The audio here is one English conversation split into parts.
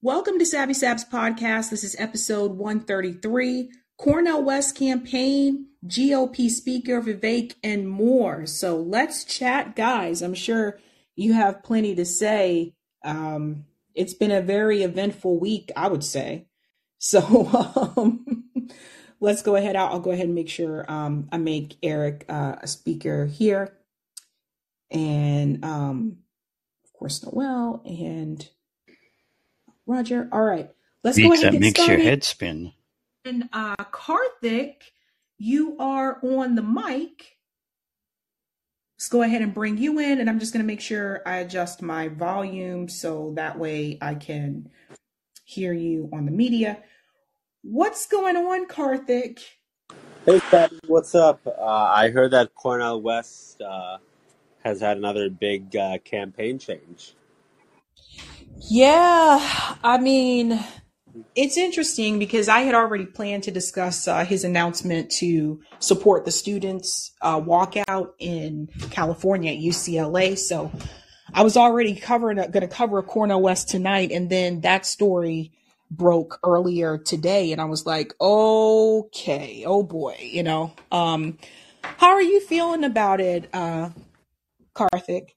Welcome to Savvy Sabs podcast. This is episode 133. Cornel West campaign, GOP speaker Vivek, and more. So let's chat, guys. I'm sure you have plenty to say. Um, it's been a very eventful week, I would say. So um, let's go ahead. I'll, I'll, go ahead and make sure um, I make Eric uh, a speaker here. And um, of course, Noel and Roger. All right. Let's Weeks go ahead and get makes your head spin. And uh, Karthik, you are on the mic. Let's go ahead and bring you in, and I'm just going to make sure I adjust my volume so that way I can hear you on the media. What's going on, Karthik? Hey, Fatty, what's up? Uh, I heard that Cornel West uh, has had another big uh, campaign change. Yeah, I mean, it's interesting because I had already planned to discuss uh, his announcement to support the students' uh, walkout in California at UCLA. So I was already covering, going to cover Cornel West tonight, and then that story broke earlier today, and I was like, okay, oh boy, you know. Um, how are you feeling about it, uh, Karthik?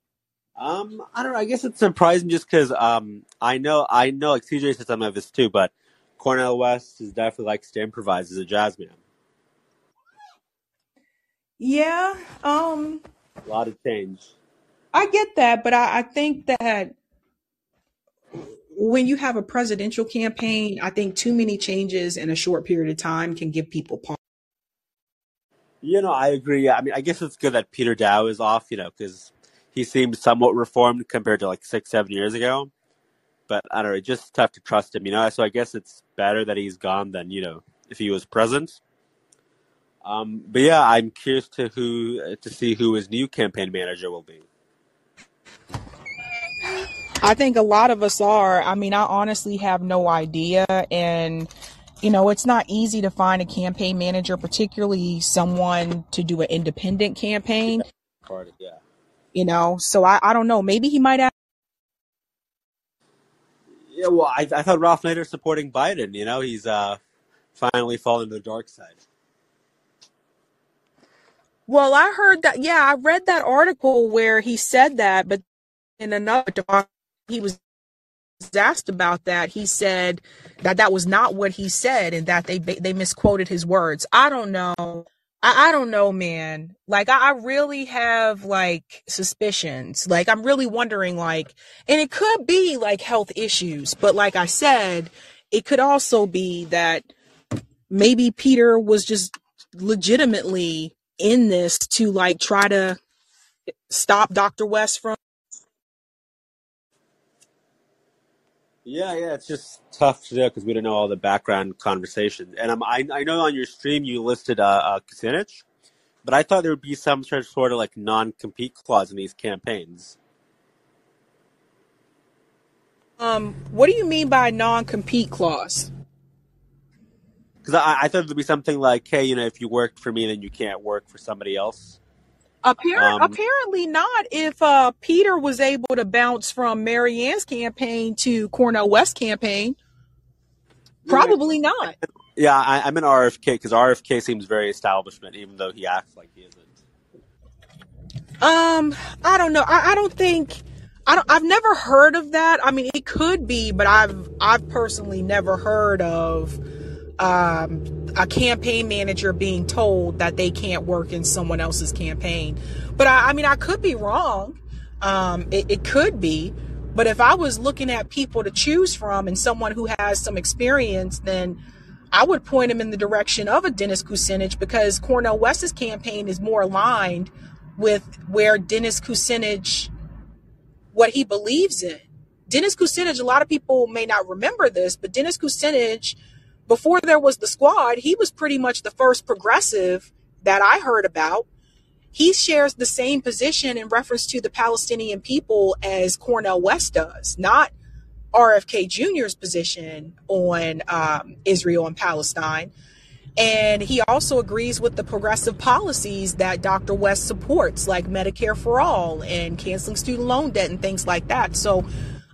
Um, I don't know. I guess it's surprising just because um, I know I know like CJ said some of this too, but Cornel West is definitely likes to improvise as a jazz man. Yeah, um, A lot of change. I get that, but I, I think that when you have a presidential campaign, I think too many changes in a short period of time can give people pause. You know, I agree. I mean, I guess it's good that Peter Dow is off. You know, because he seems somewhat reformed compared to like six, seven years ago. But I don't know. It's just tough to trust him. You know, so I guess it's better that he's gone than you know if he was present. Um, but yeah, I'm curious to who to see who his new campaign manager will be. I think a lot of us are. I mean, I honestly have no idea. And, you know, it's not easy to find a campaign manager, particularly someone to do an independent campaign, Part of, yeah. You know. So I, I don't know. Maybe he might have. Yeah, well, I, I thought Ralph Nader supporting Biden. You know, he's uh, finally fallen to the dark side. Well, I heard that. Yeah, I read that article where he said that, but in another he was asked about that. He said that that was not what he said, and that they they misquoted his words. I don't know. I, I don't know, man. Like I, I really have like suspicions. Like I'm really wondering, like, and it could be like health issues, but like I said, it could also be that maybe Peter was just legitimately in this to like try to stop Dr. West from Yeah, yeah, it's just tough to know because we don't know all the background conversation. And um, I, I know on your stream you listed uh, uh, Kucinich, but I thought there would be some sort of, sort of like non-compete clause in these campaigns. um what do you mean by non-compete clause? Because I, I thought there'd be something like, hey, you know, if you worked for me, then you can't work for somebody else. Apparent, Um, apparently not. If uh, Peter was able to bounce from Marianne's campaign to Cornel West campaign, probably not. yeah, I, I'm an RFK because RFK seems very establishment, even though he acts like he isn't. Um, I don't know. I, I don't think. I don't. I've never heard of that. I mean, it could be, but I've I've personally never heard of um, a campaign manager being told that they can't work in someone else's campaign. But I, I mean, I could be wrong. Um, it, it could be. But if I was looking at people to choose from and someone who has some experience, then I would point him in the direction of a Dennis Kucinich because Cornel West's campaign is more aligned with where Dennis Kucinich, what he believes in. Dennis Kucinich, a lot of people may not remember this, but Dennis Kucinich, before there was the squad, he was pretty much the first progressive that I heard about. He shares the same position in reference to the Palestinian people as Cornel West does, not RFK Jr.'s position on um, Israel and Palestine. And he also agrees with the progressive policies that Dr. West supports, like Medicare for all and canceling student loan debt and things like that. So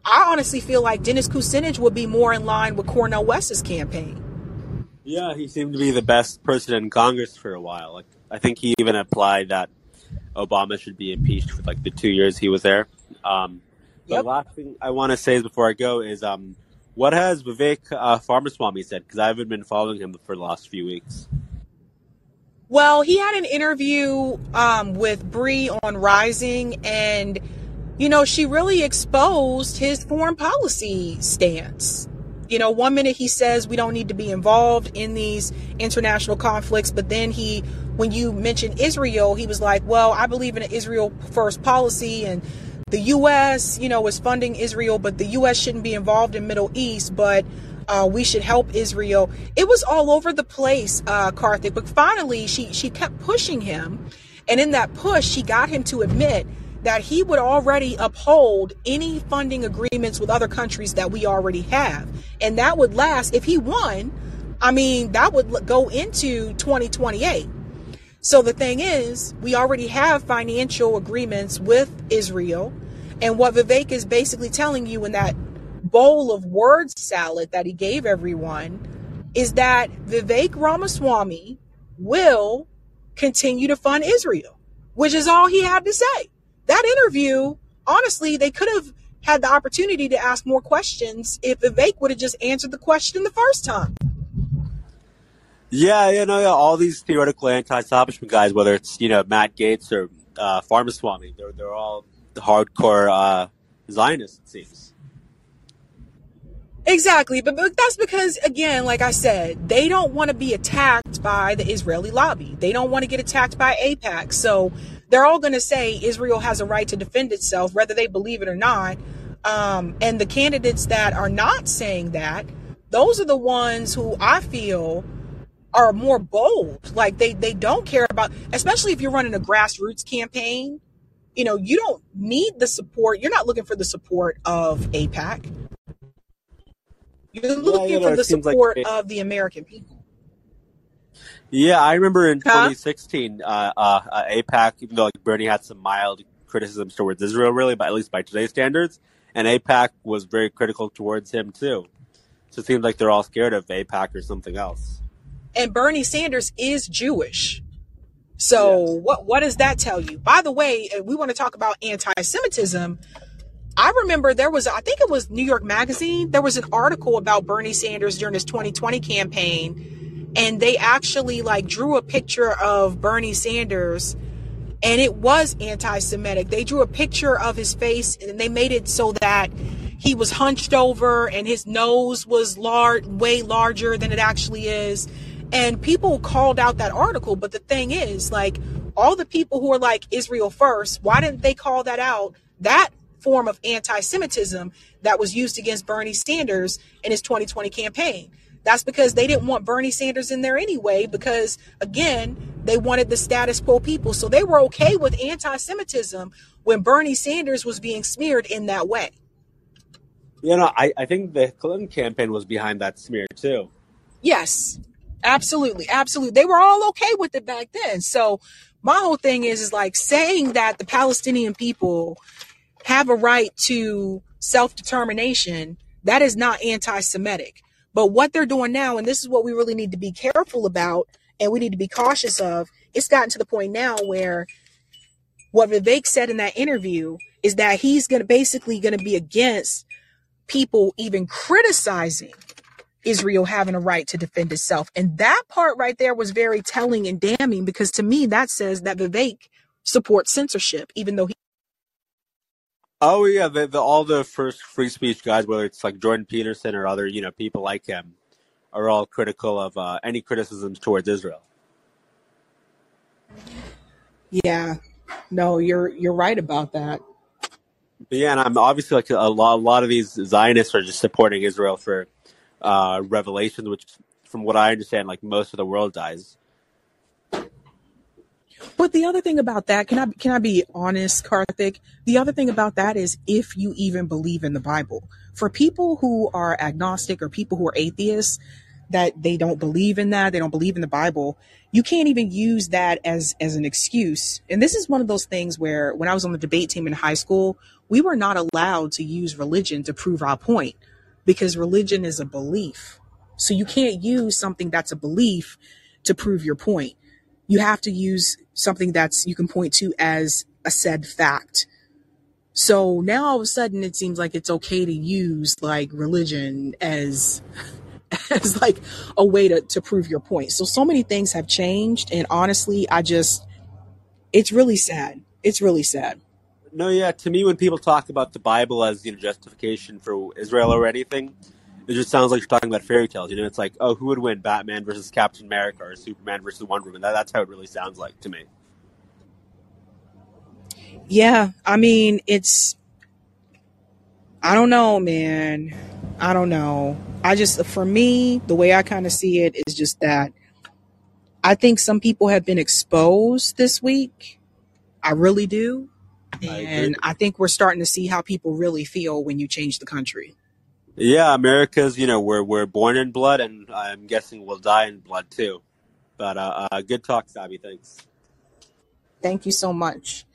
I honestly feel like Dennis Kucinich would be more in line with Cornel West's campaign. Yeah, he seemed to be the best person in Congress for a while. Like I think he even applied that Obama should be impeached for like the two years he was there. Um, Yep. The last thing I want to say is before I go is um, what has Vivek uh, Ramaswamy said? Because I haven't been following him for the last few weeks. Well, he had an interview um, with Bree on Rising, and you know, she really exposed his foreign policy stance. You know, one minute he says we don't need to be involved in these international conflicts, but then he, when you mentioned Israel, he was like, well, I believe in an Israel first policy and the U.S., you know, is funding Israel, but the U.S. shouldn't be involved in Middle East, but uh, we should help Israel. It was all over the place, uh, Karthik, but finally she, she kept pushing him. And in that push, she got him to admit that he would already uphold any funding agreements with other countries that we already have. And that would last, if he won, I mean, that would go into 2028. So the thing is, we already have financial agreements with Israel. And what Vivek is basically telling you in that bowl of word salad that he gave everyone is that Vivek Ramaswamy will continue to fund Israel, which is all he had to say. That interview, honestly, they could have had the opportunity to ask more questions if Vivek would have just answered the question the first time. Yeah, you know, yeah, all these theoretical anti-establishment guys, whether it's you know Matt Gaetz or uh, Ramaswamy, they're they're all hardcore uh, Zionists, it seems. Exactly, but, but that's because again, like I said, they don't want to be attacked by the Israeli lobby. They don't want to get attacked by AIPAC. So they're all going to say Israel has a right to defend itself, whether they believe it or not. Um, and the candidates that are not saying that, those are the ones who I feel are more bold. Like they they don't care about, especially if you're running a grassroots campaign. You know, you don't need the support. You're not looking for the support of AIPAC. You're looking you know, for the seems like support of the American people. Yeah, I remember in Huh? 2016, uh, uh, uh, AIPAC, even though like Bernie had some mild criticisms towards Israel, really, but at least by today's standards, and AIPAC was very critical towards him too. So it seems like they're all scared of AIPAC or something else. And Bernie Sanders is Jewish. So Yes. what what does that tell you? By the way, uh, we want to talk about anti-Semitism. I remember there was, I think it was New York Magazine, there was an article about Bernie Sanders during his 2020 campaign. And they actually like drew a picture of Bernie Sanders and it was anti-Semitic. They drew a picture of his face and they made it so that he was hunched over and his nose was large, way larger than it actually is. And people called out that article. But the thing is, like, all the people who are like Israel first, why didn't they call that out? That form of anti-Semitism that was used against Bernie Sanders in his 2020 campaign. That's because they didn't want Bernie Sanders in there anyway, because again, they wanted the status quo people. So they were okay with anti Semitism when Bernie Sanders was being smeared in that way. You know, I, I think the Clinton campaign was behind that smear too. Yes, absolutely. Absolutely. They were all okay with it back then. So my whole thing is, is like saying that the Palestinian people have a right to self determination. That is not anti Semitic. But what they're doing now, and this is what we really need to be careful about and we need to be cautious of, it's gotten to the point now where what Vivek said in that interview is that he's going to basically going to be against people even criticizing Israel having a right to defend itself. And that part right there was very telling and damning because to me that says that Vivek supports censorship, even though he Oh yeah, the, the all the first free speech guys, whether it's like Jordan Peterson or other you know people like him, are all critical of uh, any criticisms towards Israel. Yeah. No, you're you're right about that. But yeah, and I'm obviously like a lot. A lot of these Zionists are just supporting Israel for uh, revelations, which, from what I understand, like most of the world dies. But the other thing about that, can I can I be honest, Karthik? The other thing about that is if you even believe in the Bible. For people who are agnostic or people who are atheists, that they don't believe in that, they don't believe in the Bible, you can't even use that as as an excuse. And this is one of those things where when I was on the debate team in high school, we were not allowed to use religion to prove our point because religion is a belief. So you can't use something that's a belief to prove your point. You have to use something that's you can point to as a said fact. So now all of a sudden it seems like it's okay to use like religion as as like a way to, to prove your point. So so many things have changed and honestly I just it's really sad. It's really sad. No, yeah. To me, when people talk about the Bible as you know justification for Israel or anything, it just sounds like you're talking about fairy tales. You know, it's like, oh, who would win, Batman versus Captain America or Superman versus Wonder Woman? That, that's how it really sounds like to me. Yeah, I mean, it's I don't know, man. I don't know. I just for me, the way I kind of see it is just that I think some people have been exposed this week. I really do. I. And I think we're starting to see how people really feel when you change the country. Yeah, America's. You know, we're we're born in blood, and I'm guessing we'll die in blood too. But uh, uh good talk, Sabby. Thanks. Thank you so much.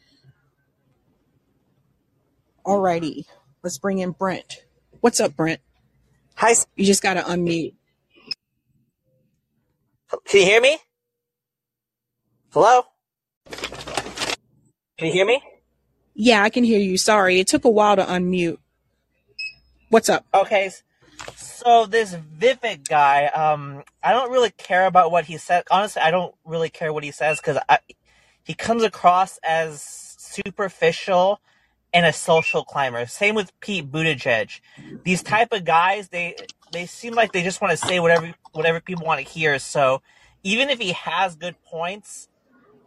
Alrighty, let's bring in Brent. What's up, Brent? Hi, s- You just got to unmute. can you hear me? Hello? Can you hear me? Yeah, I can hear you. Sorry, it took a while to unmute. What's up? Okay, so this Vivek guy, um, I don't really care about what he said. Honestly, I don't really care what he says because he comes across as superficial and a social climber. Same with Pete Buttigieg. These type of guys, they they seem like they just want to say whatever whatever people want to hear. So even if he has good points,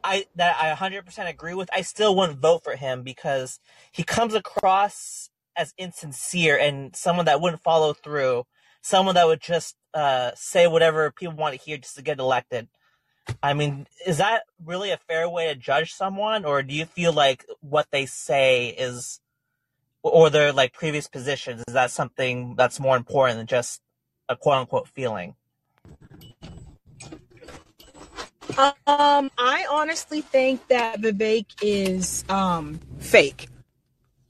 I that I 100% agree with, I still wouldn't vote for him because he comes across as insincere and someone that wouldn't follow through, someone that would just uh, say whatever people want to hear just to get elected. I mean, is that really a fair way to judge someone, or do you feel like what they say is, or their like previous positions, is that something that's more important than just a quote unquote feeling? Um, I honestly think that Vivek is um fake.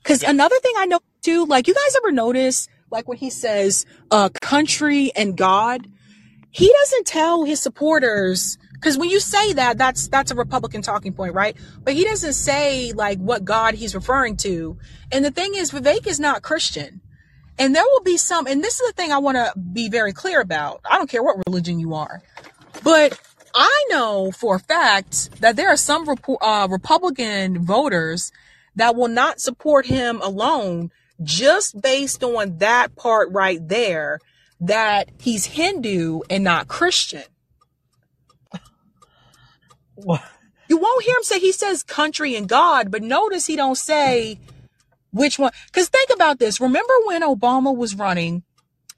Cause Yeah. another thing I know too, like you guys ever notice, like when he says uh country and God, he doesn't tell his supporters because when you say that that's that's a republican talking point right? But he doesn't say like what god he's referring to. And the thing is vivek is not christian. And there will be some and this is the thing i want to be very clear about. I don't care what religion you are. But i know for a fact that there are some uh, republican voters that will not support him alone just based on that part right there that he's hindu and not christian. What? you won't hear him say he says country and god but notice he don't say which one. Because think about this. Remember when obama was running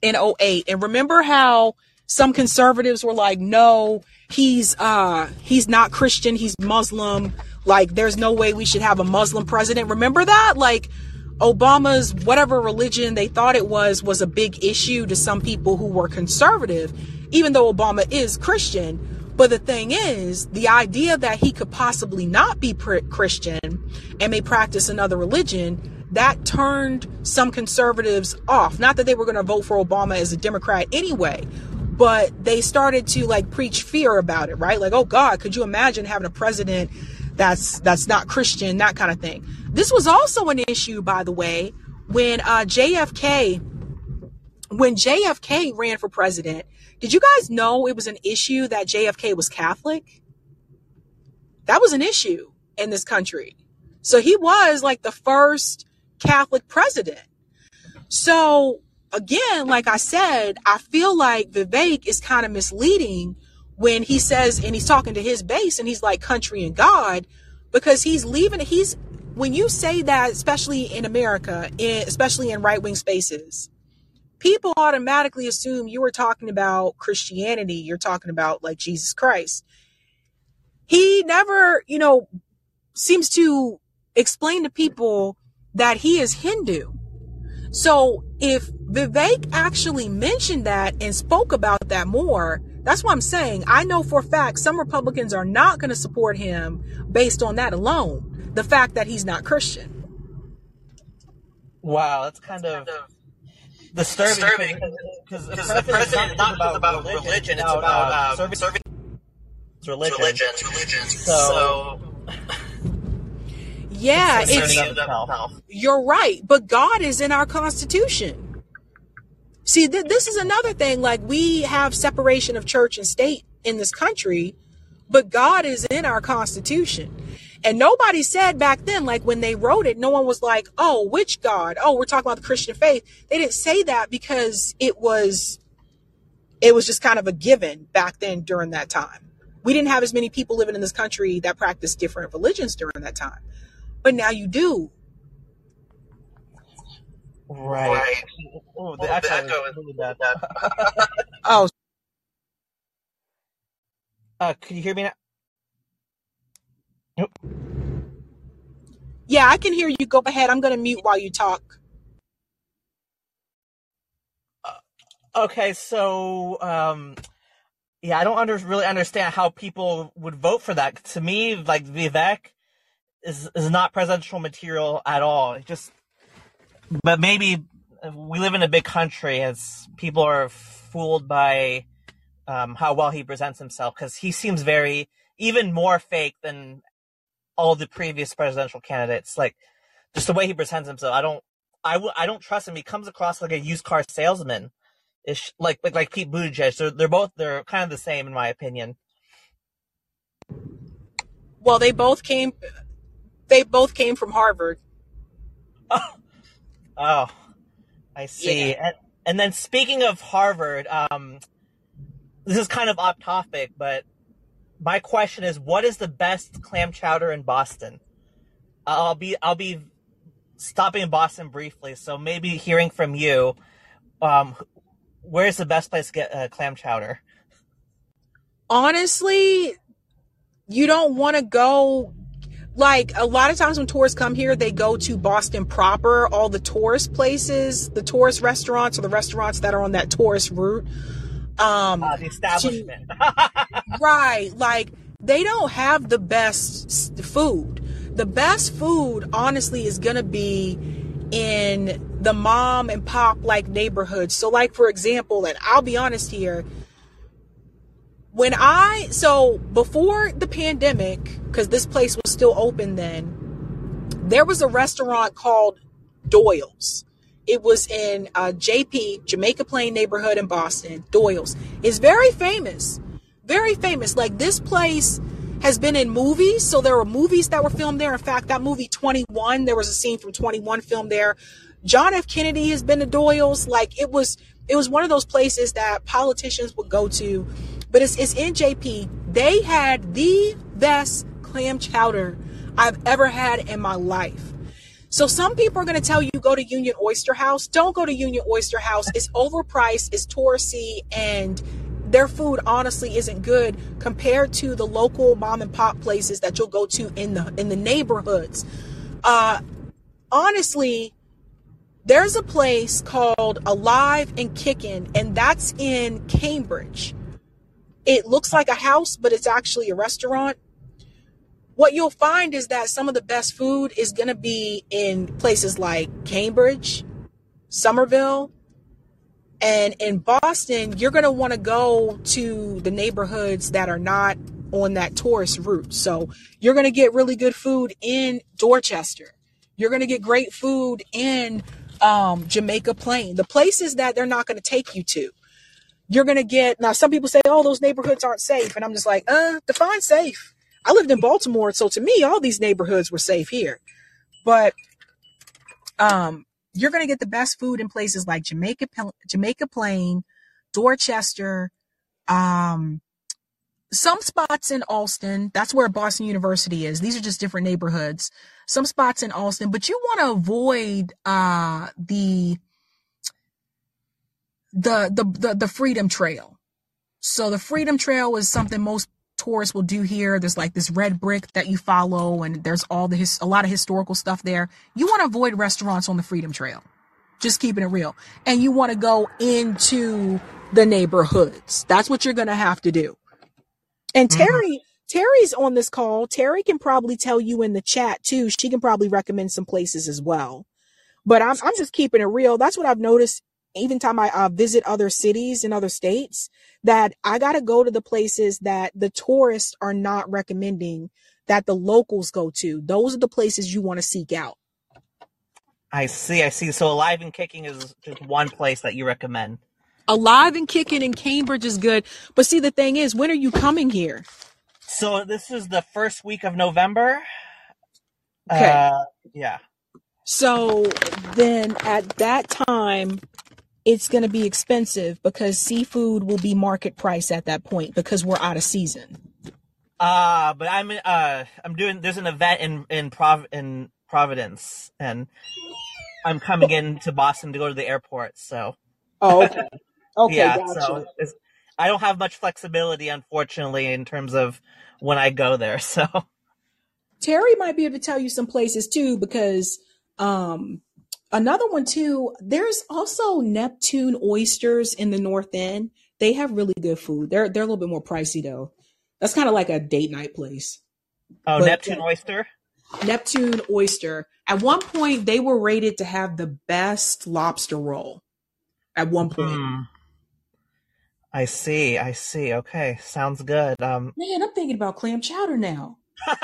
in '08, and remember how some conservatives were like no he's uh he's not christian. He's muslim. Like there's no way we should have a muslim president. Remember that? Like obama's whatever religion they thought it was was a big issue to some people who were conservative even though obama is christian but the thing is, the idea that he could possibly not be Christian and may practice another religion, that turned some conservatives off. Not that they were going to vote for Obama as a Democrat anyway, but they started to like preach fear about it, right? Like, oh God, could you imagine having a president that's that's not Christian, that kind of thing. This was also an issue, by the way, when uh, JFK when JFK ran for president, did you guys know it was an issue that JFK was Catholic? That was an issue in this country. So he was like the first Catholic president. So again, like I said, I feel like Vivek is kind of misleading when he says, and he's talking to his base and he's like country and God, because he's leaving, he's, when you say that, especially in America, especially in right wing spaces, people automatically assume you were talking about Christianity. You're talking about like Jesus Christ. He never, you know, seems to explain to people that he is Hindu. So if Vivek actually mentioned that and spoke about that more, that's what I'm saying. I know for a fact some Republicans are not going to support him based on that alone. The fact that he's not Christian. Wow, that's kind of disturbing disturbing because the because the president is president not is not about about religion, religion, it's it's about about uh, serving serving religion. religion. religion. So, So, Yeah, Concerning it's of you're right, but God is in our constitution. See, th- this is another thing. Like we have separation of church and state in this country, but God is in our constitution. And nobody said back then, like when they wrote it, no one was like, "Oh, which God? Oh, we're talking about the Christian faith." They didn't say that because it was it was just kind of a given back then during that time. We didn't have as many people living in this country that practiced different religions during that time. But now you do. Right. Right. Oh, Oh, the the echo echo is is really bad. Oh, Uh, can you hear me now? Nope. yeah, I can hear you. Go ahead. I'm going to mute while you talk. Okay, so um, yeah, I don't under, really understand how people would vote for that. To me, like Vivek is is not presidential material at all. It just, but maybe we live in a big country as people are fooled by um, how well he presents himself because he seems very even more fake than all the previous presidential candidates. Like just the way he presents himself, I don't, I w- I don't trust him. He comes across like a used car salesman ish, like like like Pete Buttigieg. They're they're both they're kind of the same in my opinion. Well, they both came. They both came from Harvard. Oh, I see. And, and then speaking of Harvard, um, this is kind of off topic, but my question is, what is the best clam chowder in Boston? I'll be I'll be stopping in Boston briefly, so maybe hearing from you, um, where's the best place to get uh, clam chowder? Honestly, you don't want to go. Like a lot of times when tourists come here, they go to Boston proper, all the tourist places, the tourist restaurants, or the restaurants that are on that tourist route. Um, Uh, the establishment. Right. Like they don't have the best food. The best food, honestly, is going to be in the mom and pop like neighborhoods. So, like, for example, and I'll be honest here, when I, so before the pandemic, because this place was still open then, there was a restaurant called Doyle's. It was in uh, JP, Jamaica Plain neighborhood in Boston. Doyle's is very famous, very famous. Like this place has been in movies, so there were movies that were filmed there. In fact, that movie 21, there was a scene from 21 filmed there. John F. Kennedy has been to Doyle's. Like it was, it was one of those places that politicians would go to. But it's, it's in JP. They had the best clam chowder I've ever had in my life. So some people are going to tell you go to Union Oyster House. Don't go to Union Oyster House. It's overpriced, it's touristy, and their food honestly isn't good compared to the local mom and pop places that you'll go to in the in the neighborhoods. Uh, honestly, there's a place called Alive and Kickin', and that's in Cambridge. It looks like a house, but it's actually a restaurant what you'll find is that some of the best food is going to be in places like Cambridge, Somerville, and in Boston, you're going to want to go to the neighborhoods that are not on that tourist route. So you're going to get really good food in Dorchester. You're going to get great food in um, Jamaica Plain, the places that they're not going to take you to. You're going to get, now some people say, oh, those neighborhoods aren't safe. And I'm just like, uh, define safe. I lived in Baltimore, so to me, all these neighborhoods were safe here. But um, you're gonna get the best food in places like Jamaica, Jamaica Plain, Dorchester, um, some spots in Allston. That's where Boston University is. These are just different neighborhoods. Some spots in Allston, but you want to avoid uh, the, the the the the Freedom Trail. So the Freedom Trail is something most tourists will do here. There's like this red brick that you follow, and there's all the his, a lot of historical stuff there. You want to avoid restaurants on the Freedom Trail. Just keeping it real. And you want to go into the neighborhoods. That's what you're going to have to do. And Terry, Terry's on this call. Terry can probably tell you in the chat too. She can probably recommend some places as well. But I'm I'm just keeping it real. That's what I've noticed. Even time I uh, visit other cities in other states, that I got to go to the places that the tourists are not recommending that the locals go to. Those are the places you want to seek out. I see, I see. So Alive and Kicking is just one place that you recommend. Alive and Kicking in Cambridge is good. But see, the thing is, when are you coming here? So this is the first week of November. Okay. Uh, yeah. So then at that time, it's going to be expensive because seafood will be market price at that point because we're out of season. Uh, but I'm uh I'm doing there's an event in in Prov in Providence and I'm coming into Boston to go to the airport. So Oh, okay. Okay, yeah, gotcha. so it's, I don't have much flexibility, unfortunately, in terms of when I go there. So Terry might be able to tell you some places too, because um another one too, there's also Neptune oysters in the North End. They have really good food. They're they're a little bit more pricey though. That's kind of like a date night place. oh, But Neptune oyster. Neptune oyster. At one point, they were rated to have the best lobster roll. At one point, Hmm. I see. I see. Okay, sounds good. Um, man, I'm thinking about clam chowder now.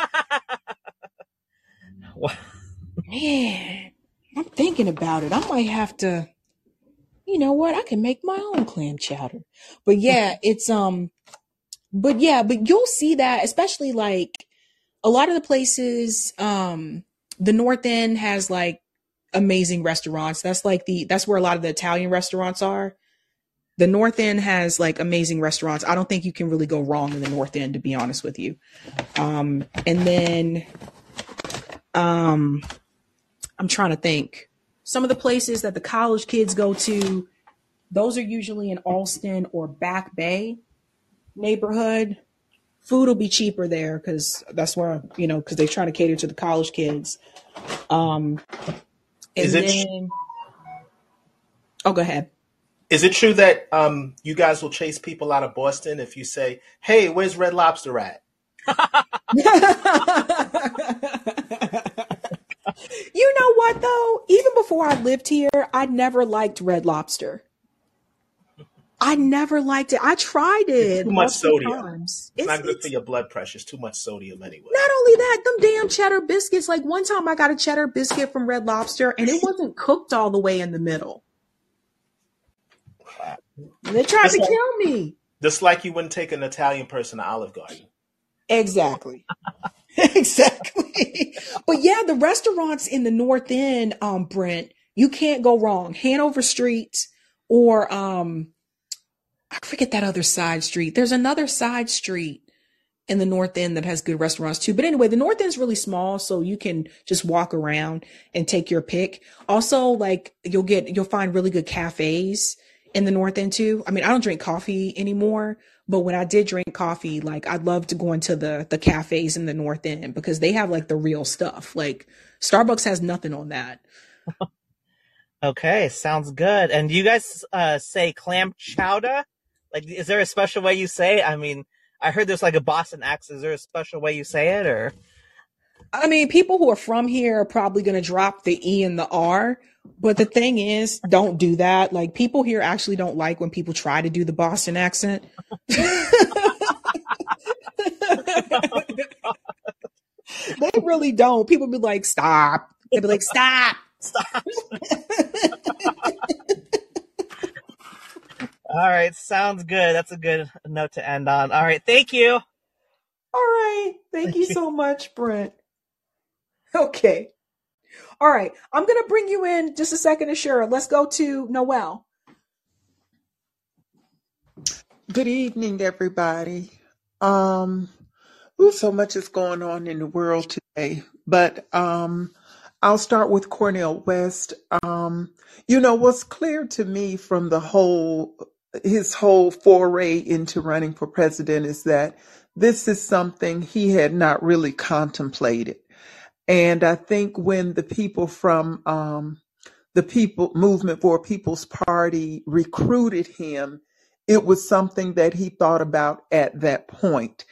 Man, I'm thinking about it. I might have to. You know what? I can make my own clam chowder. But yeah, it's um. But yeah, but you'll see that, especially like a lot of the places. Um, the North End has like amazing restaurants. That's like the that's where a lot of the Italian restaurants are. The North End has like amazing restaurants. I don't think you can really go wrong in the North End, to be honest with you. Um, and then um, I'm trying to think. Some of the places that the college kids go to, those are usually in Allston or Back Bay neighborhood. Food will be cheaper there because that's where you know because they're trying to cater to the college kids. Um, and Is it then oh, go ahead. is it true that um, you guys will chase people out of Boston if you say, "Hey, where's Red Lobster at?" you know what though? Even before I lived here, I never liked Red Lobster. I never liked it. I tried It's it too much sodium. times. It's It's not good for your blood pressure. It's too much sodium anyway. not only that, them damn cheddar biscuits. Like one time I got a cheddar biscuit from Red Lobster and it wasn't cooked all the way in the middle. They tried Just to like kill me. just like you wouldn't take an Italian person to Olive Garden. Exactly. exactly. But yeah, the restaurants in the North End, um, Brent, you can't go wrong. Hanover Street or um I forget that other side street. There's another side street in the North End that has good restaurants too. But anyway, the North End's really small, so you can just walk around and take your pick. Also, like you'll get you'll find really good cafes in the North End too. I mean, I don't drink coffee anymore, but when I did drink coffee, like I loved going to into the the cafes in the North End because they have like the real stuff. Like Starbucks has nothing on that. okay, sounds good. And you guys uh say clam chowder? Like, is there a special way you say it? I mean, I heard there's like a Boston accent. Is there a special way you say it, or? I mean, people who are from here are probably going to drop the E and the R. But the thing is, don't do that. Like, people here actually don't like when people try to do the Boston accent. they really don't. People be like, stop. They be like, stop. Stop. All right, sounds good. That's a good note to end on. All right, thank you. All right. Thank you so much, Brent. Okay. All right. I'm going to bring you in just a second, Ashura. Let's go to Noel. Good evening, everybody. Um, ooh, so much is going on in the world today, but um, I'll start with Cornel West. Um, you know, what's clear to me from the whole his whole foray into running for president is that this is something he had not really contemplated. And I think when the people from um, the people movement for people's party recruited him, it was something that he thought about at that point.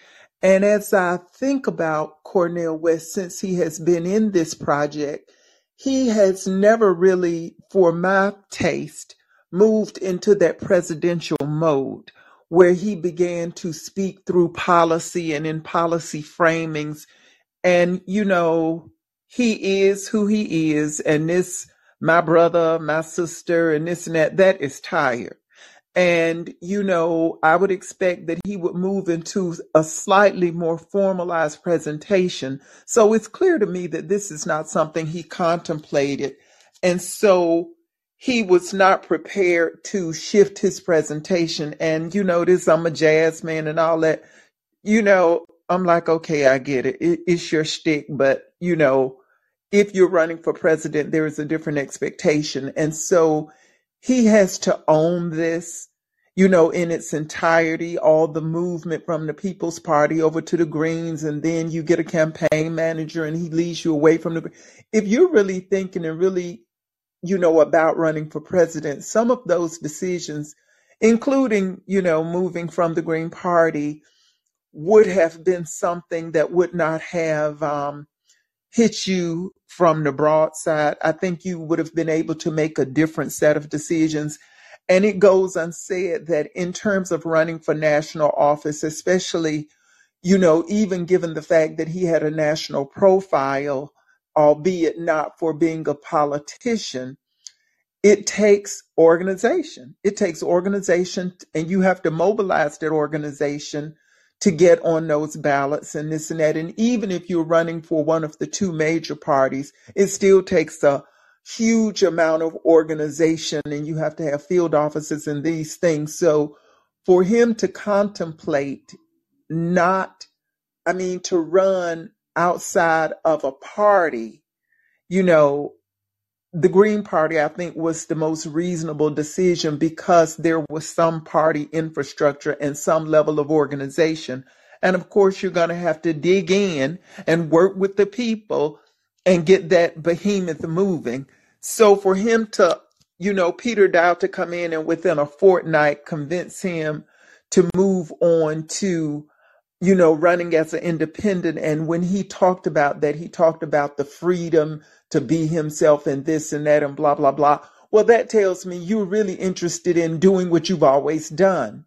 And as I think about Cornel West, since he has been in this project, he has never really, for my taste, moved into that presidential mode where he began to speak through policy and in policy framings. And, you know, he is who he is. And this, my brother, my sister, and this and that, that is tired. And, you know, I would expect that he would move into a slightly more formalized presentation. So it's clear to me that this is not something he contemplated. And so he was not prepared to shift his presentation. And, you know, this, I'm a jazz man and all that. You know, I'm like, okay, I get it. it it's your shtick, but, you know, if you're running for president, there is a different expectation. And so he has to own this, you know, in its entirety, all the movement from the People's Party over to the Greens, and then you get a campaign manager and he leads you away from the. If you're really thinking and really, you know, about running for president, some of those decisions, including, you know, moving from the Green Party, would have been something that would not have. Um, hit you from the broadside, I think you would have been able to make a different set of decisions. And it goes unsaid that in terms of running for national office, especially, you know, even given the fact that he had a national profile, albeit not for being a politician, it takes organization. It takes organization, and you have to mobilize that organization to get on those ballots and this and that. And even if you're running for one of the two major parties, it still takes a huge amount of organization and you have to have field offices and these things. So for him to contemplate not, I mean, to run outside of a party, you know, the Green Party, I think, was the most reasonable decision because there was some party infrastructure and some level of organization. And of course, you're going to have to dig in and work with the people and get that behemoth moving. So for him to, you know, Peter Dow to come in and within a fortnight convince him to move on to you know, running as an independent. And when he talked about that, he talked about the freedom to be himself and this and that and blah, blah, blah. Well, that tells me you're really interested in doing what you've always done.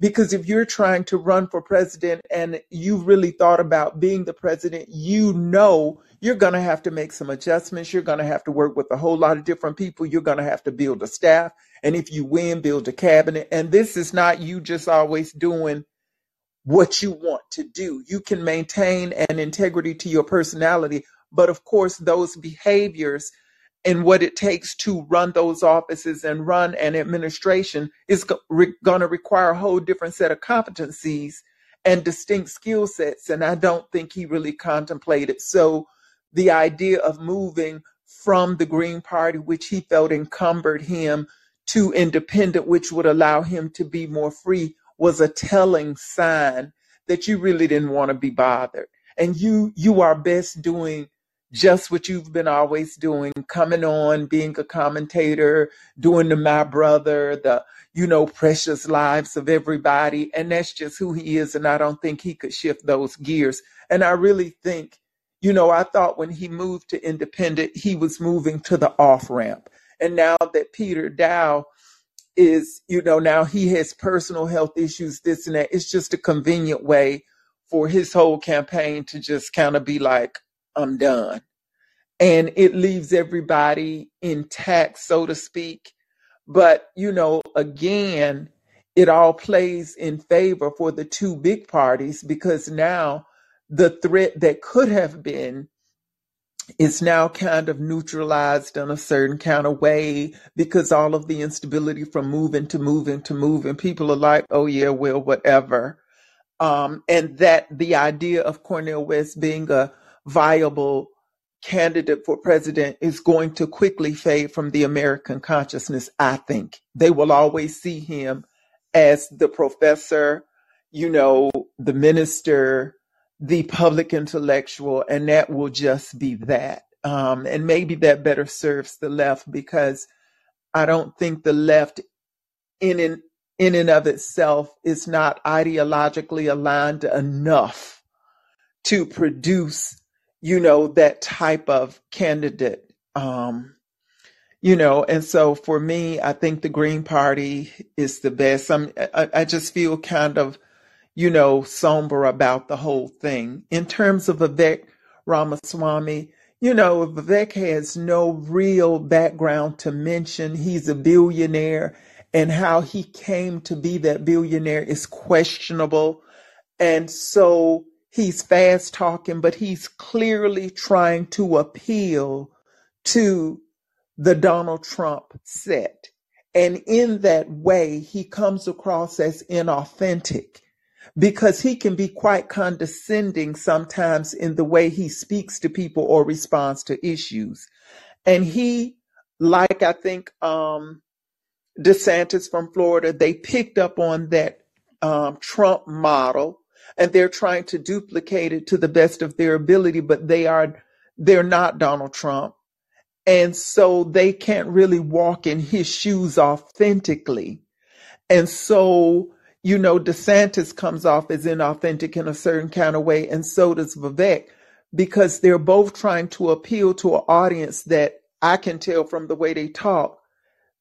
Because if you're trying to run for president and you really thought about being the president, you know you're going to have to make some adjustments. You're going to have to work with a whole lot of different people. You're going to have to build a staff. And if you win, build a cabinet. And this is not you just always doing what you want to do. You can maintain an integrity to your personality, but of course, those behaviors and what it takes to run those offices and run an administration is going to require a whole different set of competencies and distinct skill sets. And I don't think he really contemplated. So the idea of moving from the Green Party, which he felt encumbered him, to independent, which would allow him to be more free, was a telling sign that you really didn't want to be bothered. And you you are best doing just what you've been always doing, coming on, being a commentator, doing the my brother, the you know, precious lives of everybody. And that's just who he is. And I don't think he could shift those gears. And I really think, you know, I thought when he moved to independent, he was moving to the off ramp. And now that Peter Dow is, you know, now he has personal health issues, this and that. It's just a convenient way for his whole campaign to just kind of be like, I'm done. And it leaves everybody intact, so to speak. But, you know, again, it all plays in favor for the two big parties because now the threat that could have been is now kind of neutralized in a certain kind of way because all of the instability from moving to moving to moving, people are like, oh yeah, well, whatever. Um, and that the idea of Cornel West being a viable candidate for president is going to quickly fade from the American consciousness, I think. They will always see him as the professor, you know, the minister, the public intellectual, and that will just be that. Um, and maybe that better serves the left because I don't think the left, in and in and of itself, is not ideologically aligned enough to produce, you know, that type of candidate. Um, you know, and so for me, I think the Green Party is the best. I'm, I, I just feel kind of you know, somber about the whole thing. In terms of Vivek Ramaswamy, you know, Vivek has no real background to mention. He's a billionaire, and how he came to be that billionaire is questionable. And so he's fast talking, but he's clearly trying to appeal to the Donald Trump set. And in that way, he comes across as inauthentic because he can be quite condescending sometimes in the way he speaks to people or responds to issues. And he, like I think um, DeSantis from Florida, they picked up on that um, Trump model and they're trying to duplicate it to the best of their ability, but they are they're not Donald Trump. And so they can't really walk in his shoes authentically. And so you know, DeSantis comes off as inauthentic in a certain kind of way, and so does Vivek, because they're both trying to appeal to an audience that I can tell from the way they talk,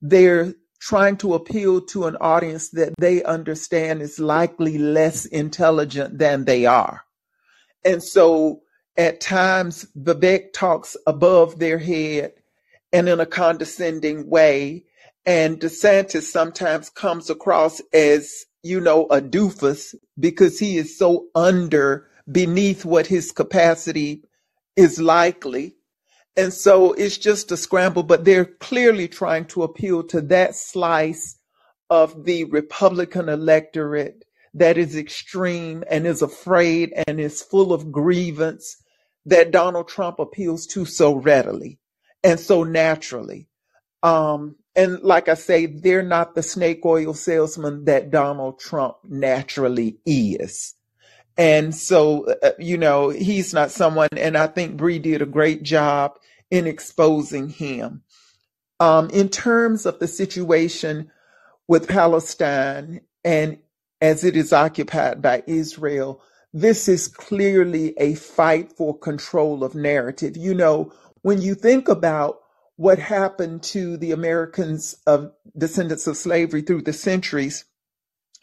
they're trying to appeal to an audience that they understand is likely less intelligent than they are. And so at times, Vivek talks above their head and in a condescending way. And DeSantis sometimes comes across as you know, a doofus because he is so under beneath what his capacity is likely. And so it's just a scramble, but they're clearly trying to appeal to that slice of the Republican electorate that is extreme and is afraid and is full of grievance that Donald Trump appeals to so readily and so naturally. Um, and like I say, they're not the snake oil salesman that Donald Trump naturally is. And so, uh, you know, he's not someone, and I think Bree did a great job in exposing him. Um, in terms of the situation with Palestine and as it is occupied by Israel, this is clearly a fight for control of narrative. You know, when you think about what happened to the Americans of descendants of slavery through the centuries,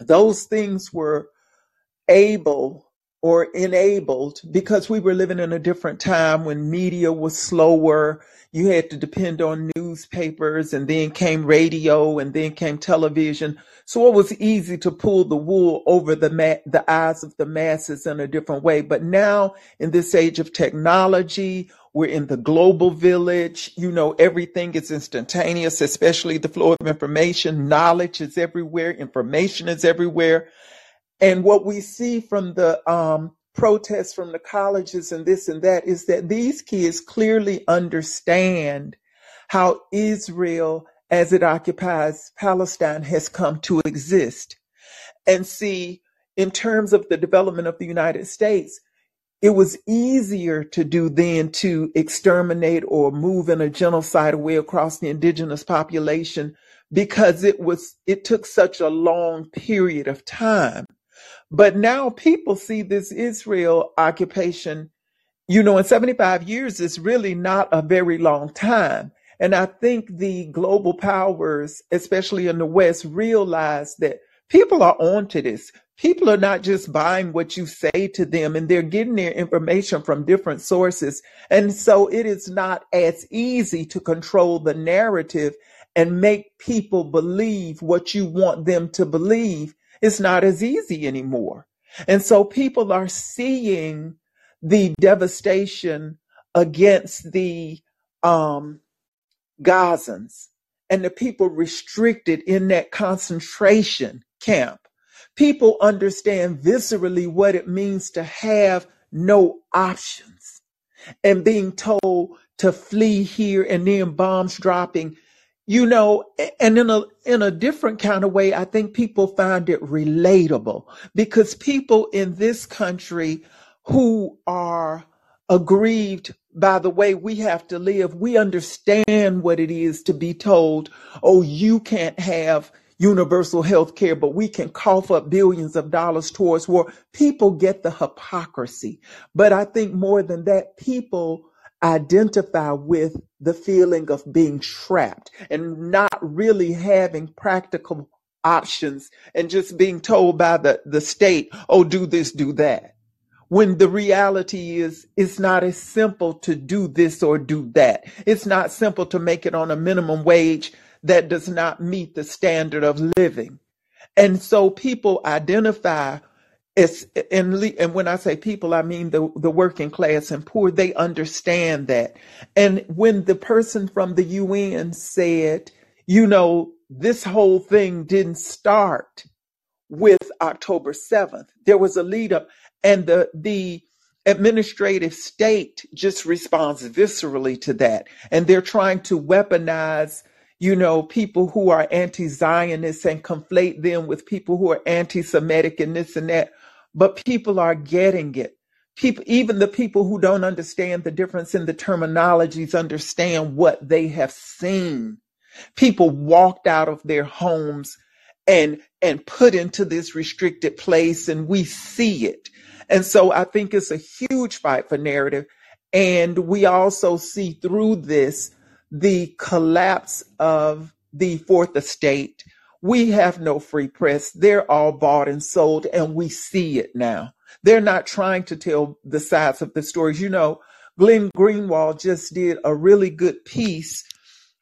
those things were able or enabled because we were living in a different time when media was slower. You had to depend on newspapers and then came radio and then came television. So it was easy to pull the wool over the ma- the eyes of the masses in a different way. But now in this age of technology, we're in the global village. You know, everything is instantaneous, especially the flow of information. Knowledge is everywhere. Information is everywhere. And what we see from the um, protests from the colleges and this and that is that these kids clearly understand how Israel, as it occupies Palestine, has come to exist. And see, in terms of the development of the United States, it was easier to do then to exterminate or move in a genocidal way across the indigenous population because it was it took such a long period of time. But now people see this israel occupation you know in 75 years is really not a very long time. And i think the global powers especially in the west realize that people are onto this people are not just buying what you say to them and they're getting their information from different sources. And so it is not as easy to control the narrative and make people believe what you want them to believe. It's not as easy anymore. And so people are seeing the devastation against the um, Gazans and the people restricted in that concentration camp. People understand viscerally what it means to have no options and being told to flee here and then bombs dropping. You know and in a in a different kind of way i think people find it relatable because people in this country who are aggrieved by the way we have to live we understand what it is to be told oh you can't have universal health care, but we can cough up billions of dollars towards war. People get the hypocrisy. But I think more than that, people identify with the feeling of being trapped and not really having practical options and just being told by the, the state, oh, do this, do that. When the reality is, it's not as simple to do this or do that. It's not simple to make it on a minimum wage that does not meet the standard of living. And so people identify as, and, and when I say people, I mean the, the working class and poor, they understand that. And when the person from the UN said, you know, this whole thing didn't start with October 7th. There was a lead up and the the administrative state just responds viscerally to that. And they're trying to weaponize, you know, people who are anti-Zionists and conflate them with people who are anti-Semitic and this and that. But people are getting it. People, even the people who don't understand the difference in the terminologies understand what they have seen People walked out of their homes and and put into this restricted place and we see it. And so I think it's a huge fight for narrative. And we also see through this the collapse of the fourth estate. We have no free press. They're all bought and sold, and we see it now. They're not trying to tell the sides of the stories. You know, Glenn Greenwald just did a really good piece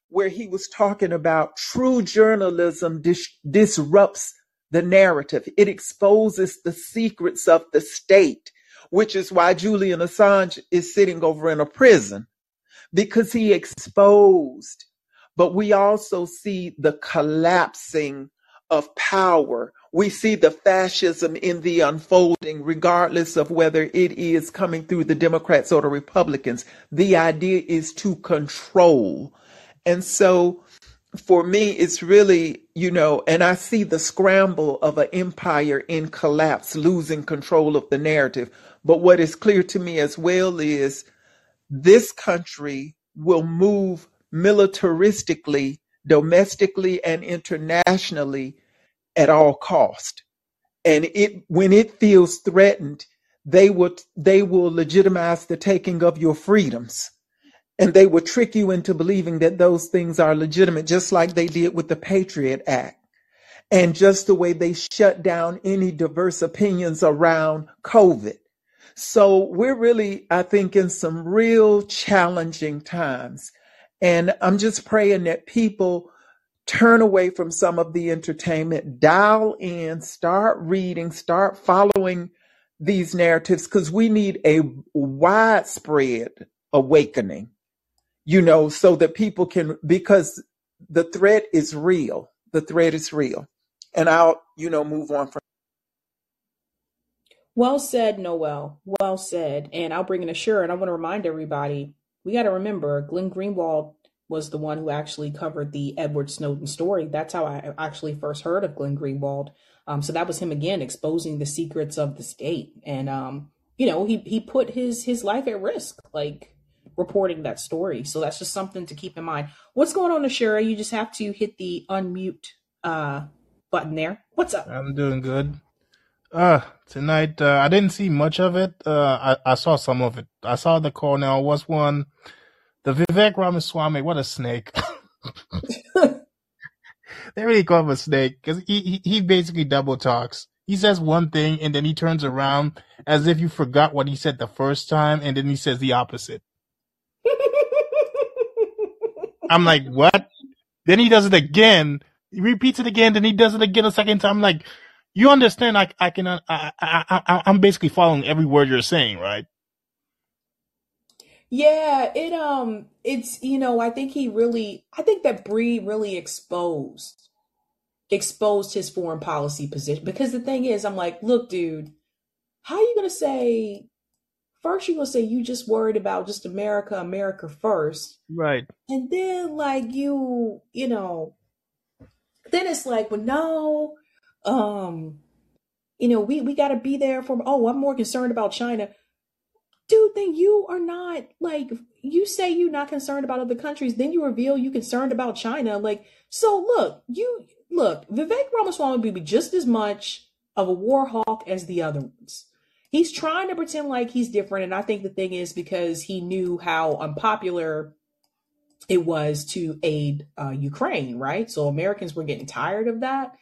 where he was talking about true journalism dis- disrupts the narrative. It exposes the secrets of the state, which is why Julian Assange is sitting over in a prison because he exposed. But we also see the collapsing of power. We see the fascism in the unfolding, regardless of whether it is coming through the Democrats or the Republicans. The idea is to control. And so for me, it's really, you know, and I see the scramble of an empire in collapse, losing control of the narrative. But what is clear to me as well is this country will move militaristically, domestically, and internationally at all cost. And it when it feels threatened, they will they will legitimize the taking of your freedoms and they will trick you into believing that those things are legitimate, just like they did with the Patriot Act. And just the way they shut down any diverse opinions around COVID. So we're really, I think, in some real challenging times. And I'm just praying that people turn away from some of the entertainment, dial in, start reading, start following these narratives, because we need a widespread awakening you know, so that people can, because the threat is real. The threat is real. And I'll, you know, move on from. Well said, Noel. Well said. And I'll bring in Ashura. And I want to remind everybody we got to remember Glenn Greenwald was the one who actually covered the Edward Snowden story. That's how I actually first heard of Glenn Greenwald. Um, so that was him again exposing the secrets of the state. And, um, you know, he, he put his, his life at risk. Like, reporting that story. So that's just something to keep in mind. What's going on, Ashura? You just have to hit the unmute uh, button there. What's up? I'm doing good. Uh, tonight, uh, I didn't see much of it. Uh, I, I saw some of it. I saw the Cornel was one. The Vivek Ramaswamy, what a snake. they really call him a snake because he, he, he basically double talks. He says one thing and then he turns around as if you forgot what he said the first time and then he says the opposite. I'm like, what? Then he does it again. He repeats it again. Then he does it again a second time. I'm like, you understand? I, I can, I, I, I, I'm basically following every word you're saying, right? Yeah, it um it's you know, I think he really I think that Bree really exposed exposed his foreign policy position because the thing is I'm like, look, dude, how are you gonna say first you're gonna say you just worried about just America, America first. Right. And then like you, you know, then it's like, well, no, um, you know, we, we gotta be there for oh, I'm more concerned about China. Dude, then you are not like you say you're not concerned about other countries, then you reveal you concerned about China. Like, so look, you look, Vivek Ramaswamy would be just as much of a war hawk as the other ones he's trying to pretend like he's different. And I think the thing is because he knew how unpopular it was to aid uh, Ukraine, right? So Americans were getting tired of that.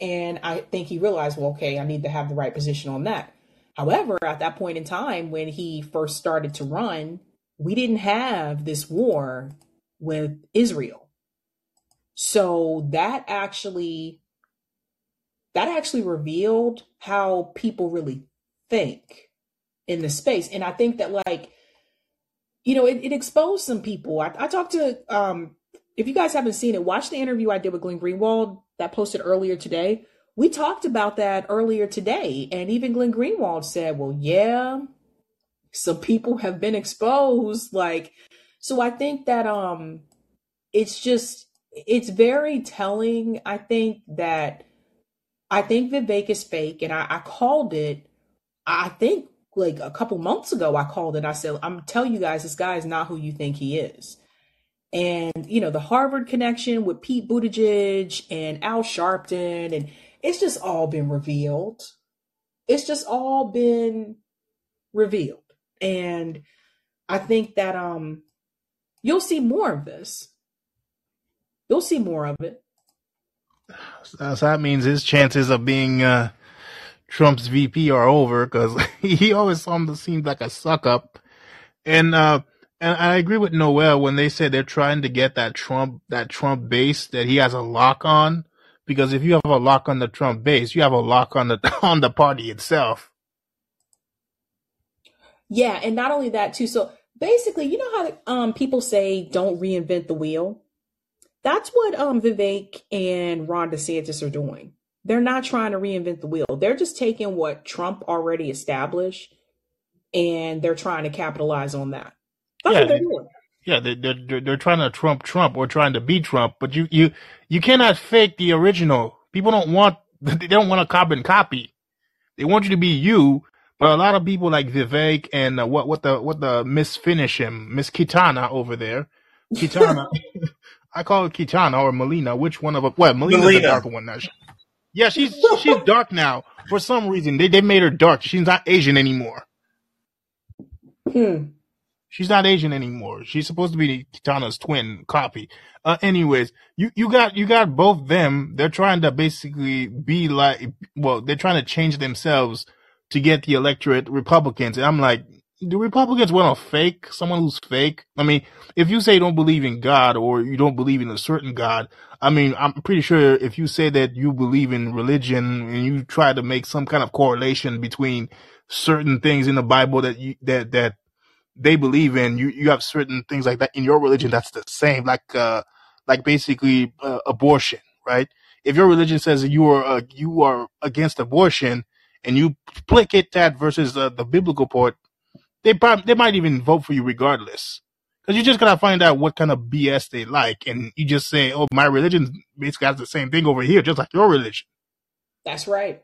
And I think he realized, well, okay, I need to have the right position on that. However, at that point in time, when he first started to run, we didn't have this war with Israel. So that actually that actually revealed how people really think in the space. And I think that like, you know, it, it exposed some people. I, I talked to um if you guys haven't seen it, watch the interview I did with Glenn Greenwald that posted earlier today. We talked about that earlier today, and even Glenn Greenwald said, "Well, yeah, some people have been exposed." Like, so I think that um, it's just it's very telling. I think that I think Vivek is fake, and I, I called it. I think like a couple months ago, I called it. I said, "I'm telling you guys, this guy is not who you think he is." And you know the Harvard connection with Pete Buttigieg and Al Sharpton, and it's just all been revealed. It's just all been revealed, and I think that um you'll see more of this. You'll see more of it. So that means his chances of being uh, Trump's VP are over because he always seemed like a suck up, and uh, and I agree with Noel when they said they're trying to get that Trump that Trump base that he has a lock on. Because if you have a lock on the Trump base, you have a lock on the on the party itself. Yeah, and not only that too. So basically, you know how um people say don't reinvent the wheel. That's what um Vivek and Ron DeSantis are doing. They're not trying to reinvent the wheel. They're just taking what Trump already established and they're trying to capitalize on that. That's Yeah, what they're doing. yeah, they, they're they're they're trying to trump Trump or trying to beat Trump, but you you you cannot fake the original. People don't want they don't want a carbon copy. They want you to be you. But a lot of people like Vivek and uh, what what the what the Miss Finish him Miss Kitana over there, Kitana. I call it Kitana or Mileena. Which one of them? Well, Mileena's the Mileena. darker one now. She- Yeah, she's she's dark now for some reason. They they made her dark. She's not Asian anymore. Hmm. She's not Asian anymore. She's supposed to be Kitana's twin copy. Uh, anyways, you, you got, you got both them. They're trying to basically be like, well, they're trying to change themselves to get the electorate Republicans. And I'm like, do Republicans want to fake someone who's fake? I mean, if you say you don't believe in God or you don't believe in a certain God, I mean, I'm pretty sure if you say that you believe in religion and you try to make some kind of correlation between certain things in the Bible that you, that, that they believe in, you, you have certain things like that in your religion that's the same, like, uh, like basically, uh, abortion, right? If your religion says you are, uh, you are against abortion and you placate that versus uh, the biblical part, they probably, they might even vote for you regardless. Cause you just gotta find out what kind of BS they like and you just say, oh, my religion basically has the same thing over here, just like your religion. That's right.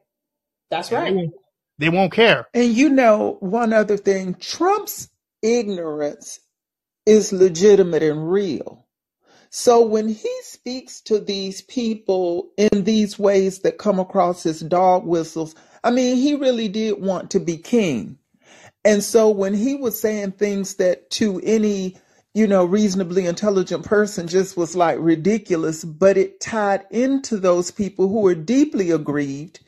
That's And they right. won't, they won't care. And you know, one other thing, Trump's ignorance is legitimate and real. So when he speaks to these people in these ways that come across as dog whistles, I mean, he really did want to be king. And so when he was saying things that to any, you know, reasonably intelligent person just was like ridiculous, but it tied into those people who were deeply aggrieved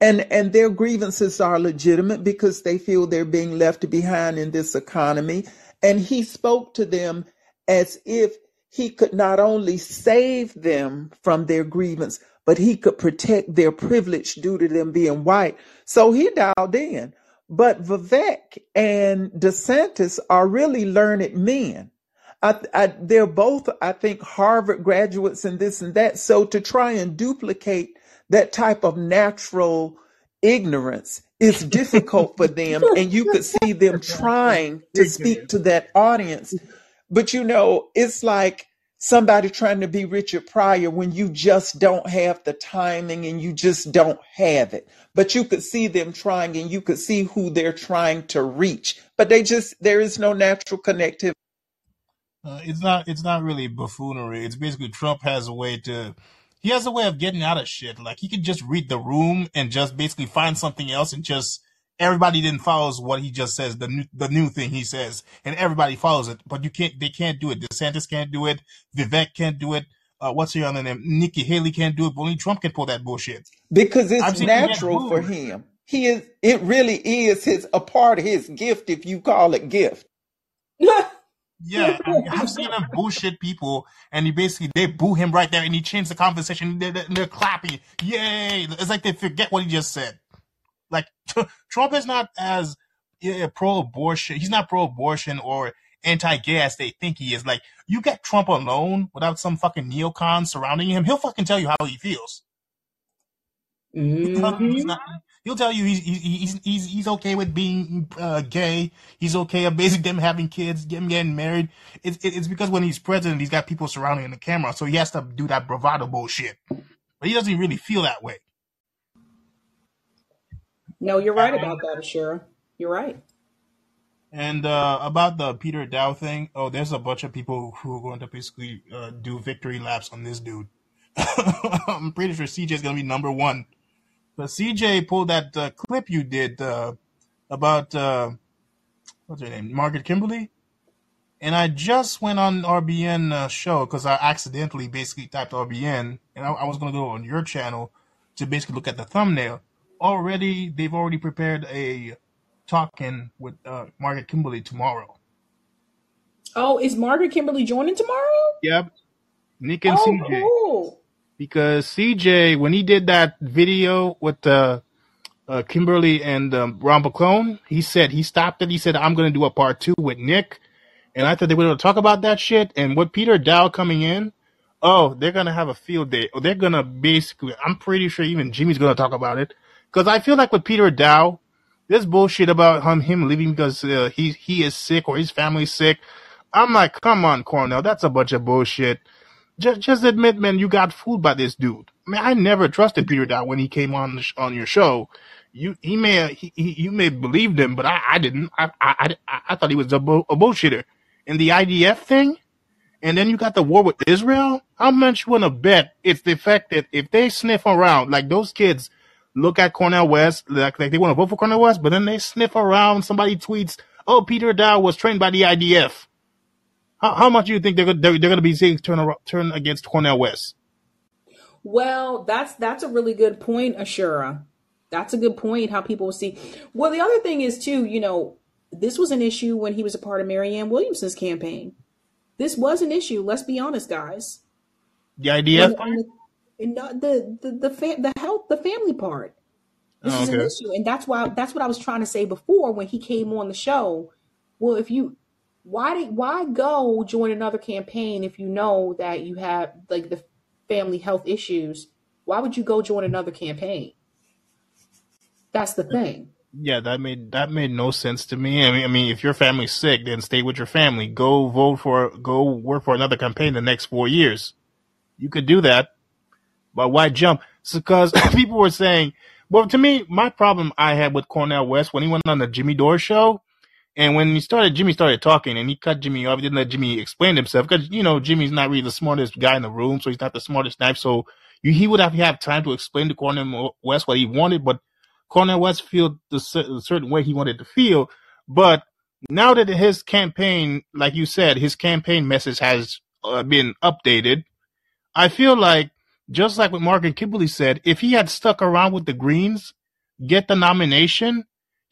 and and their grievances are legitimate because they feel they're being left behind in this economy. And he spoke to them as if he could not only save them from their grievance but he could protect their privilege due to them being white. So he dialed in. But Vivek and DeSantis are really learned men. I, I, they're both, I think, Harvard graduates and this and that. So to try and duplicate that type of natural ignorance is difficult for them. And you could see them trying to speak to that audience. But you know, it's like somebody trying to be Richard Pryor when you just don't have the timing and you just don't have it. But you could see them trying and you could see who they're trying to reach. But they just, there is no natural connectivity. Uh, it's not. It's not really buffoonery. It's basically Trump has a way to. He has a way of getting out of shit. Like he could just read the room and just basically find something else and just everybody then follows what he just says, the new, the new thing he says, and everybody follows it. But you can't, they can't do it. DeSantis can't do it. Vivek can't do it. Uh, what's your other name? Nikki Haley can't do it. But only Trump can pull that bullshit. because it's seen him get natural for him. He is. It really is his a part of his gift, if you call it gift. Yeah, I've seen him bullshit people, and he basically they boo him right there, and he changed the conversation. They're, they're, clapping, yay! It's like they forget what he just said. Like Trump is not as yeah, pro-abortion. He's not pro-abortion or anti-gay as they think he is. Like you get Trump alone without some fucking neocon surrounding him, he'll fucking tell you how he feels. Mm-hmm. You he's not. He'll tell you he's he's he's he's, he's okay with being uh, gay. He's okay with basically them having kids, them getting married. It's it's because when he's president, he's got people surrounding the camera, so he has to do that bravado bullshit. But he doesn't really feel that way. No, you're right about that, Ashura. You're right. And uh, about the Peter Daou thing, oh, there's a bunch of people who are going to basically uh, do victory laps on this dude. I'm pretty sure CJ is going to be number one. But CJ pulled that uh, clip you did uh, about uh, what's her name, Margaret Kimberly, and I just went on RBN uh, show because I accidentally basically typed RBN, and I, I was going to go on your channel to basically look at the thumbnail. Already, they've already prepared a talking with uh, Margaret Kimberly tomorrow. Oh, is Margaret Kimberly joining tomorrow? Yep, Nick and Oh, CJ. cool. Because CJ, when he did that video with uh, uh, Kimberly and um, Ron Placone, he said he stopped it. He said, "I'm going to do a part two with Nick," and I thought they were going to talk about that shit. And with Peter Daou coming in, oh, they're going to have a field day. They're going to basically, I'm pretty sure even Jimmy's going to talk about it. Because I feel like with Peter Daou, this bullshit about him him leaving because uh, he he is sick or his family's sick. I'm like, come on, Cornel, that's a bunch of bullshit. Just just admit, man, you got fooled by this dude. I mean, I never trusted Peter Daou when he came on sh- on your show. You he may he, he, you may have believed him, but I, I didn't. I, I I I thought he was a, a bullshitter. And the IDF thing, and then you got the war with Israel. How much you want to bet it's the fact that if they sniff around, like those kids look at Cornel West, like, like they want to vote for Cornel West, but then they sniff around, somebody tweets, oh, Peter Daou was trained by the IDF. How, how much do you think they're, they're, they're going to be seeing turn, ar- turn against Cornel West? Well, that's that's a really good point, Ashura. That's a good point. How people will see. Well, the other thing is too. You know, this was an issue when he was a part of Marianne Williamson's campaign. This was an issue. Let's be honest, guys. The When IDF? on the and not the the the, fa- the health the family part. This Oh, is an issue, and that's why that's what I was trying to say before when he came on the show. Well, if you why did why go join another campaign if you know that you have like the family health issues? Why would you go join another campaign? That's the thing. Yeah, that made that made no sense to me. I mean, I mean, if your family's sick, then stay with your family. Go vote for, go work for another campaign the next four years. You could do that, but why jump? Because people were saying, well, to me, my problem I had with Cornel West when he went on the Jimmy Dore show, and when he started, Jimmy started talking, and he cut Jimmy off. He didn't let Jimmy explain himself because you know Jimmy's not really the smartest guy in the room, so he's not the smartest knife. So you, he would have have time to explain to Cornel West what he wanted, but Cornel West felt the cer- certain way he wanted to feel. But now that his campaign, like you said, his campaign message has uh, been updated, I feel like just like what Margaret Kimberly said, if he had stuck around with the Greens, get the nomination,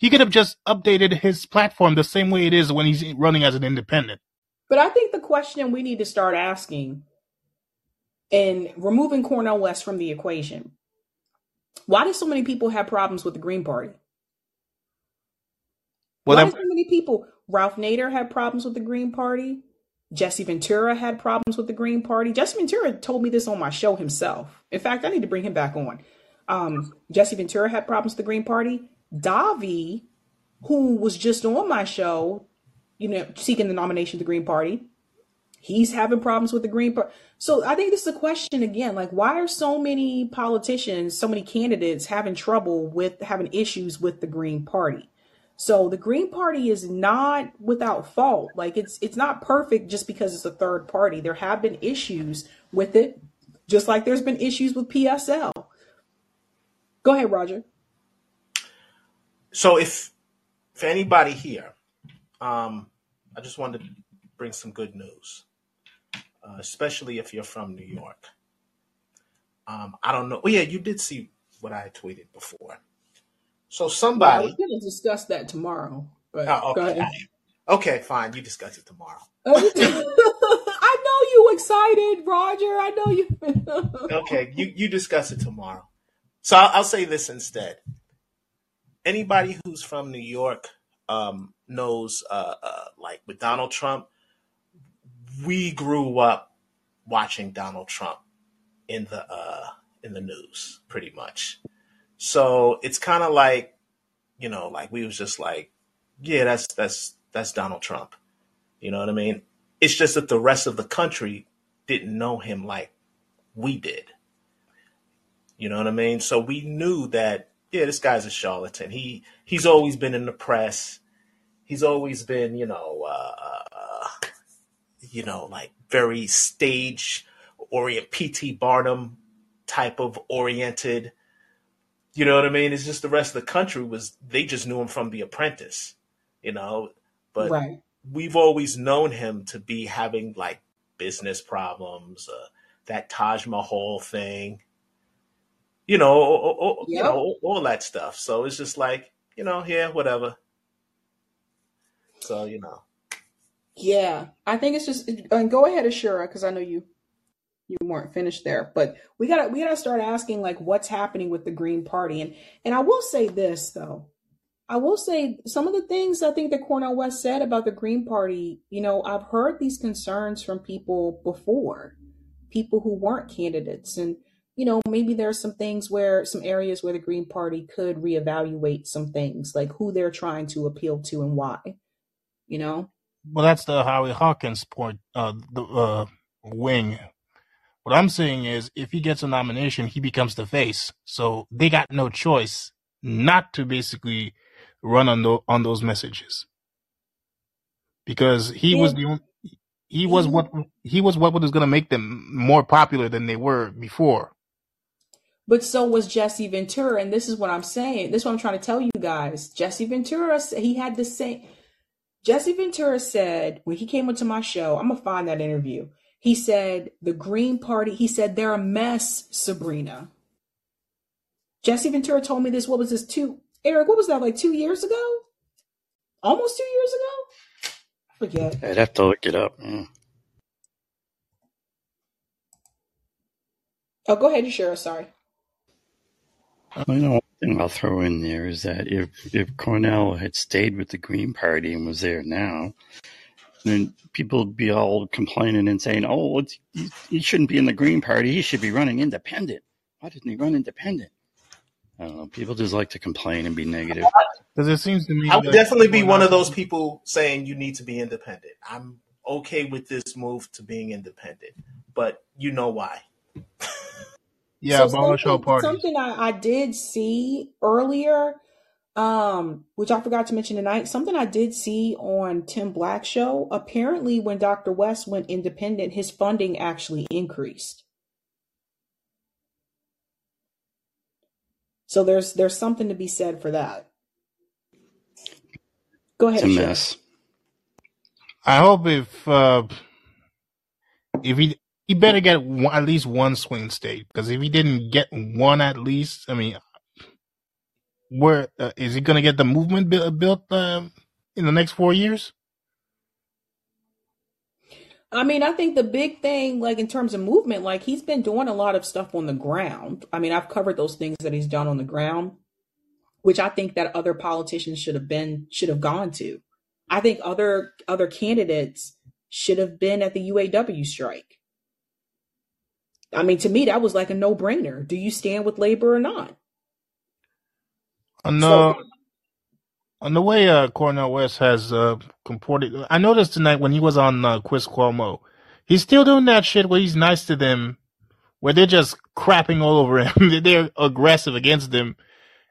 he could have just updated his platform the same way it is when he's running as an independent. But I think the question we need to start asking and removing Cornel West from the equation. Why do so many people have problems with the Green Party? Well, Why that, do so many people? Ralph Nader had problems with the Green Party. Jesse Ventura had problems with the Green Party. Jesse Ventura told me this on my show himself. In fact, I need to bring him back on. Um, Jesse Ventura had problems with the Green Party. Davi, who was just on my show, you know, seeking the nomination of the Green Party, he's having problems with the Green Party. So I think this is a question again, like why are so many politicians, so many candidates having trouble with having issues with the Green Party? So the Green Party is not without fault. Like it's it's not perfect just because it's a third party. There have been issues with it, just like there's been issues with PSL. Go ahead, Roger. So if for anybody here, um, I just wanted to bring some good news, uh, especially if you're from New York. Um, I don't know. Oh yeah, you did see what I tweeted before. So Well, I was somebody. going to discuss that tomorrow, but Oh, okay. Okay, fine. You discuss it tomorrow. I know you excited, Roger. I know you. Okay, you you discuss it tomorrow. So I'll, I'll say this instead. Anybody who's from New York um, knows, uh, uh, like with Donald Trump, we grew up watching Donald Trump in the uh, in the news, pretty much. So it's kind of like, you know, like we was just like, yeah, that's that's that's Donald Trump. You know what I mean? It's just that the rest of the country didn't know him like we did. You know what I mean? So we knew that, yeah, this guy's a charlatan. He he's always been in the press. He's always been, you know, uh, uh, you know, like very stage orient, PT Barnum type of oriented. You know what I mean? It's just the rest of the country was they just knew him from The Apprentice, you know. But right. we've always known him to be having like business problems, uh, that Taj Mahal thing, you know, or, or, or, you know, all, all that stuff. So it's just like, you know, yeah, whatever. So you know, Yeah, I think it's just. And go ahead, Ashura, because I know you you weren't finished there. But we gotta we gotta start asking like what's happening with the Green Party. And and I will say this though. I will say some of the things I think that Cornel West said about the Green Party, you know, I've heard these concerns from people before, people who weren't candidates. And, you know, maybe there are some things where, some areas where the Green Party could reevaluate some things, like who they're trying to appeal to and why, you know? Well, that's the Howie Hawkins point, uh, the uh, wing. What I'm saying is, if he gets a nomination, he becomes the face. So they got no choice not to basically run on tho- on those messages because he was the on- he was what he was what was going to make them more popular than they were before. But so was Jesse Ventura, and this is what I'm saying. This is what I'm trying to tell you guys. Jesse Ventura, he had the same. Jesse Ventura said when he came into my show, I'm gonna find that interview. He said the Green Party. He said they're a mess, Sabrina. Jesse Ventura told me this. What was this? Two Eric? What was that? Like two years ago? Almost two years ago? I forget. I'd have to look it up. Mm. Oh, go ahead, and Shara. Sorry. Well, you know, one thing I'll throw in there is that if if Cornel had stayed with the Green Party and was there now, then people would be all complaining and saying, "Oh, it's, he, he shouldn't be in the Green Party. He should be running independent. Why didn't he run independent?" I don't know. People just like to complain and be negative. Because it seems to me I would definitely be one of those people saying you need to be independent. I'm okay with this move to being independent, but you know why. yeah So abolish all something parties. something I, I did see earlier, um, which I forgot to mention tonight, something I did see on Tim Black show. Apparently, when Dr. West went independent, his funding actually increased. So there's there's something to be said for that. Go It's ahead, a Shara. mess. I hope if uh, if he he better get one, at least one swing state because if he didn't get one at least, I mean, where uh, is he going to get the movement built, built um, in the next four years? I mean, I think the big thing, like in terms of movement, like he's been doing a lot of stuff on the ground. I mean, I've covered those things that he's done on the ground, which I think that other politicians should have been should have gone to. I think other other candidates should have been at the UAW strike. I mean, to me, that was like a no brainer. Do you stand with labor or not? On So, the on the way uh, Cornel West has uh, comported, I noticed tonight when he was on uh, Chris Cuomo, he's still doing that shit where he's nice to them, where they're just crapping all over him. they're aggressive against them,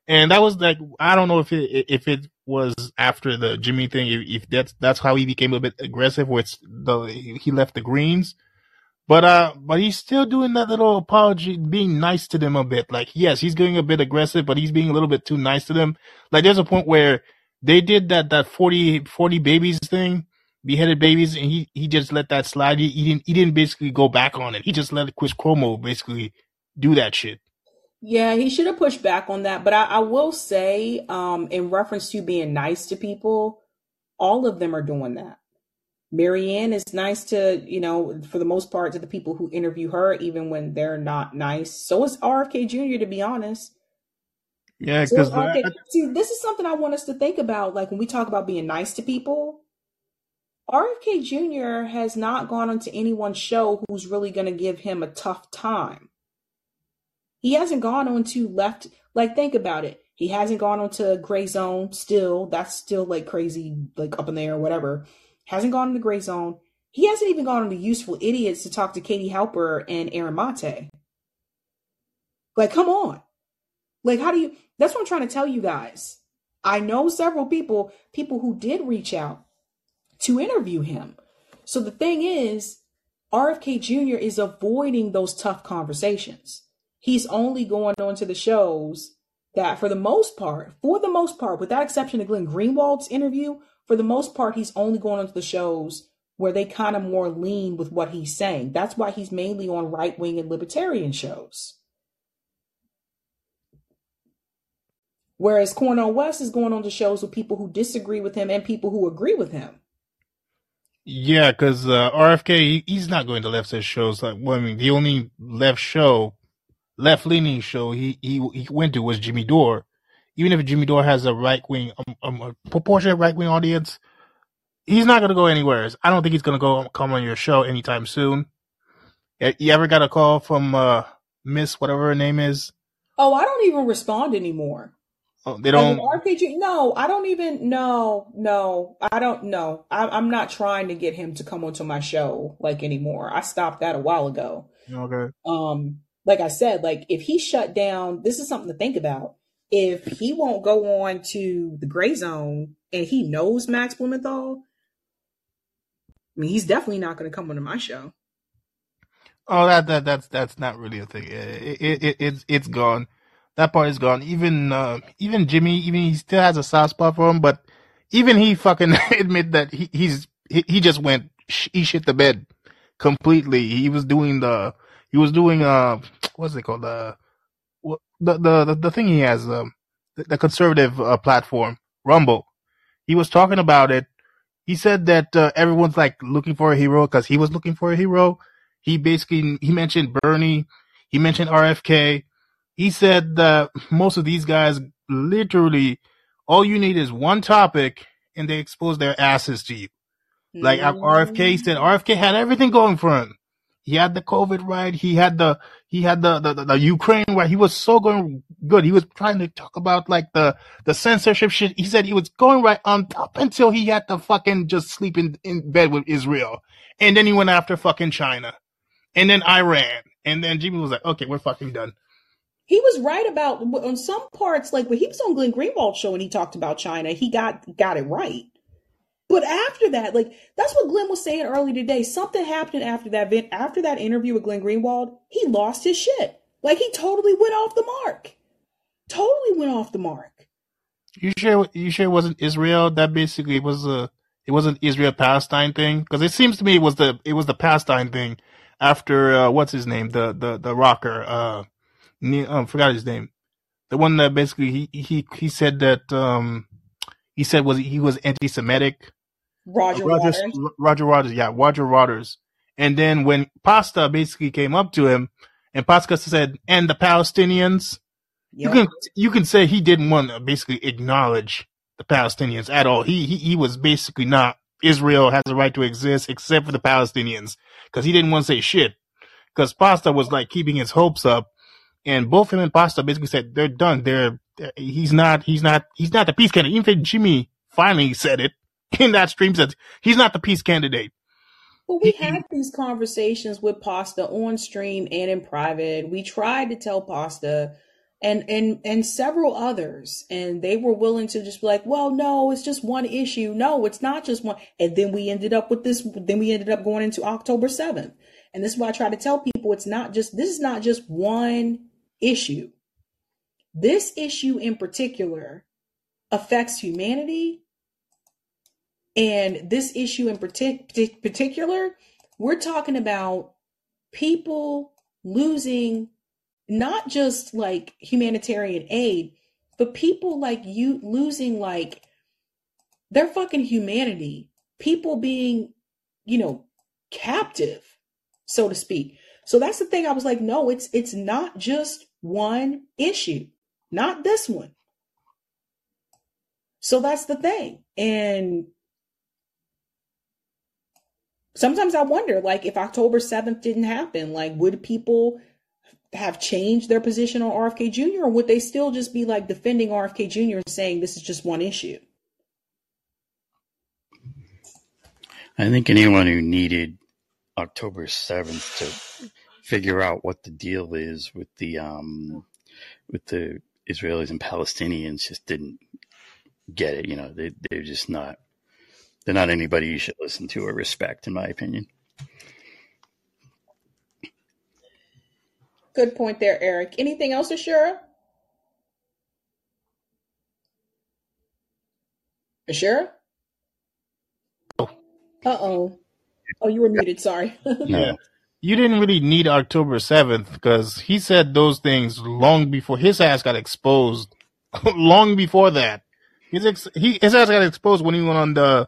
and that was like I don't know if it if it was after the Jimmy thing, if, if that's that's how he became a bit aggressive, where it's the he left the Greens. But uh, but he's still doing that little apology, being nice to them a bit. Like, yes, he's getting a bit aggressive, but he's being a little bit too nice to them. Like, there's a point where they did that that 40, 40 babies thing, beheaded babies, and he he just let that slide. He, he didn't he didn't basically go back on it. He just let Chris Cuomo basically do that shit. Yeah, he should have pushed back on that. But I, I will say, um, in reference to being nice to people, all of them are doing that. Marianne is nice to, you know, for the most part, to the people who interview her, even when they're not nice. So is RFK Jr., to be honest. Yeah, because RFK. See, this is something I want us to think about. Like when we talk about being nice to people, RFK Jr. has not gone onto anyone's show who's really going to give him a tough time. He hasn't gone on to left. Like, think about it. He hasn't gone on to Gray Zone still. That's still like crazy, like up in there or whatever. Hasn't gone into Gray Zone. He hasn't even gone on to Useful Idiots to talk to Katie Halper and Aaron Mate. Like, come on. Like, how do you? That's what I'm trying to tell you guys. I know several people, people who did reach out to interview him. So the thing is, RFK Jr. is avoiding those tough conversations. He's only going on to the shows that, for the most part, for the most part, with that exception of Glenn Greenwald's interview, for the most part, he's only going on to the shows where they kind of more lean with what he's saying. That's why he's mainly on right wing and libertarian shows. Whereas Cornel West is going on to shows with people who disagree with him and people who agree with him. yeah, because uh, RFK he, he's not going to left shows. Like, well, I mean, the only left show, left leaning show he, he he went to was Jimmy Dore. Even if Jimmy Dore has a right wing, um, um, a proportionate right wing audience, he's not going to go anywhere. I don't think he's going to go come on your show anytime soon. You ever got a call from uh, Miss whatever her name is? Oh, I don't even respond anymore. Oh, they don't. RPG, no, I don't even. No, no, I don't know. I, I'm not trying to get him to come onto my show like anymore. I stopped that a while ago. Okay. Um, like I said, like if he shut down, this is something to think about. If he won't go on to the gray zone and he knows Max Blumenthal, I mean, he's definitely not going to come onto my show. Oh, that that that's that's not really a thing. It, it, it it's it's gone. That part is gone. Even uh, even Jimmy, even he still has a soft spot for him, but even he fucking admit that he he's he, he just went he shit the bed completely. He was doing the he was doing uh what's it called what the the the, thing he has um the, the conservative uh, platform Rumble. He was talking about it. He said that uh, everyone's like looking for a hero because he was looking for a hero. He basically he mentioned Bernie. He mentioned RFK. He said that most of these guys literally all you need is one topic and they expose their asses to you. Like uh, RFK said, RFK had everything going for him. He had the COVID right. He had the he had the the, the, the Ukraine right. He was so going good. He was trying to talk about like the the censorship shit. He said he was going right on top until he had to fucking just sleep in, in bed with Israel, and then he went after fucking China, and then Iran, and then Jimmy was like, okay, we're fucking done. He was right about on some parts, like when he was on Glenn Greenwald's show and he talked about China, he got got it right. But after that, like that's what Glenn was saying earlier today. Something happened after that event, after that interview with Glenn Greenwald. He lost his shit. Like he totally went off the mark. Totally went off the mark. You sure you sure it wasn't Israel? That basically was a it wasn't Israel Palestine thing because it seems to me it was the it was the Palestine thing after uh, what's his name the the the rocker uh Ne- um, forgot his name the one that basically he he he said that um he said was he was anti-Semitic Roger Roger Waters. Roger Waters yeah Roger Waters and then when Pasta basically came up to him and Pasta said and the Palestinians you can you can say he didn't want to basically acknowledge the Palestinians at all. He he, he was basically not Israel has a right to exist except for the Palestinians because he didn't want to say shit because Pasta was like keeping his hopes up, and both him and Pasta basically said they're done. They're, they're- he's not he's not he's not the peace candidate. Even Jimmy finally said it in that stream said he's not the peace candidate. Well, we had these conversations with Pasta on stream and in private. We tried to tell Pasta and and and several others, and they were willing to just be like, "Well, no, it's just one issue. No, it's not just one." And then we ended up with this. Then we ended up going into October seventh, And this is why I try to tell people it's not just, this is not just one issue. This issue in particular affects humanity. And this issue in partic- particular, we're talking about people losing not just like humanitarian aid, but people like you losing like their fucking humanity, people being, you know, captive, so to speak. So that's the thing. I was like, no, it's it's not just one issue, not this one. So that's the thing. And sometimes I wonder, like, if October 7th didn't happen, like, would people have changed their position on RFK Jr., or would they still just be like defending RFK Jr. and saying this is just one issue? I think anyone who needed October 7th to figure out what the deal is with the um, with the Israelis and Palestinians just didn't get it. You know, they they're just not they're not anybody you should listen to or respect, in my opinion. Good point there, Eric. Anything else, Ashura? Ashura? Oh. Uh oh. Oh, you were muted. Sorry. No. You didn't really need October 7th because he said those things long before his ass got exposed. long before that. His, ex- he, his ass got exposed when he went on the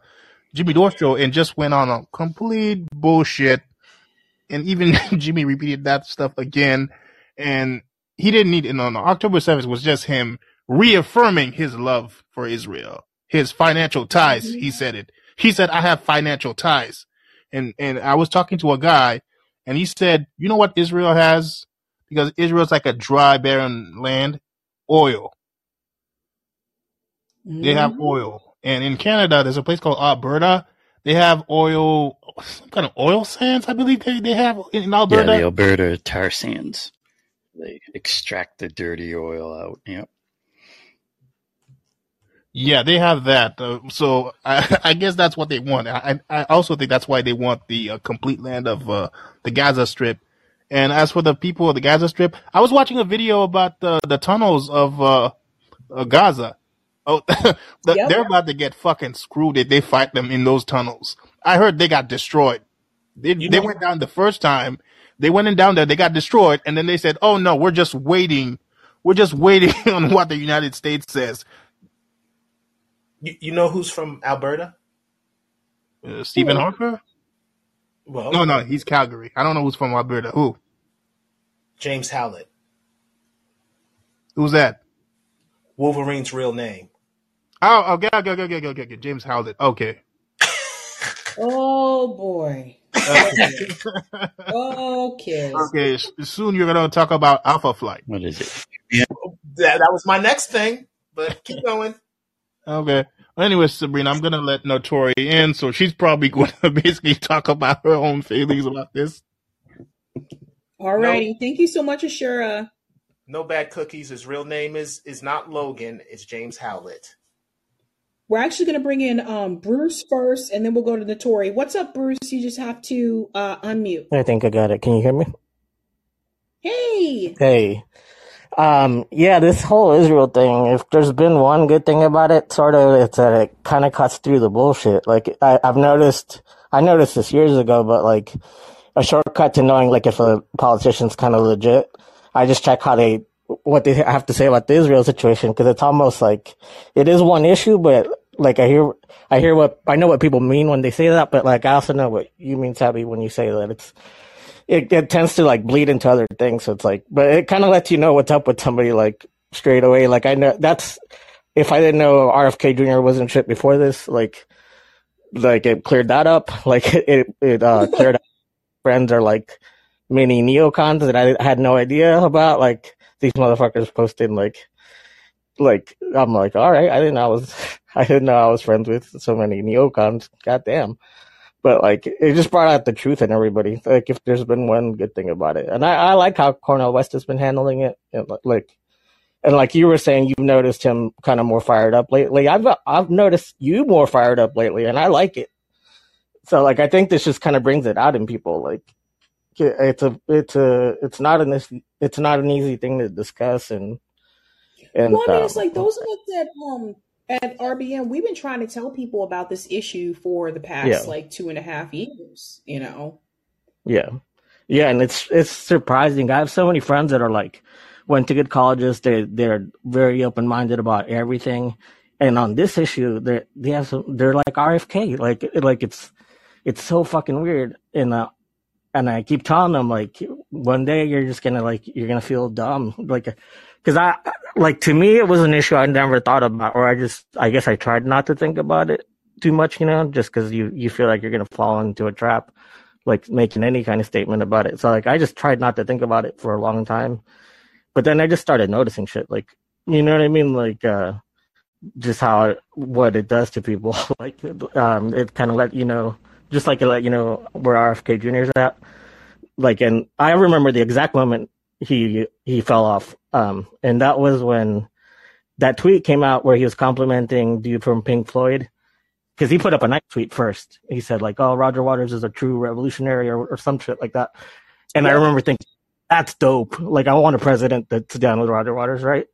Jimmy Dore show and just went on a complete bullshit. And even Jimmy repeated that stuff again. And he didn't need it. No, no. October 7th was just him reaffirming his love for Israel. His financial ties. He said it. He said, I have financial ties. And, and I was talking to a guy and he said, you know what Israel has? Because Israel's like a dry, barren land. Oil. They have Mhm. oil. And in Canada, there's a place called Alberta. They have oil, some kind of oil sands, I believe they, they have in Alberta. Yeah, the Alberta tar sands. They extract the dirty oil out. Yep. Yeah, they have that. Uh, so I, I guess that's what they want. I, I also think that's why they want the uh, complete land of uh, the Gaza Strip. And as for the people of the Gaza Strip, I was watching a video about the the tunnels of uh, uh, Gaza. Oh, Yep. they're about to get fucking screwed if they fight them in those tunnels. I heard they got destroyed. They You they know- went down the first time. They went in down there. They got destroyed, and then they said, "Oh no, we're just waiting. We're just waiting on what the United States says." You, you know who's from Alberta? Uh, Stephen Who? Harper? Well, No, no, he's Calgary. I don't know who's from Alberta. Who? James Howlett, Who's that? Wolverine's real name. Oh, oh, okay, okay, okay, okay, okay, okay. James Howlett. Okay. Oh boy. Okay. Okay. okay. s- Soon you're gonna talk about Alpha Flight. What is it? That, that was my next thing, but keep going. Okay. Well, anyway, Sabrina, I'm gonna let Notori in, so she's probably going to basically talk about her own feelings about this. Alrighty. Thank you so much, Ashura. No bad cookies. His real name is is not Logan. It's James Howlett. We're actually going to bring in um, Bruce first, and then we'll go to Notori. What's up, Bruce? You just have to uh, unmute. I think I got it. Can you hear me? Hey. Hey. Um, yeah, this whole Israel thing, if there's been one good thing about it, sort of, it's that it kind of cuts through the bullshit. Like, I, I've noticed, I noticed this years ago, but like, a shortcut to knowing, like, if a politician's kind of legit, I just check how they, what they have to say about the Israel situation, because it's almost like, it is one issue, but like, I hear, I hear what, I know what people mean when they say that, but like, I also know what you mean, Sabby, when you say that it's, it, it tends to like bleed into other things. So it's like, but it kind of lets you know what's up with somebody like straight away. Like I know that's if I didn't know RFK Jr. wasn't shit before this, like, like it cleared that up. Like it, it uh, cleared up. Friends are like mini neocons that I had no idea about. Like these motherfuckers posting like, like I'm like, all right, I didn't know I was, I didn't know I was friends with so many neocons. Goddamn but like it just brought out the truth in everybody. Like if there's been one good thing about it, and I, I like how Cornel West has been handling it, and like, and like you were saying, you've noticed him kind of more fired up lately. I've I've noticed you more fired up lately, and I like it. So like I think this just kind of brings it out in people. Like it's a it's a it's not an it's not an easy thing to discuss and and Well, I mean, it's um like those of us at um at RBM, we've been trying to tell people about this issue for the yeah past like two and a half years. You know. yeah yeah and it's it's surprising. I have so many friends that are like went to good colleges. They they're very open minded about everything, and on this issue, they they have some, they're like RFK. Like like it's it's so fucking weird. And uh, and I keep telling them like one day you're just gonna like you're gonna feel dumb. Like because I like to me it was an issue I never thought about or I just I guess I tried not to think about it too much you know just because you you feel like you're gonna fall into a trap like making any kind of statement about it. So like I just tried not to think about it for a long time. But then I just started noticing shit like you know what I mean? Like uh just how what it does to people. Like um it kind of let you know just like you know where RFK Jr. is at like and I remember the exact moment he he fell off. Um and that was when that tweet came out where he was complimenting dude from Pink Floyd because he put up a nice tweet first. He said like, "Oh, Roger Waters is a true revolutionary" or, or some shit like that. And I remember thinking, "That's dope." Like I want a president that's down with Roger Waters, right?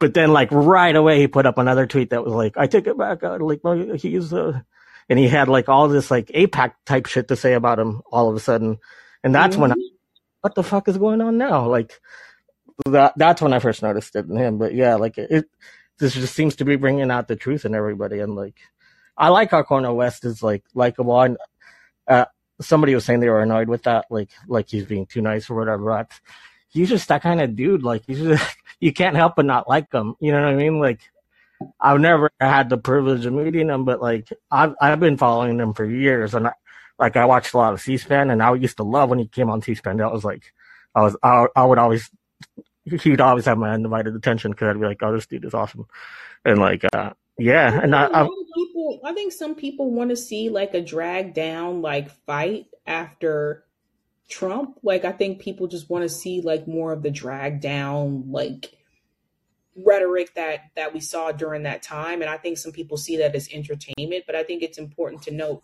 But then like right away he put up another tweet that was like, "I take it back." Uh, like well, he's uh, and he had like all this like AIPAC type shit to say about him all of a sudden. And that's when I, Mhm. what the fuck is going on now? Like that that's when I first noticed it in him. But yeah, like it this just seems to be bringing out the truth in everybody. And like I like how Cornel West is like likable. And uh, somebody was saying they were annoyed with that, like like he's being too nice or whatever. But he's just that kind of dude. Like he's just, you can't help but not like him. You know what I mean? Like I've never had the privilege of meeting him, but like I've I've been following him for years, and I, like I watched a lot of C-SPAN, and I used to love when he came on C-SPAN. That was like I was I, I would always he would always have my undivided attention because I'd be like, oh, this dude is awesome, and like uh yeah, and I, I people, I think some people want to see like a drag down like fight after Trump. Like I think people just want to see like more of the drag down like rhetoric that that we saw during that time and I think some people see that as entertainment, but I think it's important to note,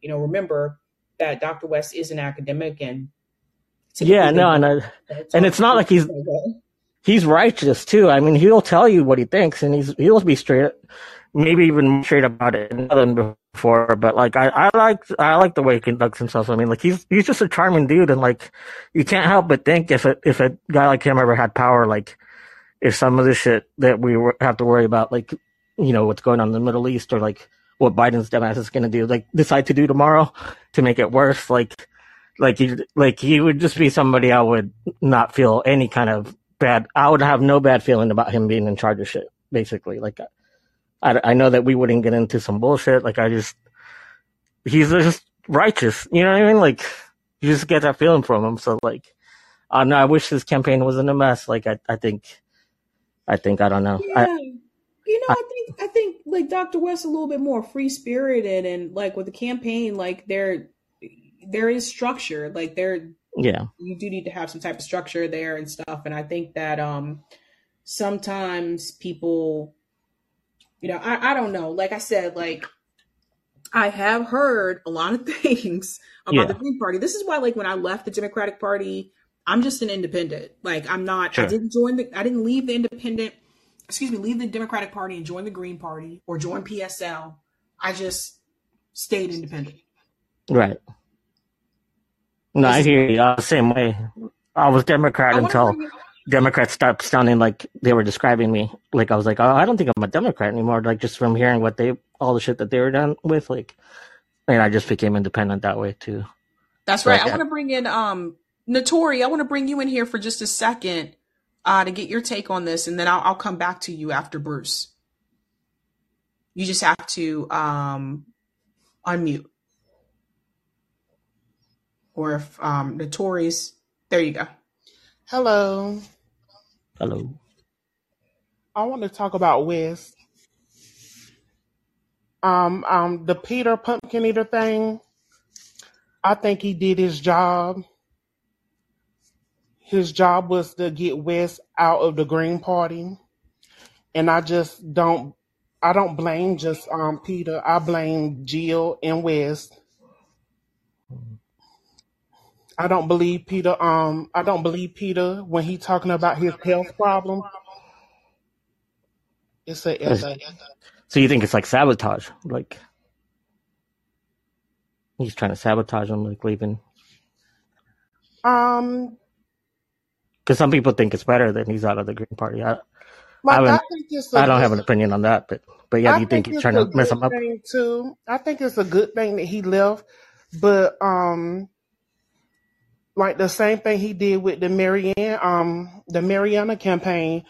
you know, remember that Dr. West is an academic and yeah no, and I, and it's not like he's he's righteous too. I mean, he'll tell you what he thinks, and he's he'll be straight, maybe even straight about it than before. But like, I I like I like the way he conducts himself. I mean, like he's he's just a charming dude, and like you can't help but think if a if a guy like him ever had power, like if some of the shit that we have to worry about, like you know what's going on in the Middle East, or like what Biden's dumbass is gonna do, like decide to do tomorrow to make it worse, like like he like he would just be somebody I would not feel any kind of bad. I would have no bad feeling about him being in charge of shit. Basically, like I, I know that we wouldn't get into some bullshit. Like I just he's just righteous. You know what I mean? Like you just get that feeling from him. So like I know. I wish this campaign wasn't a mess. Like I I think I think I don't know. I, Yeah. You know, I I think I think like Dr. West a little bit more free spirited and like with the campaign, like there there is structure. Like there yeah you do need to have some type of structure there and stuff. And I think that um sometimes people you know, I, I don't know. Like I said, like I have heard a lot of things about the Green Party. This is why, like, when I left the Democratic Party, I'm just an independent. Like, I'm not. I didn't join the. I didn't leave the independent. Excuse me, leave the Democratic Party and join the Green Party or join PSL. I just stayed independent. right. No, I hear you. I was the same way. I was Democrat I until it. Democrats stopped sounding like they were describing me. Like I was like, oh, I don't think I'm a Democrat anymore. Like just from hearing what they, all the shit that they were done with, like, and I just became independent that way too. That's right. like, I want to bring in um Notori. I want to bring you in here for just a second uh, to get your take on this, and then I'll, I'll come back to you after Bruce. You just have to um unmute, or if um Notori's there, you go. Hello. hello. I want to talk about Wes. Um, um, the Peter Pumpkin Eater thing. I think he did his job. His job was to get Wes out of the Green Party, and I just don't. I don't blame just um Peter. I blame Jill and Wes. I don't believe Peter. Um, I don't believe Peter when he talking about his health problem. It's a, it's a So you think it's like sabotage? Like he's trying to sabotage him, like leaving. um. Because some people think it's better that he's out of the Green Party. I, I I think it's a I don't have an opinion on that, but but yeah, do you think think he's trying to mess him up? too. I think it's a good thing that he left, but um, like the same thing he did with the Marianne, um, the Mariana campaign.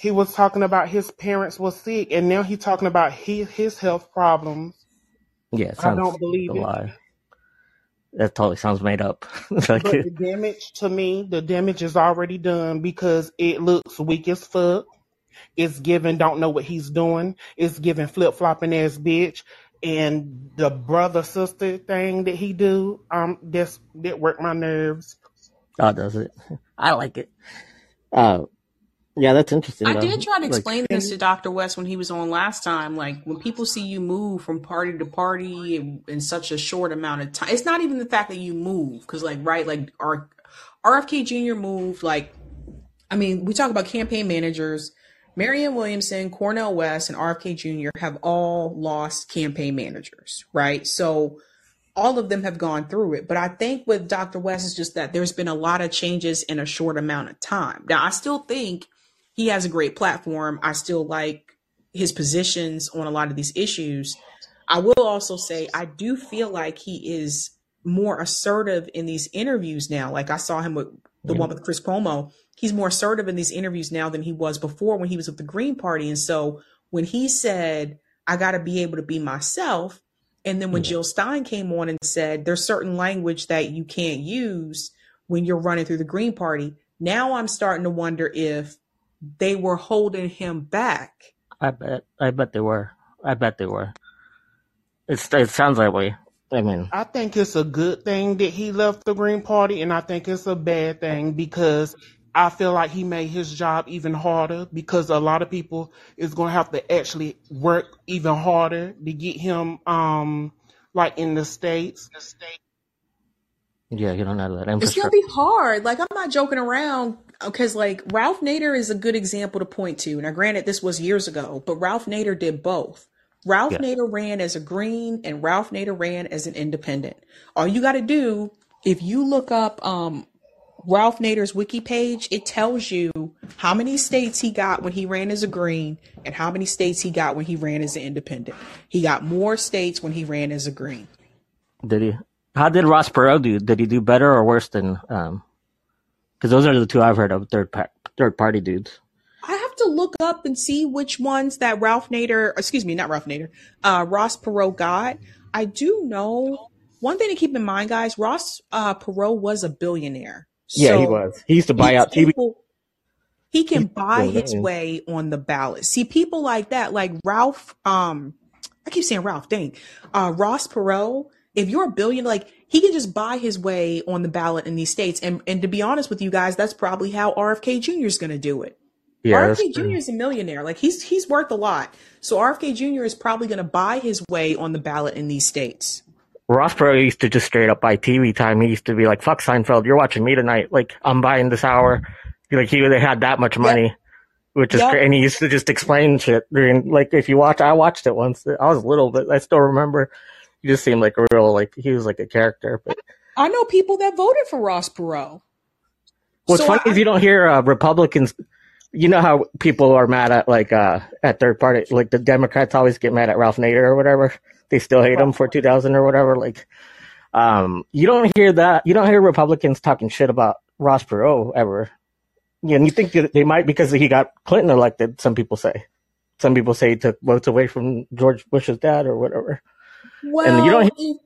He was talking about his parents were sick, and now he's talking about his his health problems. Yeah, I don't believe it. lie. That totally sounds made up. like But the damage to me, the damage is already done because it looks weak as fuck. It's giving don't know what he's doing. It's giving flip flopping ass bitch. And the brother sister thing that he do, um, that's that work my nerves. oh, does it? I like it. Uh, yeah, that's interesting I though. did try to Like, explain this to Dr. West when he was on last time. Like when people see you move from party to party in, in such a short amount of time, it's not even the fact that you move because, like, right, like our RFK Jr. moved. Like, I mean, we talk about campaign managers. Marianne Williamson, Cornel West, and RFK Jr. have all lost campaign managers, right? So all of them have gone through it. But I think with Dr. West is just that there's been a lot of changes in a short amount of time. Now, I still think he has a great platform. I still like his positions on a lot of these issues. I will also say I do feel like he is more assertive in these interviews now. Like I saw him with the one with Chris Cuomo. He's more assertive in these interviews now than he was before when he was with the Green Party. And so when he said, I got to be able to be myself, and then when. Jill Stein came on and said, there's certain language that you can't use when you're running through the Green Party. Now I'm starting to wonder if they were holding him back. I bet. I bet they were. I bet they were. It's. It sounds that way. I mean, I think it's a good thing that he left the Green Party, and I think it's a bad thing because I feel like he made his job even harder because a lot of people is going to have to actually work even harder to get him, um, like in the states. Yeah, you don't have that It's gonna be hard. Like I'm not joking around because like Ralph Nader is a good example to point to. Now, granted, this was years ago, but Ralph Nader did both. Ralph Yeah, Nader ran as a green and Ralph Nader ran as an independent. All you got to do, if you look up um, Ralph Nader's wiki page, it tells you how many states he got when he ran as a green and how many states he got when he ran as an independent. He got more states when he ran as a green. did he? How did Ross Perot do? Did he do better or worse than? Um, because those are the two I've heard of third pa- third party dudes. I have to look up and see which ones that Ralph Nader, excuse me, not Ralph Nader, uh, Ross Perot got. I do know one thing to keep in mind, guys. Ross uh, Perot was a billionaire, Yeah, he was. He used to buy out TV. able. He He can used buy his way on the ballot. See, people like that, like Ralph. Um, I keep saying Ralph. Dang, uh, Ross Perot. If you're a billion, like he can just buy his way on the ballot in these states. And and to be honest with you guys, that's probably how RFK Jr. is going to do it. Yeah, RFK Jr. is a millionaire. Like he's he's worth a lot. So RFK Jr. is probably going to buy his way on the ballot in these states. Ross Perot used to just straight up buy TV time. He used to be like, "Fuck Seinfeld, you're watching me tonight. Like I'm buying this hour." Like he they had that much Yep. money, which is Yep. great. And he used to just explain shit during like if you watch, I watched it once. I was little, but I still remember. He just seemed like a real like he was like a character. But I know people that voted for Ross Perot. what's So funny I, is you don't hear uh, Republicans. You know how people are mad at like uh at third party, like the Democrats always get mad at Ralph Nader or whatever. They still hate him for 2000 or whatever. Like, um, you don't hear that. You don't hear Republicans talking shit about Ross Perot ever. And you think that they might because he got Clinton elected. Some people say. Some people say he took votes away from George Bush's dad or whatever. And you don't well, hear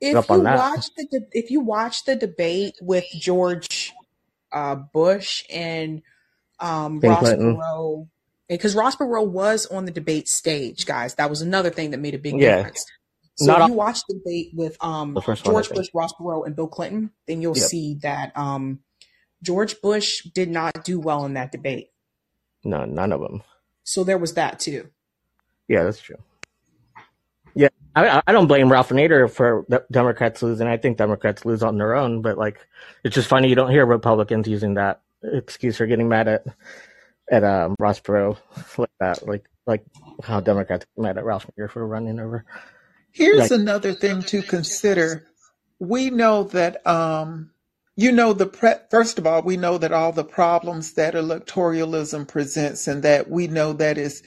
if up you on that. watch the de- if you watch the debate with George uh, Bush and um, Bill Ross Clinton. Perot, because Ross Perot was on the debate stage, guys. That was another thing that made a big Yeah, difference. So not if all, you watch the debate with um, the first one, I George think. Bush, Ross Perot, and Bill Clinton, then you'll Yep. see that um, George Bush did not do well in that debate. No, none of them. So there was that too. Yeah, that's true. Yeah, I, I don't blame Ralph Nader for the Democrats losing. I think Democrats lose on their own, but like, it's just funny you don't hear Republicans using that excuse for getting mad at at um, Ross Perot like that, like like how Democrats get mad at Ralph Nader for running over. Here's Like, another thing to consider. We know that, um, you know, the pre- first of all, we know that all the problems that electoralism presents, and that we know that is,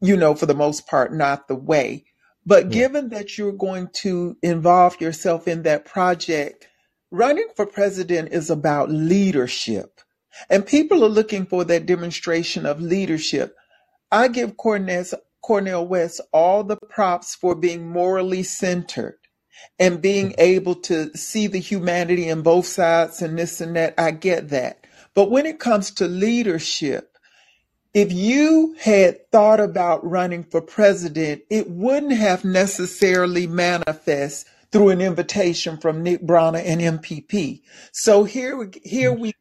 you know, for the most part, not the way. But yeah, given that you're going to involve yourself in that project, running for president is about leadership. And people are looking for that demonstration of leadership. I give Cornel, Cornel West all the props for being morally centered and being mm-hmm. able to see the humanity in both sides and this and that. I get that. But when it comes to leadership, if you had thought about running for president, it wouldn't have necessarily manifest through an invitation from Nick Brana and MPP. So here, we- here we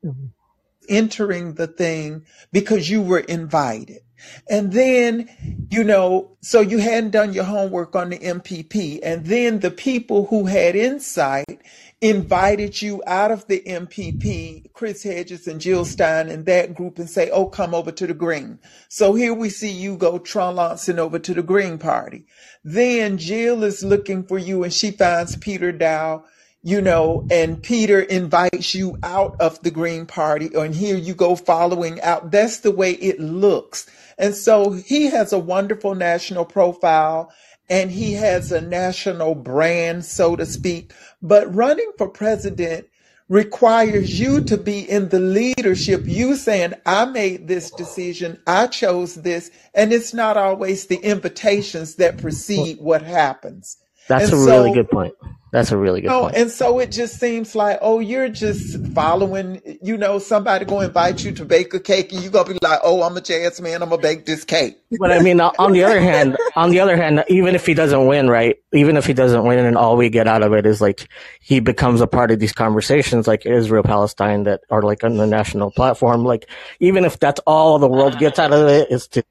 entering the thing because you were invited. And then, you know, so you hadn't done your homework on the MPP. And then the people who had insight invited you out of the MPP, Chris Hedges and Jill Stein and that group and say, oh, come over to the Green. So here we see you go trunlancing over to the Green Party. Then Jill is looking for you and she finds Peter Daou you know, and Peter invites you out of the Green Party, and here you go following out. That's the way it looks. And so he has a wonderful national profile and he has a national brand, so to speak. But running for president requires you to be in the leadership. You saying, I made this decision, I chose this, and it's not always the invitations that precede what happens. that's And a really good point. That's a really good no, point. and so it just seems like, oh, you're just following, you know, somebody gonna invite you to bake a cake and you gonna be like, oh, I'm a jazz man, I'm gonna bake this cake. But I mean, on the other hand, on the other hand, even if he doesn't win, right? Even if he doesn't win, and all we get out of it is like he becomes a part of these conversations, like Israel Palestine, that are like on the national platform. Like even if that's all the world gets out of it is to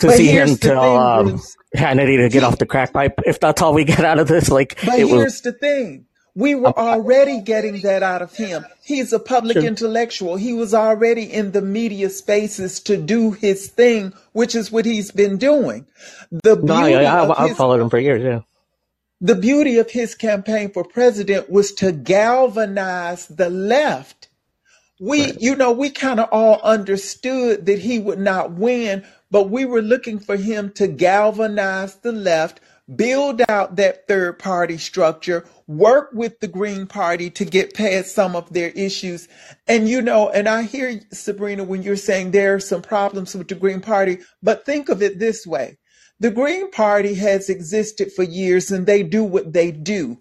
to But see him here's tell um. Hannity to get off the crack pipe. If that's all we get out of this, like but it was. here's the thing. We were already getting that out of him. He's a public Sure. intellectual. He was already in the media spaces to do his thing, which is what he's been doing. The No, I, beauty I, of I've his followed him for years. Yeah. the beauty of his campaign for president was to galvanize the left. We, you know, we kind of all understood that he would not win, but we were looking for him to galvanize the left, build out that third party structure, work with the Green Party to get past some of their issues. And, you know, and I hear Sabrina when you're saying there are some problems with the Green Party, but think of it this way. The Green Party has existed for years and they do what they do.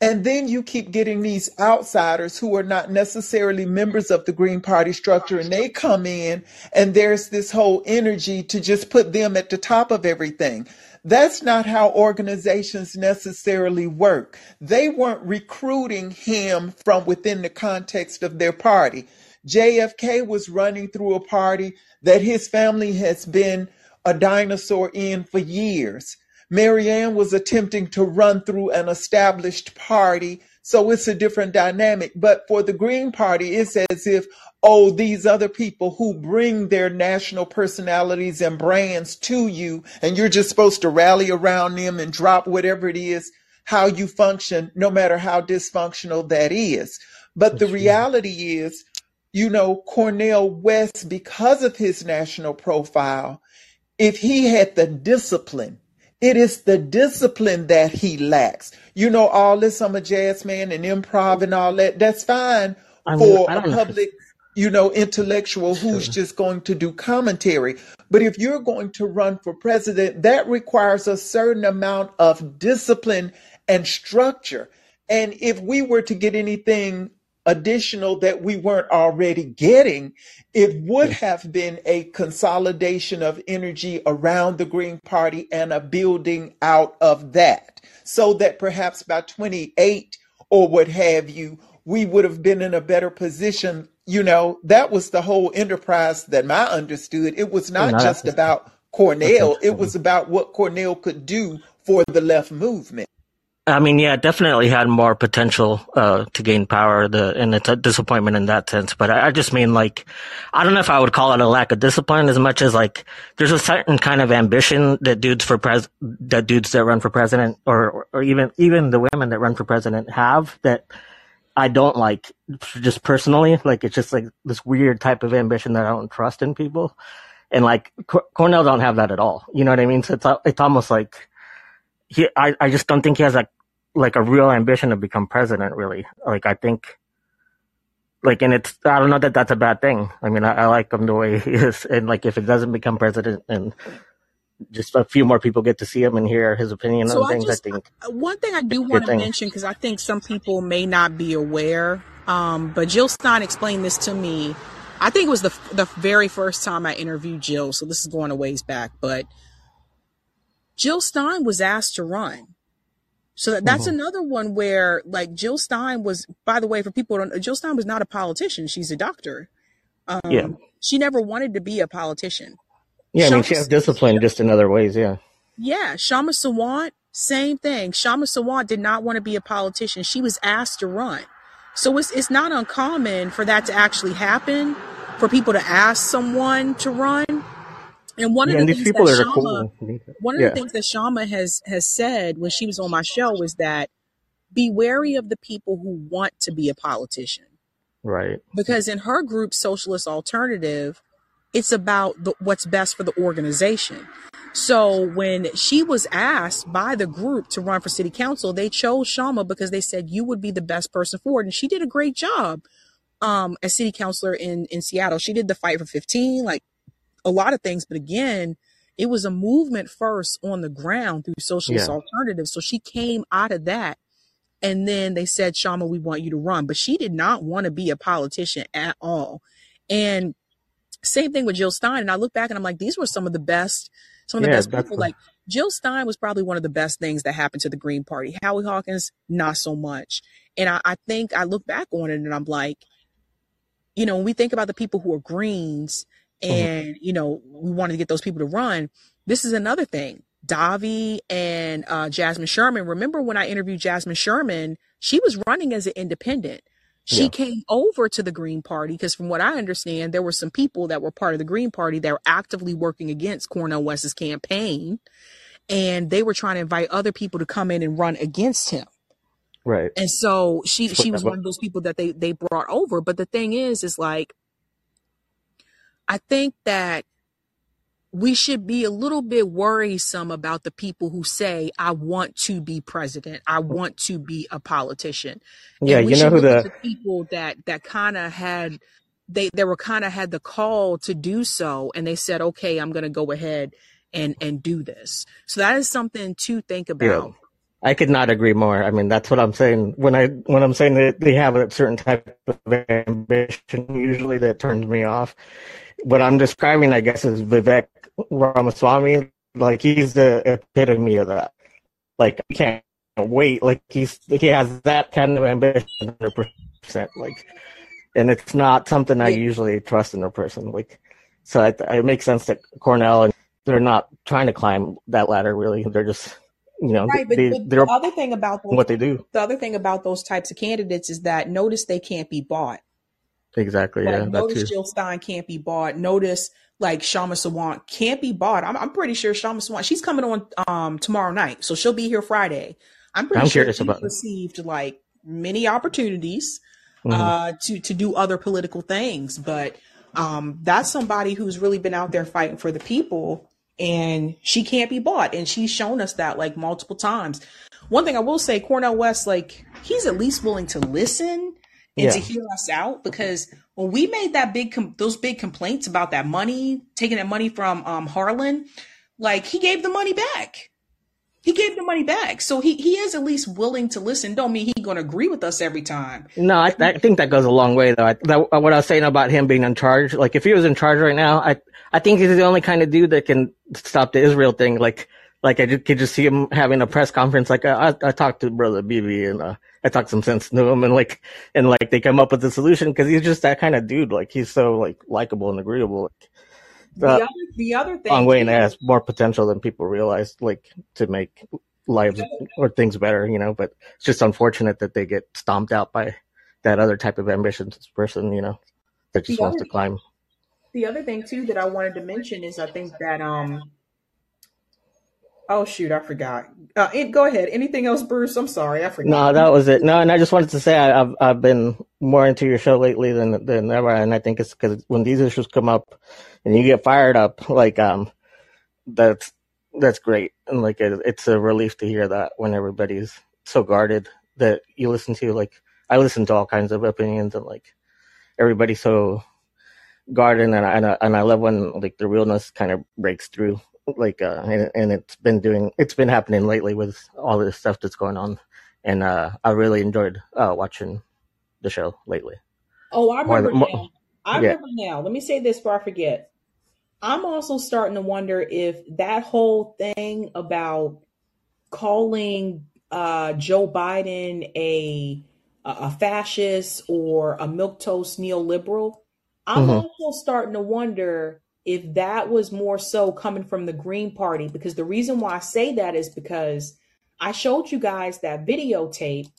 And then you keep getting these outsiders who are not necessarily members of the Green Party structure and they come in and there's this whole energy to just put them at the top of everything. That's not how organizations necessarily work. They weren't recruiting him from within the context of their party. JFK was running through a party that his family has been a dinosaur in for years. Marianne was attempting to run through an established party, so it's a different dynamic. But for the Green Party, it's as if, oh, these other people who bring their national personalities and brands to you, and you're just supposed to rally around them and drop whatever it is, how you function, no matter how dysfunctional that is. But the reality is, you know, Cornel West, because of his national profile, if he had the discipline, it is the discipline that he lacks. You know, all this, I'm a jazz man and improv and all that, that's fine I mean, for I a public, you know, intellectual who's just going to do commentary. But if you're going to run for president, that requires a certain amount of discipline and structure. And if we were to get anything additional that we weren't already getting, it would have been a consolidation of energy around the Green Party and a building out of that. So that perhaps by 28 or what have you, we would have been in a better position. You know, that was the whole enterprise that I understood. It was not just, about Cornel, it was about what Cornel could do for the left movement. I mean, yeah, definitely had more potential uh, to gain power. The and it's a disappointment in that sense. But I, I just mean like, I don't know if I would call it a lack of discipline as much as like there's a certain kind of ambition that dudes for pres that dudes that run for president or or even even the women that run for president have that I don't like just personally. Like it's just like this weird type of ambition that I don't trust in people. And like Cor- Cornel don't have that at all. You know what I mean? So it's it's almost like he I, I just don't think he has like like a real ambition to become president really. Like I think like and it's I don't know that that's a bad thing. I mean I, I like him the way he is and like if it doesn't become president and just a few more people get to see him and hear his opinion So on I things, just I think uh, one thing I do want to thing. mention because I think some people may not be aware, um, but Jill Stein explained this to me. I think it was the the very first time I interviewed Jill, so this is going a ways back. But Jill Stein was asked to run, so that, that's hmm another one where like Jill Stein was. By the way, for people who don't, Jill Stein was not a politician; she's a doctor. Yeah. Um, she never wanted to be a politician. Yeah, I mean she has discipline just in other ways, yeah. Yeah, Shama Sawant, same thing. Shama Sawant did not want to be a politician. She was asked to run. So it's it's not uncommon for that to actually happen, for people to ask someone to run. And one of the things people that Shama cool. one of the things that Shama has has said when she was on my show was that be wary of the people who want to be a politician. Right. because in her group socialist alternative it's about the, what's best for the organization. So when she was asked by the group to run for city council they chose shama because they said you would be the best person for it. And she did a great job um as city councilor in in seattle. She did the fight for 15 like a lot of things but again it was a movement first on the ground through socialist Yeah. alternatives so she came out of that and then they said, Shama, we want you to run. But she did not want to be a politician at all. And same thing with Jill Stein. And I look back and I'm like, these were some of the best, some of the Yeah, best people. Like Jill Stein was probably one of the best things that happened to the Green Party. Howie Hawkins, not so much. And I, I think I look back on it and I'm like, you know, when we think about the people who are Greens Mhm. and, you know, we wanted to get those people to run, this is another thing. Davi and uh, Jasmine Sherman. Remember when I interviewed Jasmine Sherman? She was running as an independent. She Yeah. came over to the Green Party because, from what I understand, there were some people that were part of the Green Party that were actively working against Cornel West's campaign, and they were trying to invite other people to come in and run against him. Right. And so she she was one of those people that they they brought over. But the thing is, is like I think that we should be a little bit worrisome about the people who say, I want to be president. I want to be a politician. Yeah, you know who the the people that, that kind of had, they, they were kind of had the call to do so. And they said, okay, I'm going to go ahead and, and do this. So that is something to think yeah. I could not agree more. I mean, that's what I'm saying. When I when I'm saying that they have a certain type of ambition, usually that turns me off. What I'm describing, I guess, is Vivek Ramaswamy. Like he's the epitome of that. Like I can't wait. Like he's he has that kind of ambition, hundred percent. Like, and it's not something I usually trust in a person. Like, so it, it makes sense that Cornel and they're not trying to climb that ladder. Really, they're just you know Right. But, they but the other thing about those, what they do. the other thing about those types of candidates is that notice they can't be bought. Exactly. Yeah, Like that notice too. Jill Stein can't be bought. Notice like Shama Sawant can't be bought. I'm, I'm pretty sure Shama Sawant, she's coming on um tomorrow night. So she'll be here Friday. I'm pretty I'm sure she's about received like many opportunities hmm uh to to do other political things. But um that's somebody who's really been out there fighting for the people and she can't be bought. And she's shown us that like multiple times. One thing I will say, Cornel West, like he's at least willing to listen and to hear us out because when we made that big com- those big complaints about that money taking that money from um Harlan like he gave the money back he gave the money back so he he is at least willing to listen don't mean he gonna agree with us every time No, I, I think that goes a long way, though. I, that, what I was saying about him being in charge, like if he was in charge right now, I I think he's the only kind of dude that can stop the Israel thing. Like like I could just see him having a press conference. Like I I, talked to brother Bibi and uh, I talked some sense to him, and like and like they come up with a solution because he's just that kind of dude. Like he's so like likable and agreeable. Like, the uh, other the other long thing way and has more potential than people realize. Like to make lives or things better, you know. But it's just unfortunate that they get stomped out by that other type of ambitious person, you know, that just The wants other to climb. The other thing too that I wanted to mention is I think that um oh shoot I forgot. Uh, go ahead. Anything else, Bruce? I'm sorry, I forgot. No, that was it. No, and I just wanted to say I, I've I've been more into your show lately than than ever, and I think it's because when these issues come up and you get fired up, like um, that's that's great, and like it, it's a relief to hear that when everybody's so guarded that you listen to. Like I listen to all kinds of opinions, and like everybody's so guarded, and I and I, and I love when like the realness kind of breaks through. Like uh, and, and it's been doing, it's been happening lately with all this stuff that's going on and uh, I really enjoyed uh, watching the show lately. Oh, I remember than more, now. I yeah, remember now. Let me say this before I forget. I'm also starting to wonder if that whole thing about calling uh, Joe Biden a a fascist or a milquetoast neoliberal. I'm hmm also starting to wonder if that was more so coming from the Green Party because the reason why I say that is because I showed you guys that videotape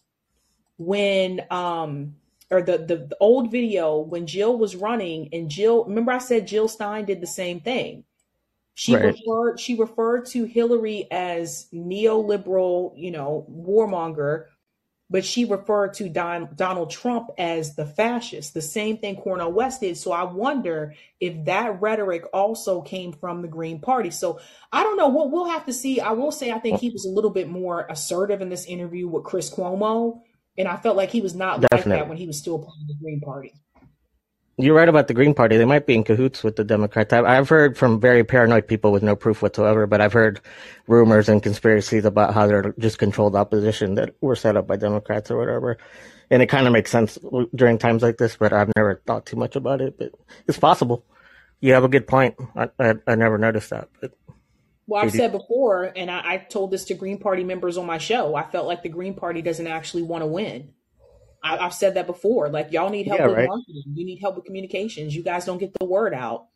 when um or the, the the old video when Jill was running and Jill remember I said Jill Stein did the same thing. She right, referred she referred to Hillary as neoliberal, you know, warmonger, but she referred to Don, Donald Trump as the fascist. The same thing Cornel West did. So I wonder if that rhetoric also came from the Green Party. So I don't know. We'll, we'll have to see. I will say I think he was a little bit more assertive in this interview with Chris Cuomo, and I felt like he was not like that when he was still part of the Green Party. You're right about the Green Party. They might be in cahoots with the Democrats. I've, heard from very paranoid people with no proof whatsoever, but I've heard rumors and conspiracies about how they're just controlled opposition that were set up by Democrats or whatever. And it kind of makes sense during times like this, but I've never thought too much about it. But it's possible. You have a good point. I, I, I never noticed that. But Well, I've said before, and I, I told this to Green Party members on my show. I felt like the Green Party doesn't actually want to win. I, I've said that before. Like, y'all need help Yeah, with right. marketing. You need help with communications. You guys don't get the word out.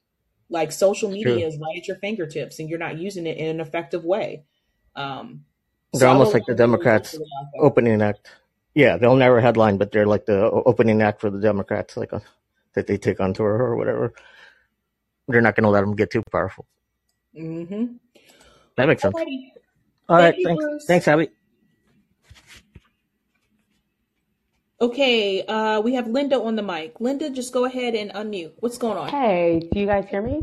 Like, social It's true. media is right at your fingertips, and you're not using it in an effective way. Um, They're I almost like the like to really Democrats hopefully about that. opening act. Yeah, they'll never headline, but they're like the opening act for the Democrats, like a, that they take on tour or whatever. They're not going to let them get too powerful. Mm-hmm. That makes sense. Alrighty. All right, Thank you, thanks. Bruce. Thanks, Abby. Okay, uh, we have Linda on the mic. Linda, just go ahead and unmute. What's going on? Hey, do you guys hear me?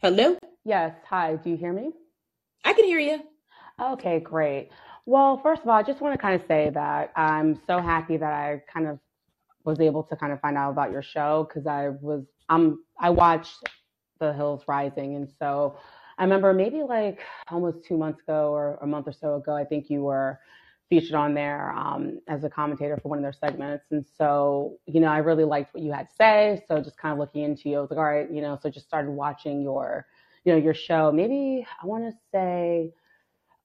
Hello? Yes. Hi, do you hear me? I can hear you. Okay, great. Well, first of all, I just want to kind of say that I'm so happy that I kind of was able to kind of find out about your show because I was um I watched The Hills Rising and so I remember maybe like almost two months ago or a month or so ago, I think you were featured on there um, as a commentator for one of their segments. And so, you know, I really liked what you had to say. So just kind of looking into you, I was like, all right, you know, so just started watching your, you know, your show. Maybe I want to say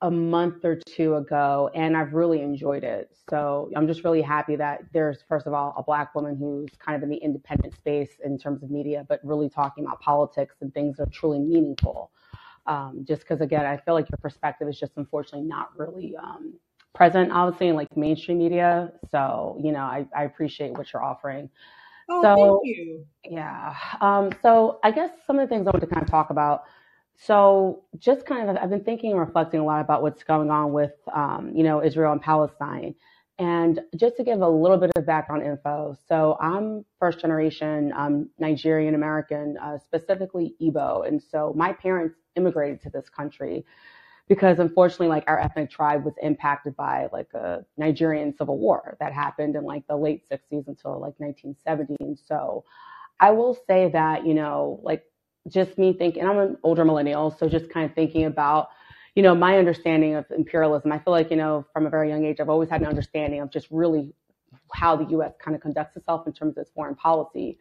a month or two ago, and I've really enjoyed it. So I'm just really happy that there's, first of all, a black woman who's kind of in the independent space in terms of media, but really talking about politics and things that are truly meaningful. Um, just because, again, I feel like your perspective is just unfortunately not really um, present, obviously, in like mainstream media. So, you know, I, I appreciate what you're offering. Oh, thank So, you. yeah. Um, so I guess some of the things I want to kind of talk about. So just kind of, I've been thinking and reflecting a lot about what's going on with, um, you know, Israel and Palestine. And just to give a little bit of background info, so I'm first generation um, Nigerian American, uh, specifically Igbo. And so my parents immigrated to this country because unfortunately, like our ethnic tribe was impacted by like a Nigerian civil war that happened in like the late 60s until like 1970. And so I will say that, you know, like just me thinking, I'm an older millennial, so just kind of thinking about, you know, my understanding of imperialism. I feel like, you know, from a very young age, I've always had an understanding of just really how the U.S. kind of conducts itself in terms of its foreign policy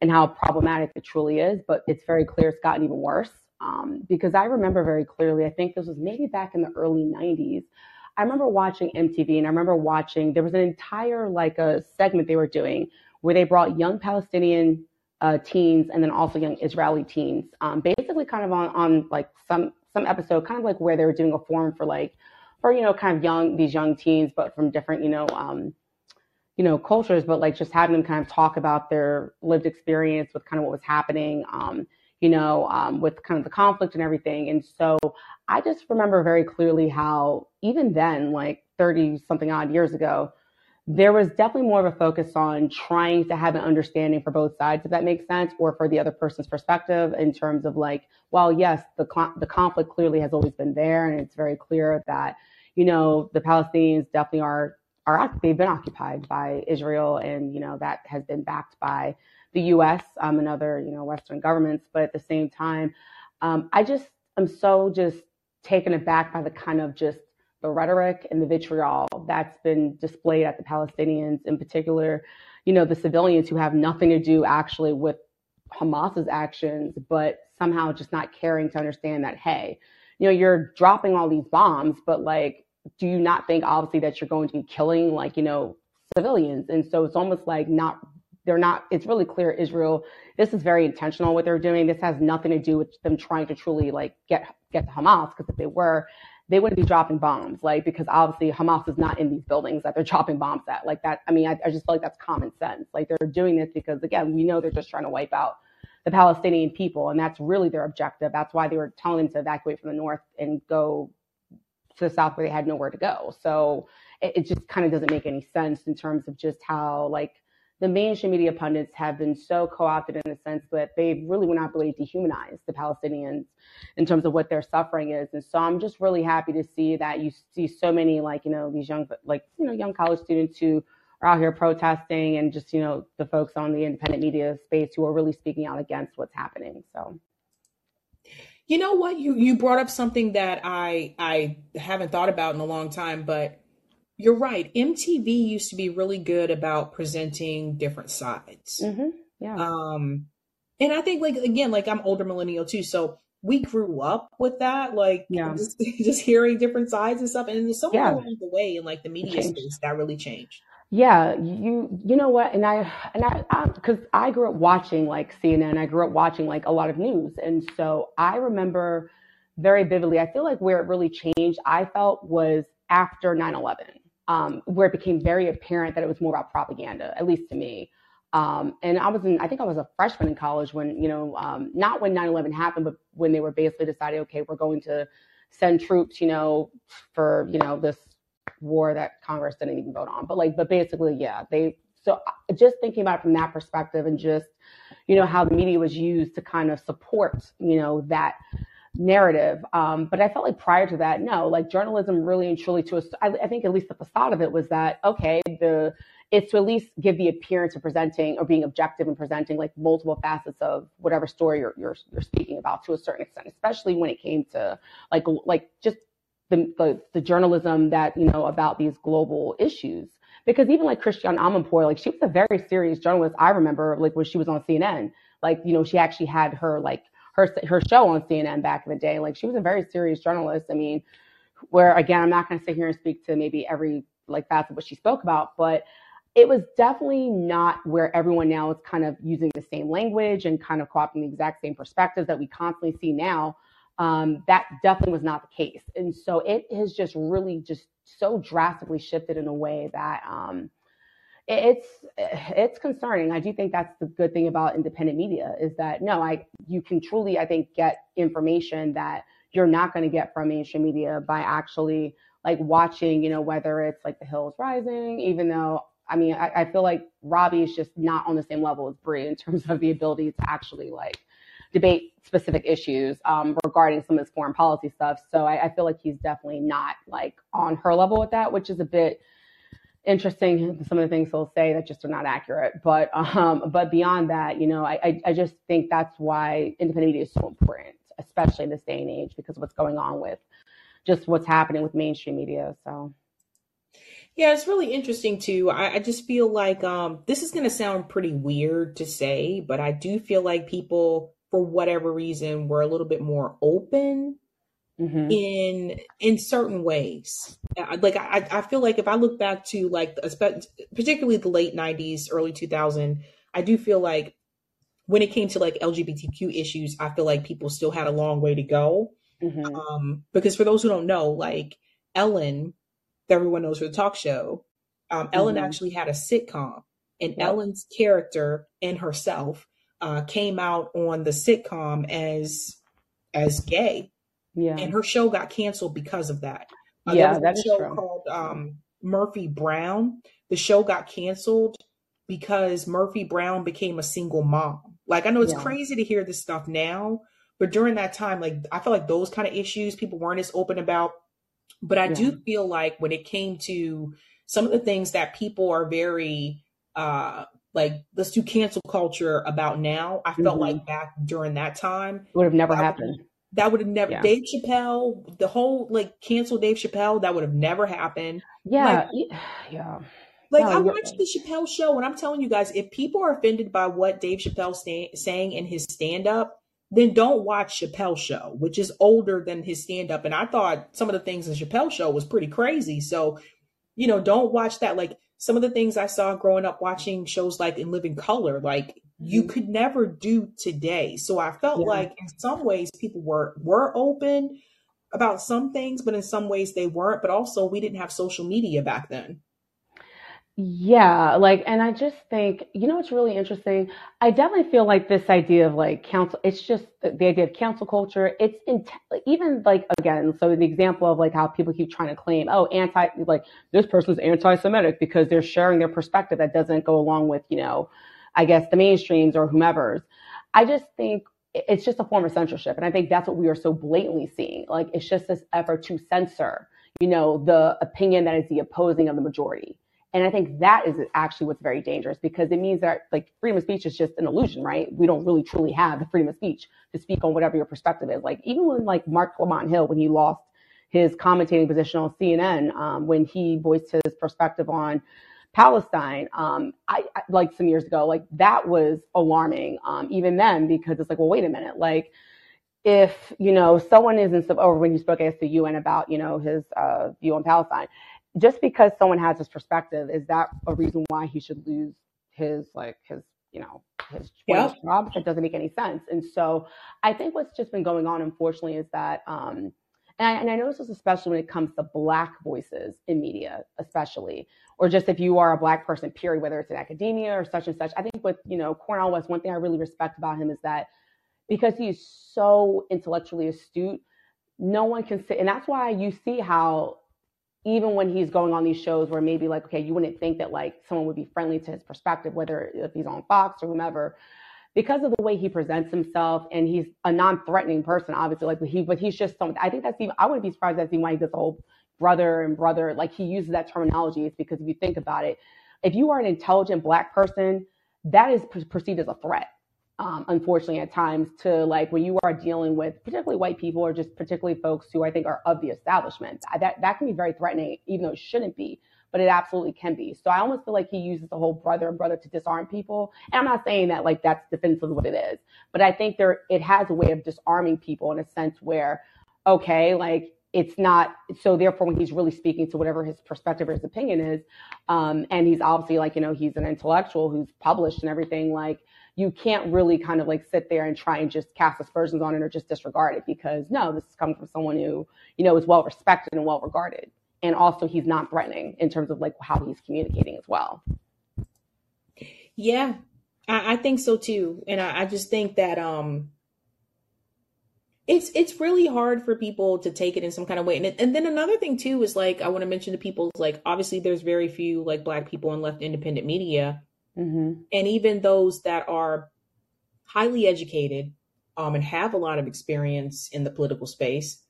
and how problematic it truly is. But it's very clear it's gotten even worse um, because I remember very clearly, I think this was maybe back in the early 90s. I remember watching MTV and I remember watching, there was an entire like a segment they were doing where they brought young Palestinian uh, teens and then also young Israeli teens, um, basically kind of on on like some some episode, kind of like where they were doing a forum for like for you know kind of young these young teens, but from different you know um, you know cultures, but like just having them kind of talk about their lived experience with kind of what was happening. Um, you know, um, with kind of the conflict and everything. And so I just remember very clearly how even then, like 30 something odd years ago, there was definitely more of a focus on trying to have an understanding for both sides, if that makes sense, or for the other person's perspective in terms of like, well, yes, the the conflict clearly has always been there, and it's very clear that you know the Palestinians definitely are are they've been occupied by Israel, and you know that has been backed by the U.S. Um, and other you know Western governments. But at the same time, um, I just am so just taken aback by the kind of just the rhetoric and the vitriol that's been displayed at the Palestinians, in particular, you know, the civilians who have nothing to do actually with Hamas's actions, but somehow just not caring to understand that, hey, you know, you're dropping all these bombs, but like, do you not think obviously that you're going to be killing like, you know, civilians? And so it's almost like not they're not it's really clear israel this is very intentional what they're doing this has nothing to do with them trying to truly like get get to hamas because if they were they wouldn't be dropping bombs, like because obviously Hamas is not in these buildings that they're dropping bombs at. Like that, I mean, I, I just feel like that's common sense. Like they're doing this because again, we know they're just trying to wipe out the Palestinian people, and that's really their objective. That's why they were telling them to evacuate from the north and go to the south where they had nowhere to go. So it, it just kind of doesn't make any sense in terms of just how like the mainstream media pundits have been so co-opted in the sense that they really were not ability to dehumanize the Palestinians in terms of what their suffering is. And so I'm just really happy to see that you see so many like, you know, these young, like, you know, young college students who are out here protesting and just, you know, the folks on the independent media space who are really speaking out against what's happening. So. You know what? You you brought up something that I I haven't thought about in a long time, but you're right. MTV used to be really good about presenting different sides. Mm-hmm. Yeah. Um, and I think like again, like I'm older millennial too, so we grew up with that, like yeah. just, just hearing different sides and stuff. And somewhere Yeah. along the way in like the media space, that really changed. Yeah, you you know what, and I and I because I, grew up watching like CNN, I grew up watching like a lot of news, and so I remember very vividly. I feel like where it really changed, I felt was after 9/11, um, where it became very apparent that it was more about propaganda, at least to me. Um, and I was in, I think I was a freshman in college when you know, um, not when 9/11 happened, but when they were basically deciding, okay, we're going to send troops, you know, for you know this war that Congress didn't even vote on. But like, but basically, yeah, they. So uh, just thinking about it from that perspective, and just you know how the media was used to kind of support you know that narrative. Um, but I felt like prior to that, no, like journalism really and truly to us, I, I think at least the facade of it was that okay, the it's to at least give the appearance of presenting or being objective and presenting like multiple facets of whatever story you're, you're you're speaking about to a certain extent, especially when it came to like like just the, the, the journalism that you know about these global issues because even like Christiane Amanpour, like she was a very serious journalist. I remember like when she was on CNN, like you know she actually had her like her her show on CNN back in the day. Like she was a very serious journalist. I mean, where again, I'm not going to sit here and speak to maybe every like facet what she spoke about, but it was definitely not where everyone now is kind of using the same language and kind of copying the exact same perspectives that we constantly see now um, that definitely was not the case. And so it has just really just so drastically shifted in a way that um, it's it's concerning. I do think that's the good thing about independent media is that no, I you can truly I think get information that you're not going to get from mainstream media by actually like watching, you know, whether it's like The Hills Rising, even though I mean I, I feel like Robby is just not on the same level as Brie in terms of the ability to actually like debate specific issues um, regarding some of his foreign policy stuff. So I, I feel like he's definitely not like on her level with that, which is a bit interesting. Some of the things he'll say that just are not accurate. But um, but beyond that, you know, I, I, just think that's why independent media is so important, especially in this day and age, because of what's going on with just what's happening with mainstream media. So. Yeah, it's really interesting too. I, I just feel like um, this is going to sound pretty weird to say, but I do feel like people for whatever reason were a little bit more open Mhm. in in certain ways. Like I, I feel like if I look back to like particularly the late '90s, early 2000, I do feel like when it came to like LGBTQ issues, I feel like people still had a long way to go. hmm Um, because for those who don't know, like Ellen, that everyone knows for the talk show, um, Ellen hmm actually had a sitcom, and Yep. Ellen's character and herself uh, came out on the sitcom as as gay, Yeah. and her show got canceled because of that. Uh, Yeah, that show true. called um, Murphy Brown. The show got canceled because Murphy Brown became a single mom. Like I know it's Yeah. crazy to hear this stuff now, but during that time, like I feel like those kind of issues people weren't as open about. But I Yeah. do feel like when it came to some of the things that people are very uh like let's do cancel culture about now, I felt hmm like back during that time Would have never happened. That would have never Yeah. Dave Chappelle, the whole like cancel Dave Chappelle, that would have never happened. Yeah. y- Yeah. like No, I watched the Chappelle show, and I'm telling you guys, if people are offended by what Dave Chappelle sta- saying in his stand up, then don't watch Chappelle show, which is older than his stand up. And I thought some of the things in Chappelle show was pretty crazy. So you know, don't watch that. Like some of the things I saw growing up watching shows like In Living Color, like you could never do today. So I felt Yeah. like in some ways people were were open about some things, but in some ways they weren't. But also we didn't have social media back then. Yeah, like, and I just think, you know, what's really interesting. I definitely feel like this idea of like cancel, it's just the, the idea of cancel culture. It's in, even like, again, so the example of like how people keep trying to claim, oh, anti, like this person's anti-Semitic because they're sharing their perspective that doesn't go along with, you know, I guess the mainstreams or whomever's. I just think it's just a form of censorship. And I think that's what we are so blatantly seeing. Like, it's just this effort to censor, you know, the opinion that is the opposing of the majority. And I think that is actually what's very dangerous because it means that like freedom of speech is just an illusion, right? We don't really truly have the freedom of speech to speak on whatever your perspective is. Like even when like Marc Lamont Hill, when he lost his commentating position on CNN, um, when he voiced his perspective on Palestine, um, I, I like some years ago, like that was alarming, um, even then, because it's like, well, wait a minute, like if you know someone isn't or when he spoke against the UN about you know his uh, view on Palestine, just because someone has this perspective, is that a reason why he should lose his like his you know his one of Yeah. his? That doesn't make any sense. And so I think what's just been going on, unfortunately, is that. Um, and I, and I notice this especially when it comes to Black voices in media, especially, or just if you are a Black person, period, whether it's in academia or such and such. I think with you know Cornel West, one thing I really respect about him is that because he's so intellectually astute, no one can sit, and that's why you see how even when he's going on these shows where maybe like okay, you wouldn't think that like someone would be friendly to his perspective, whether if he's on Fox or whomever, because of the way he presents himself and he's a non-threatening person, obviously. Like he, but he's just something. I think that's even. I wouldn't be surprised that's even why he the whole brother and brother. Like he uses that terminology. It's because if you think about it, if you are an intelligent black person, that is perceived as a threat. Um, unfortunately, at times, to like when you are dealing with particularly white people or just particularly folks who I think are of the establishment, that that can be very threatening, even though it shouldn't be but it absolutely can be. So I almost feel like he uses the whole brother and brother to disarm people. And I'm not saying that like that's defensive of what it is, but I think there it has a way of disarming people in a sense where, okay, like it's not so therefore when he's really speaking to whatever his perspective or his opinion is, um, and he's obviously like, you know, he's an intellectual who's published and everything, like you can't really kind of like sit there and try and just cast aspersions on it or just disregard it because no, this is coming from someone who, you know, is well respected and well regarded and also he's not threatening in terms of like how he's communicating as well. Yeah, I, I think so too. And I, I just think that um it's it's really hard for people to take it in some kind of way. And it, and then another thing too is like I want to mention to people like obviously there's very few like black people in left independent media. Mm-hmm. And even those that are highly educated um and have a lot of experience in the political space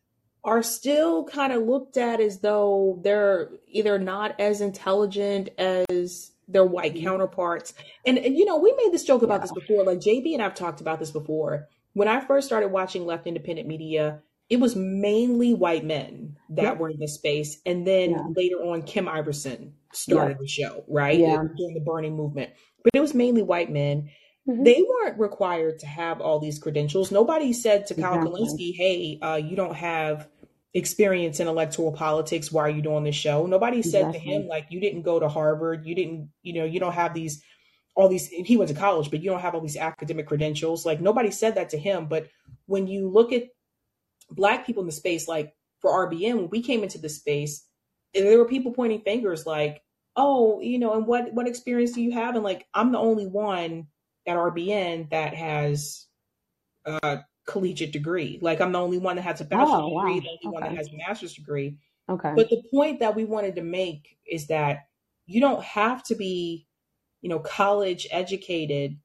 are still kind of looked at as though they're either not as intelligent as their white mm-hmm. counterparts. And, and you know, we made this joke about this before. Like JB and I've talked about this before. When I first started watching left independent media, it was mainly white men that Yep. were in this space. And then Yeah. later on, Kim Iverson started Yeah. the show, right? Yeah. During the Bernie movement. But it was mainly white men Mhm. they weren't required to have all these credentials. Nobody said to Kyle Exactly. Kulinski, "Hey, uh, you don't have experience in electoral politics. Why are you doing this show?" Nobody said to him like, "You didn't go to Harvard. You didn't, you know, you don't have these all these he went to college but you don't have all these academic credentials like nobody said that to him but when you look at black people in the space like for rbn when we came into the space there were people pointing fingers like oh you know and what what experience do you have and like i'm the only one at rbn that has a collegiate degree. Like i'm the only one that has a bachelor's Oh, degree the only one that has a master's degree. Okay. but the point that we wanted to make is that you don't have to be, you know, college educated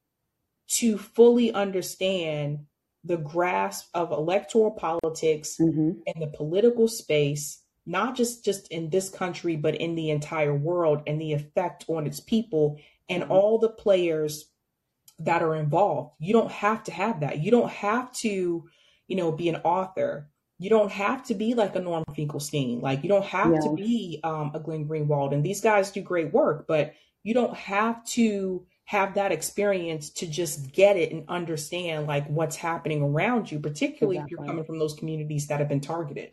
to fully understand the grasp of electoral politics hmm and the political space, not just just in this country, but in the entire world and the effect on its people and Mhm. all the players that are involved. You don't have to have that. You don't have to, you know, be an author. You don't have to be like a Norm Finkelstein. Like you don't have to be um, a Glenn Greenwald. And these guys do great work, but you don't have to have that experience to just get it and understand like what's happening around you, particularly if you're coming from those communities that have been targeted.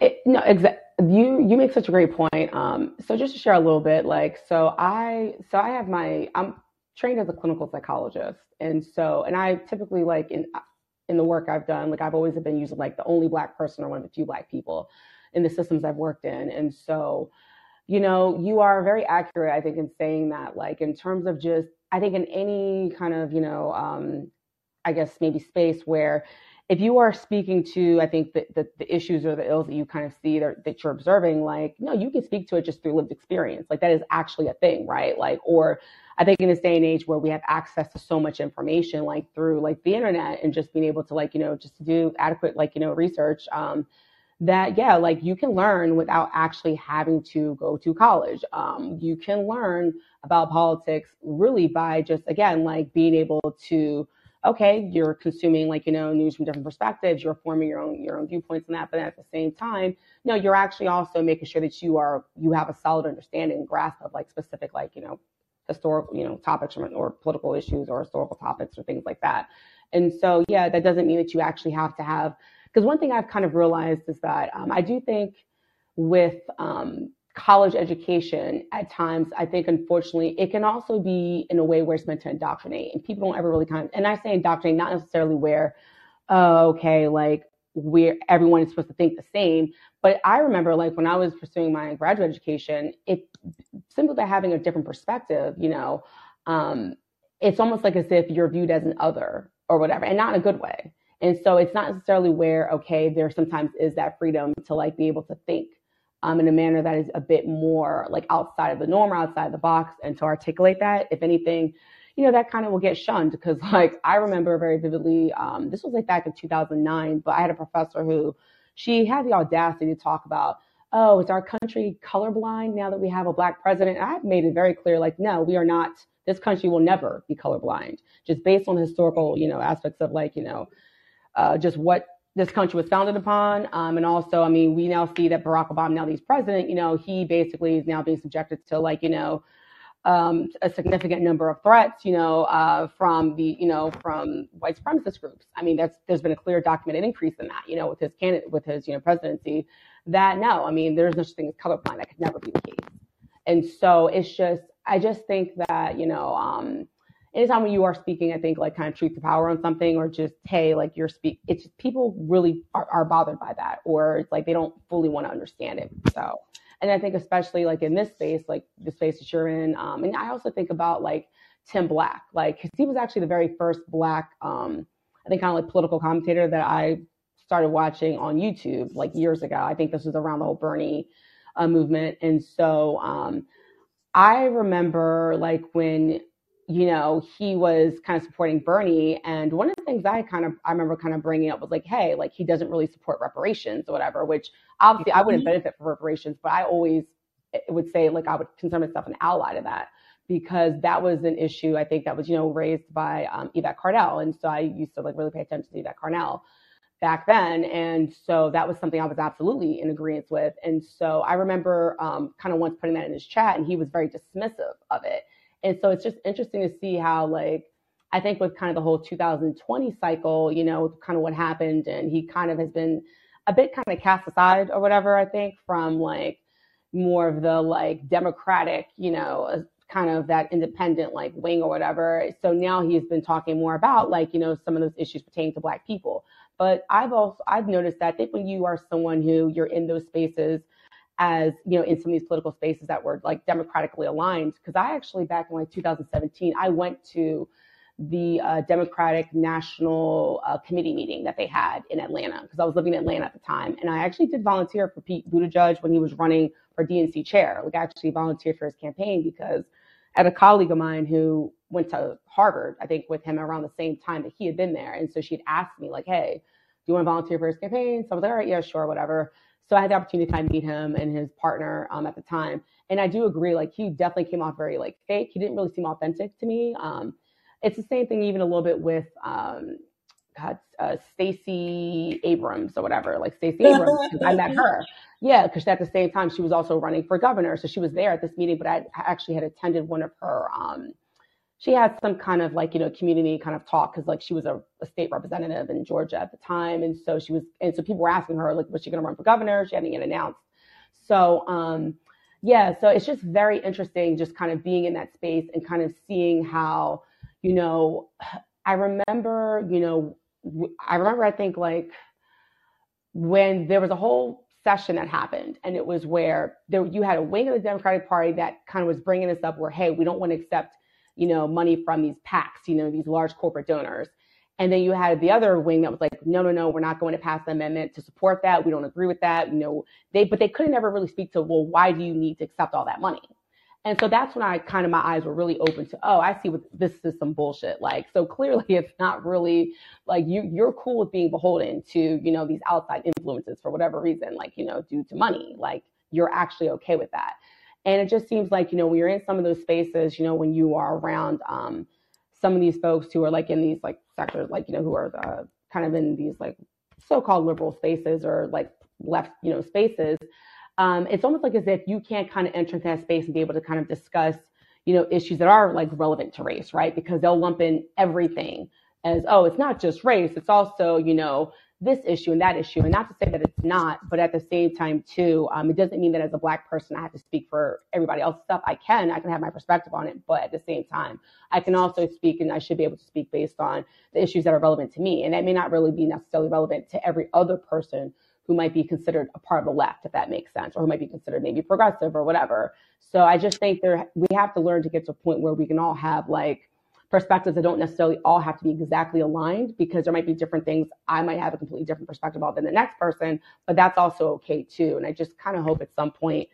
It, no, exactly. You you make such a great point. Um, so just to share a little bit, like, so I so I have my I'm trained as a clinical psychologist, and so and I typically like in in the work I've done, like I've always been using like the only black person or one of the few black people in the systems I've worked in, and so you know you are very accurate, I think, in saying that, like in terms of just I think in any kind of you know um, I guess maybe space where if you are speaking to i think the, the, the issues or the ills that you kind of see that, that you're observing like no you can speak to it just through lived experience. Like that is actually a thing right? Like or i think in this day and age where we have access to so much information like through like the internet and just being able to like you know just do adequate like you know research um that yeah like you can learn without actually having to go to college. Um you can learn about politics really by just again like being able to okay, you're consuming like, you know, news from different perspectives, you're forming your own your own viewpoints on that, but at the same time, no, you're actually also making sure that you are you have a solid understanding and grasp of like specific like, you know, historical, you know, topics or, or political issues or historical topics or things like that. And so, yeah, that doesn't mean that you actually have to have because one thing I've kind of realized is that um, I do think with um, college education at times i think unfortunately it can also be in a way where it's meant to indoctrinate and people don't ever really kind of and i say indoctrinate not necessarily where oh, okay like where everyone is supposed to think the same but i remember like when i was pursuing my graduate education it simply by having a different perspective you know um, it's almost like as if you're viewed as an other or whatever and not in a good way. And so it's not necessarily where okay there sometimes is that freedom to like be able to think um, in a manner that is a bit more like outside of the norm or outside of the box and to articulate that if anything you know that kind of will get shunned because like i remember very vividly um, this was like back in 2009 but i had a professor who she had the audacity to talk about oh is our country colorblind now that we have a black president? And i've made it very clear like no we are not. This country will never be colorblind. Just based on historical you know aspects of like you know uh, just what this country was founded upon. Um, and also, I mean, we now see that Barack Obama, now that he's president, you know, he basically is now being subjected to like, you know, um, a significant number of threats, you know, uh, from the, you know, from white supremacist groups. I mean, that's there's been a clear documented increase in that, you know, with his candidate, with his, you know, presidency. That no, I mean, there's no such thing as colorblind. That could never be the case. And so it's just, I just think that, you know, um, anytime when you are speaking, I think like kind of truth to power on something or just, hey, like you're speak, it's just people really are, are bothered by that or it's like they don't fully want to understand it. So, and I think especially like in this space, like the space that you're in. Um, and I also think about like Tim Black, like 'cause he was actually the very first Black, um, I think kind of like political commentator that I started watching on YouTube like years ago. I think this was around the whole Bernie uh, movement. And so um, I remember like when, you know, he was kind of supporting Bernie. And one of the things I kind of, I remember kind of bringing up was like, hey, like he doesn't really support reparations or whatever, which obviously I wouldn't benefit from reparations, but I always would say like I would consider myself an ally to that because that was an issue I think that was, you know, raised by um, Yvette Carnell. And so I used to like really pay attention to Yvette Carnell back then. And so that was something I was absolutely in agreement with. And so I remember um, kind of once putting that in his chat and he was very dismissive of it. And so it's just interesting to see how like, I think with kind of the whole 2020 cycle, you know, kind of what happened and he kind of has been a bit kind of cast aside or whatever, I think from like more of the like democratic, you know, uh, kind of that independent like wing or whatever. So now he's been talking more about like, you know, some of those issues pertaining to black people. But I've also I've noticed that I think when you are someone who you're in those spaces as you know in some of these political spaces that were like democratically aligned because i actually back in like 2017 i went to the uh, democratic national uh, committee meeting that they had in atlanta because i was living in atlanta at the time and i actually did volunteer for pete buttigieg when he was running for dnc chair. Like I actually volunteered for his campaign because I had a colleague of mine who went to harvard i think with him around the same time that he had been there and so she'd asked me like hey do you want to volunteer for his campaign? So i was like all right yeah sure whatever so I had the opportunity to kind of meet him and his partner um, at the time. And I do agree, like he definitely came off very like fake. He didn't really seem authentic to me. Um, it's the same thing even a little bit with um, God, uh, Stacey Abrams or whatever, like Stacey Abrams, I met her. Yeah, because at the same time she was also running for governor, so she was there at this meeting. But I actually had attended one of her um, she had some kind of like you know community kind of talk because like she was a, a, state representative in Georgia at the time, and so she was, and so people were asking her like, was she going to run for governor? She hadn't yet announced. So um, yeah, so it's just very interesting, just kind of being in that space and kind of seeing how you know, I remember you know, I remember I think like when there was a whole session that happened and it was where there you had a wing of the Democratic Party that kind of was bringing this up where hey we don't want to accept you know, money from these PACs, you know, these large corporate donors. And then you had the other wing that was like, no, no, no, we're not going to pass the amendment to support that. We don't agree with that. You know, they, but they couldn't ever really speak to, well, why do you need to accept all that money? And so that's when I kind of my eyes were really open to, oh, I see what this is some bullshit. Like, so clearly it's not really like you you're cool with being beholden to, you know, these outside influences for whatever reason, like, you know, due to money. Like you're actually okay with that. And it just seems like, you know, when you're in some of those spaces, you know, when you are around um, some of these folks who are like in these like sectors, like, you know, who are the, kind of in these like so-called liberal spaces or like left, you know, spaces, um, it's almost like as if you can't kind of enter that space and be able to kind of discuss, you know, issues that are like relevant to race, right? Because they'll lump in everything as, oh, it's not just race, it's also, you know, this issue and that issue. And not to say that it's not, but at the same time, too, um, it doesn't mean that as a Black person, I have to speak for everybody else's stuff. I can, I can have my perspective on it, but at the same time, I can also speak and I should be able to speak based on the issues that are relevant to me. And that may not really be necessarily relevant to every other person who might be considered a part of the left, if that makes sense, or who might be considered maybe progressive or whatever. So I just think there we have to learn to get to a point where we can all have like perspectives that don't necessarily all have to be exactly aligned because there might be different things I might have a completely different perspective on than the next person, but that's also okay too. And I just kind of hope at some point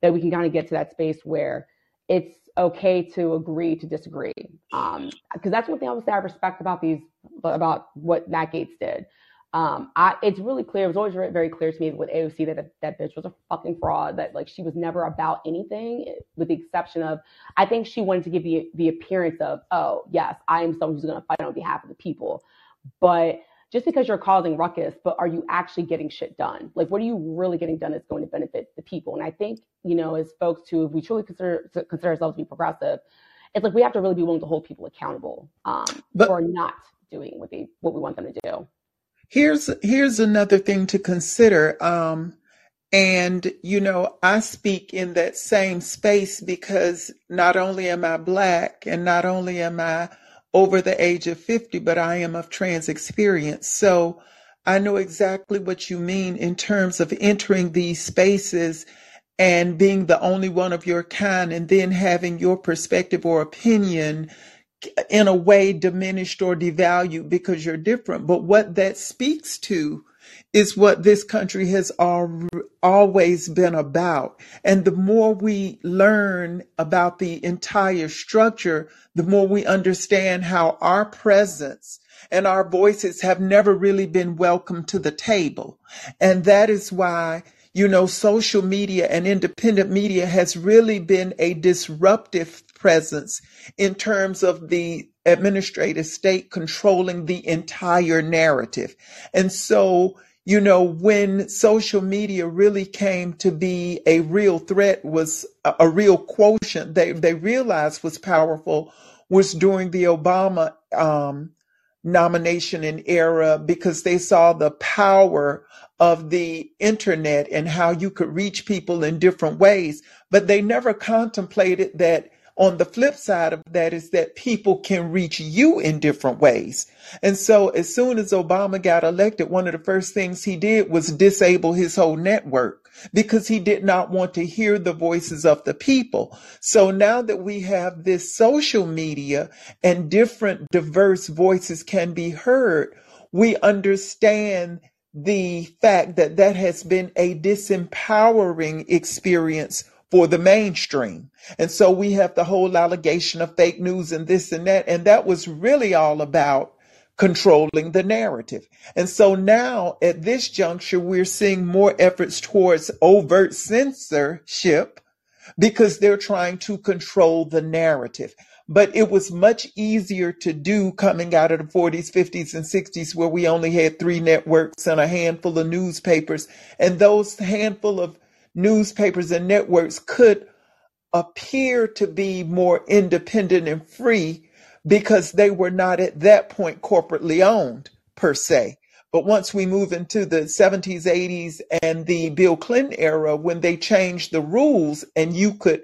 that we can kind of get to that space where it's okay to agree to disagree. Um, because that's one thing I would say I respect about these about what Matt Gaetz did. Um, I, it's really clear. It was always very clear to me with AOC that that bitch was a fucking fraud. That like she was never about anything, with the exception of I think she wanted to give the the appearance of oh yes, I am someone who's going to fight on behalf of the people. But just because you're causing ruckus, but are you actually getting shit done? Like what are you really getting done that's going to benefit the people? And I think you know as folks who if we truly consider consider ourselves to be progressive, it's like we have to really be willing to hold people accountable um, but, for not doing what they what we want them to do. Here's here's another thing to consider. Um, and you know, I speak in that same space because not only am I black and not only am I over the age of 50, but I am of trans experience. So I know exactly what you mean in terms of entering these spaces and being the only one of your kind and then having your perspective or opinion in a way diminished or devalued because you're different. But what that speaks to is what this country has al- always been about. And the more we learn about the entire structure, the more we understand how our presence and our voices have never really been welcome to the table. And that is why you know, social media and independent media has really been a disruptive presence in terms of the administrative state controlling the entire narrative. And so, you know, when social media really came to be a real threat was a, a real quotient they, they realized was powerful was during the Obama um, nomination and era because they saw the power of the internet and how you could reach people in different ways. But they never contemplated that on the flip side of that is that people can reach you in different ways. And so as soon as Obama got elected, one of the first things he did was disable his whole network because he did not want to hear the voices of the people. So now that we have this social media and different diverse voices can be heard, we understand the fact that that has been a disempowering experience for the mainstream. And so we have the whole allegation of fake news and this and that. And that was really all about controlling the narrative. And so now at this juncture, we're seeing more efforts towards overt censorship because they're trying to control the narrative. But it was much easier to do coming out of the 40s, 50s, and 60s, where we only had three networks and a handful of newspapers. And those handful of newspapers and networks could appear to be more independent and free because they were not at that point corporately owned per se. But once we move into the 70s, 80s, and the Bill Clinton era, when they changed the rules and you could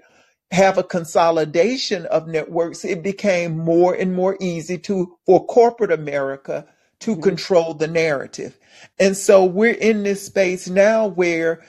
have a consolidation of networks, it became more and more easy to for corporate America to mm-hmm. control the narrative. And so we're in this space now where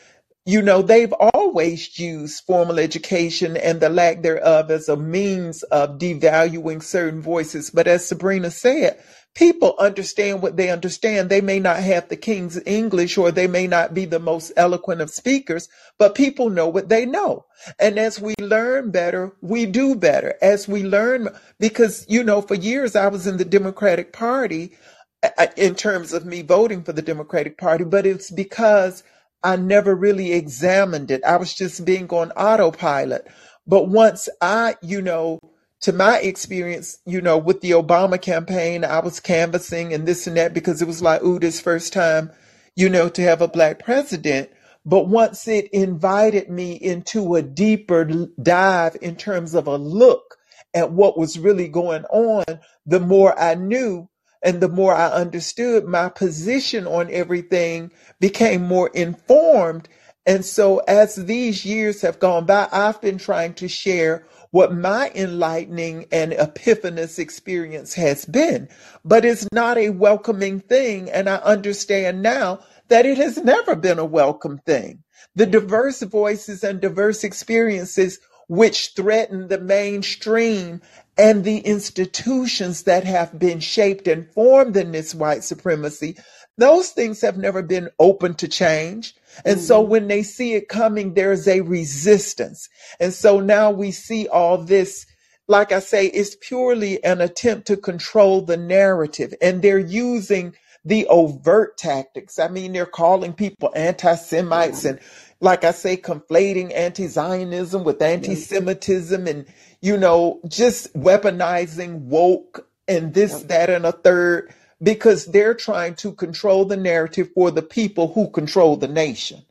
you know, they've always used formal education and the lack thereof as a means of devaluing certain voices. But as Sabrina said, people understand what they understand. They may not have the king's English or they may not be the most eloquent of speakers, but people know what they know. And as we learn better, we do better. As we learn, because, you know, for years I was in the Democratic Party uh, in terms of me voting for the Democratic Party, but it's because I never really examined it. I was just being on autopilot. But once I, you know, to my experience, you know, with the Obama campaign, I was canvassing and this and that because it was like, ooh, this first time, you know, to have a black president. But once it invited me into a deeper dive in terms of a look at what was really going on, the more I knew and the more I understood, my position on everything became more informed. And so as these years have gone by, I've been trying to share what my enlightening and epiphanous experience has been. But it's not a welcoming thing. And I understand now that it has never been a welcome thing. The diverse voices and diverse experiences which threaten the mainstream and the institutions that have been shaped and formed in this white supremacy, those things have never been open to change. And so Mm-hmm. when they see it coming, there's a resistance. And so now we see all this, like I say, it's purely an attempt to control the narrative. And they're using the overt tactics. I mean, they're calling people anti Semites Yeah. Mm-hmm. and, like I say, conflating anti Zionism with anti. Semitism and, you know, just weaponizing woke and this, that, and a third because they're trying to control the narrative for the people who control the nation.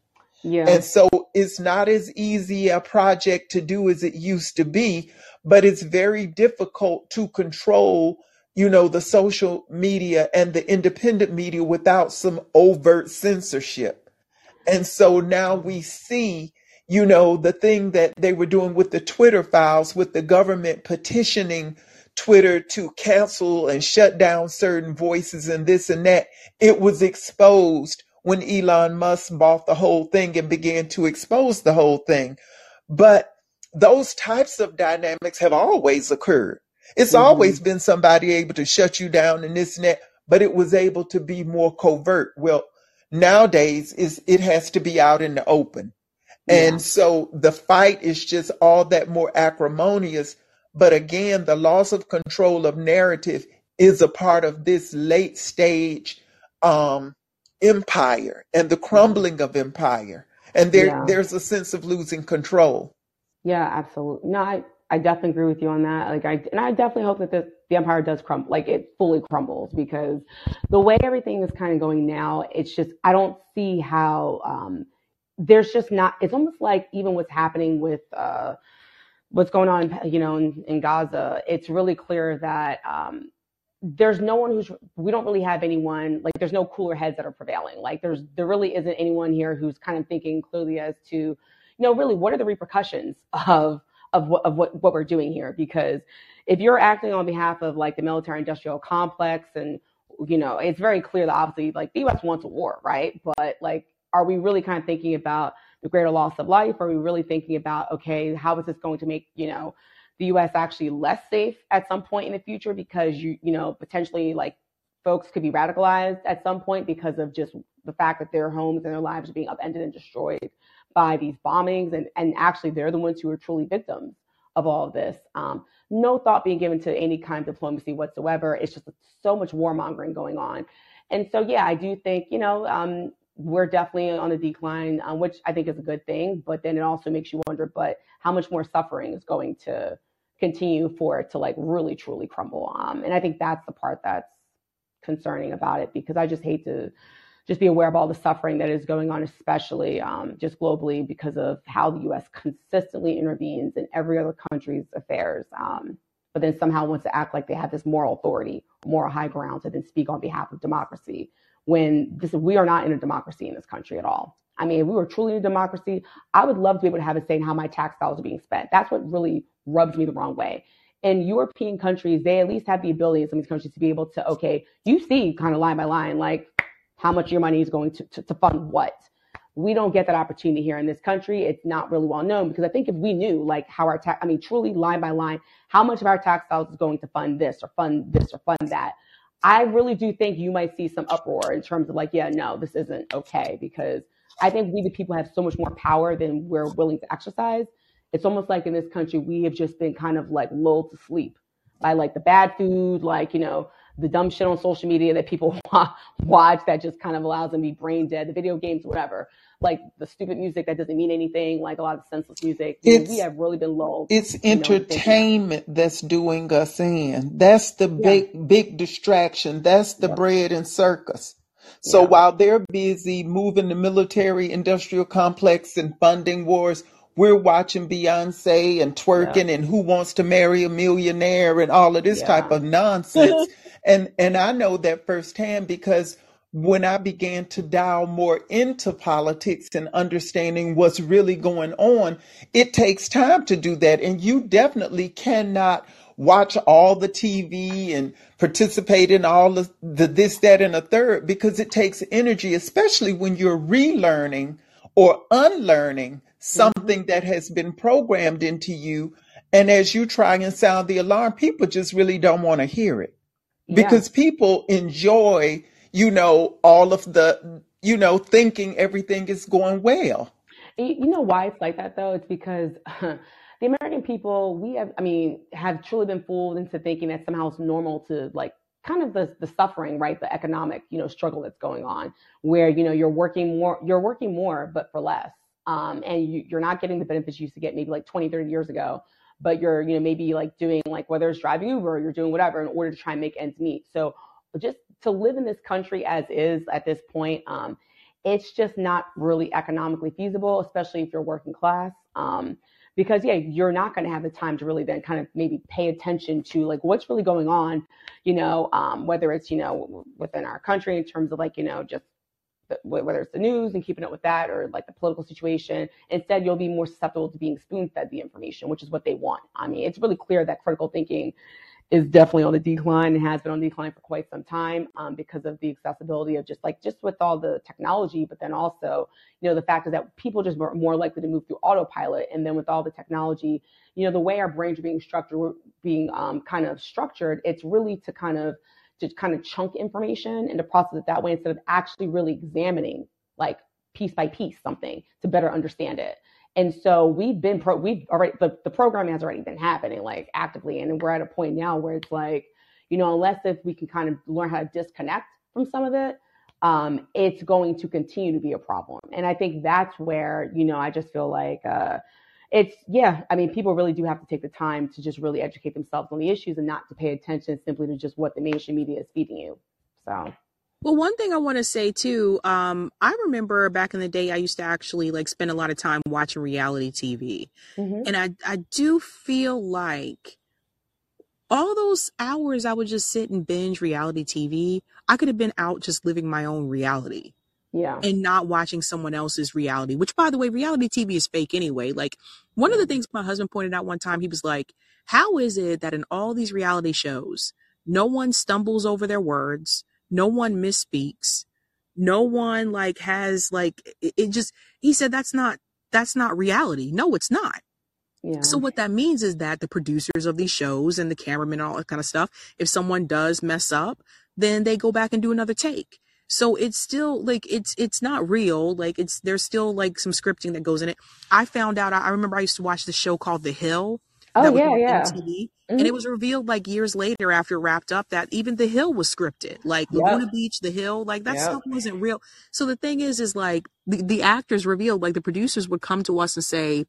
Yeah. And so it's not as easy a project to do as it used to be, but it's very difficult to control, you know, the social media and the independent media without some overt censorship. And so now we see, you know, the thing that they were doing with the Twitter files, with the government petitioning Twitter to cancel and shut down certain voices and this and that. It was exposed when Elon Musk bought the whole thing and began to expose the whole thing. But those types of dynamics have always occurred. It's hmm always been somebody able to shut you down and this and that, but it was able to be more covert. Well, nowadays is it has to be out in the open. Yeah. And so the fight is just all that more acrimonious. But again, the loss of control of narrative is a part of this late stage um, empire and the crumbling of empire. And there Yeah. there's a sense of losing control. Yeah, absolutely. No, I, I definitely agree with you on that. Like I and I definitely hope that the, the empire does crumble, like it fully crumbles because the way everything is kind of going now, it's just I don't see how um there's just not it's almost like even what's happening with uh what's going on, you know, in, in Gaza, it's really clear that um there's no one who's we don't really have anyone like there's no cooler heads that are prevailing. Like there's there really isn't anyone here who's kind of thinking clearly as to, you know, really what are the repercussions of of what of what, what we're doing here because if you're acting on behalf of like the military industrial complex and you know it's very clear that obviously like the US wants a war right? But like are we really kind of thinking about the greater loss of life? Are we really thinking about okay how is this going to make you know the US actually less safe at some point in the future because you you know potentially like folks could be radicalized at some point because of just the fact that their homes and their lives are being upended and destroyed by these bombings and and actually they're the ones who are truly victims of all of this. Um, no thought being given to any kind of diplomacy whatsoever. It's just so much warmongering going on. And so yeah i do think you know um, we're definitely on a decline um, which i think is a good thing but then it also makes you wonder but how much more suffering is going to continue for it to like really truly crumble. Um, and i think that's the part that's concerning about it because I just hate to just be aware of all the suffering that is going on, especially um, just globally because of how the U.S. consistently intervenes in every other country's affairs. Um, but then somehow wants to act like they have this moral authority, moral high ground to then speak on behalf of democracy when this we are not in a democracy in this country at all. I mean, if we were truly in a democracy, I would love to be able to have a say in how my tax dollars are being spent. That's what really rubs me the wrong way in European countries, they at least have the ability in some of these countries to be able to, okay, you see kind of line by line, like how much your money is going to, to, to fund what. We don't get that opportunity here in this country. It's not really well known because I think if we knew like how our tax, I mean, truly line by line, how much of our tax dollars is going to fund this or fund this or fund that, I really do think you might see some uproar in terms of like, yeah, no, this isn't okay because I think we the people have so much more power than we're willing to exercise it's almost like in this country we have just been kind of like lulled to sleep by like the bad food, like you know the dumb shit on social media that people watch that just kind of allows them to be brain dead, the video games, whatever. Like the stupid music that doesn't mean anything, like a lot of senseless music. We have really been lulled. It's entertainment know, that's doing us in. That's the yeah. big big distraction. That's the bread and circus. So yeah. while they're busy moving the military industrial complex and funding wars, we're watching Beyonce and twerking yeah. and who wants to marry a millionaire and all of this yeah. type of nonsense. and and I know that firsthand because when I began to dial more into politics and understanding what's really going on, it takes time to do that. And you definitely cannot watch all the TV and participate in all the, the this, that, and a third because it takes energy, especially when you're relearning or unlearning something mm-hmm. that has been programmed into you. And as you try and sound the alarm, people just really don't want to hear it because yeah. people enjoy, you know, all of the, you know, thinking everything is going well. You know why it's like that though? It's because the American people, we have, I mean, have truly been fooled into thinking that somehow it's normal to like kind of the, the suffering, right? The economic, you know, struggle that's going on where, you know, you're working more, you're working more, but for less um, and you, you're not getting the benefits you used to get maybe like 20, 30 years ago, but you're, you know, maybe like doing like whether it's driving Uber or you're doing whatever in order to try and make ends meet. So just to live in this country as is at this point, um, it's just not really economically feasible, especially if you're working class. Um, because yeah, you're not going to have the time to really then kind of maybe pay attention to like what's really going on, you know, um, whether it's you know within our country in terms of like you know just whether it's the news and keeping up with that or like the political situation. Instead, you'll be more susceptible to being spoon fed the information, which is what they want. I mean, it's really clear that critical thinking is definitely on the decline and has been on decline for quite some time um, because of the accessibility of just like just with all the technology, but then also you know the fact is that people just are more likely to move through autopilot, and then with all the technology, you know the way our brains are being structured, being um, kind of structured, it's really to kind of to kind of chunk information and to process it that way instead of actually really examining like piece by piece something to better understand it. And so we've been pro we've already the, the programming has already been happening like actively. And we're at a point now where it's like, you know, unless if we can kind of learn how to disconnect from some of it, um, it's going to continue to be a problem. And I think that's where, you know, I just feel like uh, it's yeah i mean people really do have to take the time to just really educate themselves on the issues and not to pay attention simply to just what the mainstream media is feeding you so well, one thing I want to say too, um, I remember back in the day, I used to actually like spend a lot of time watching reality TV, mm-hmm. and I I do feel like all those hours I would just sit and binge reality TV, I could have been out just living my own reality. Yeah. and not watching someone else's reality, which by the way, reality TV is fake anyway. Like one of the things my husband pointed out one time, he was like, how is it that in all these reality shows, no one stumbles over their words, no one misspeaks, no one like has like it, it just he said that's not that's not reality. No, it's not. Yeah. So what that means is that the producers of these shows and the cameramen and all that kind of stuff, if someone does mess up, then they go back and do another take. So it's still like it's it's not real. Like it's there's still like some scripting that goes in it. I found out. I I remember I used to watch the show called The Hill Oh yeah, yeah. MTV, and it mm-hmm. was revealed like years later after it wrapped up that even The Hill was scripted. Like Yep. Laguna Beach, The Hill, like that Yep. stuff wasn't real. So the thing is, is like the, the actors revealed, like the producers would come to us and say,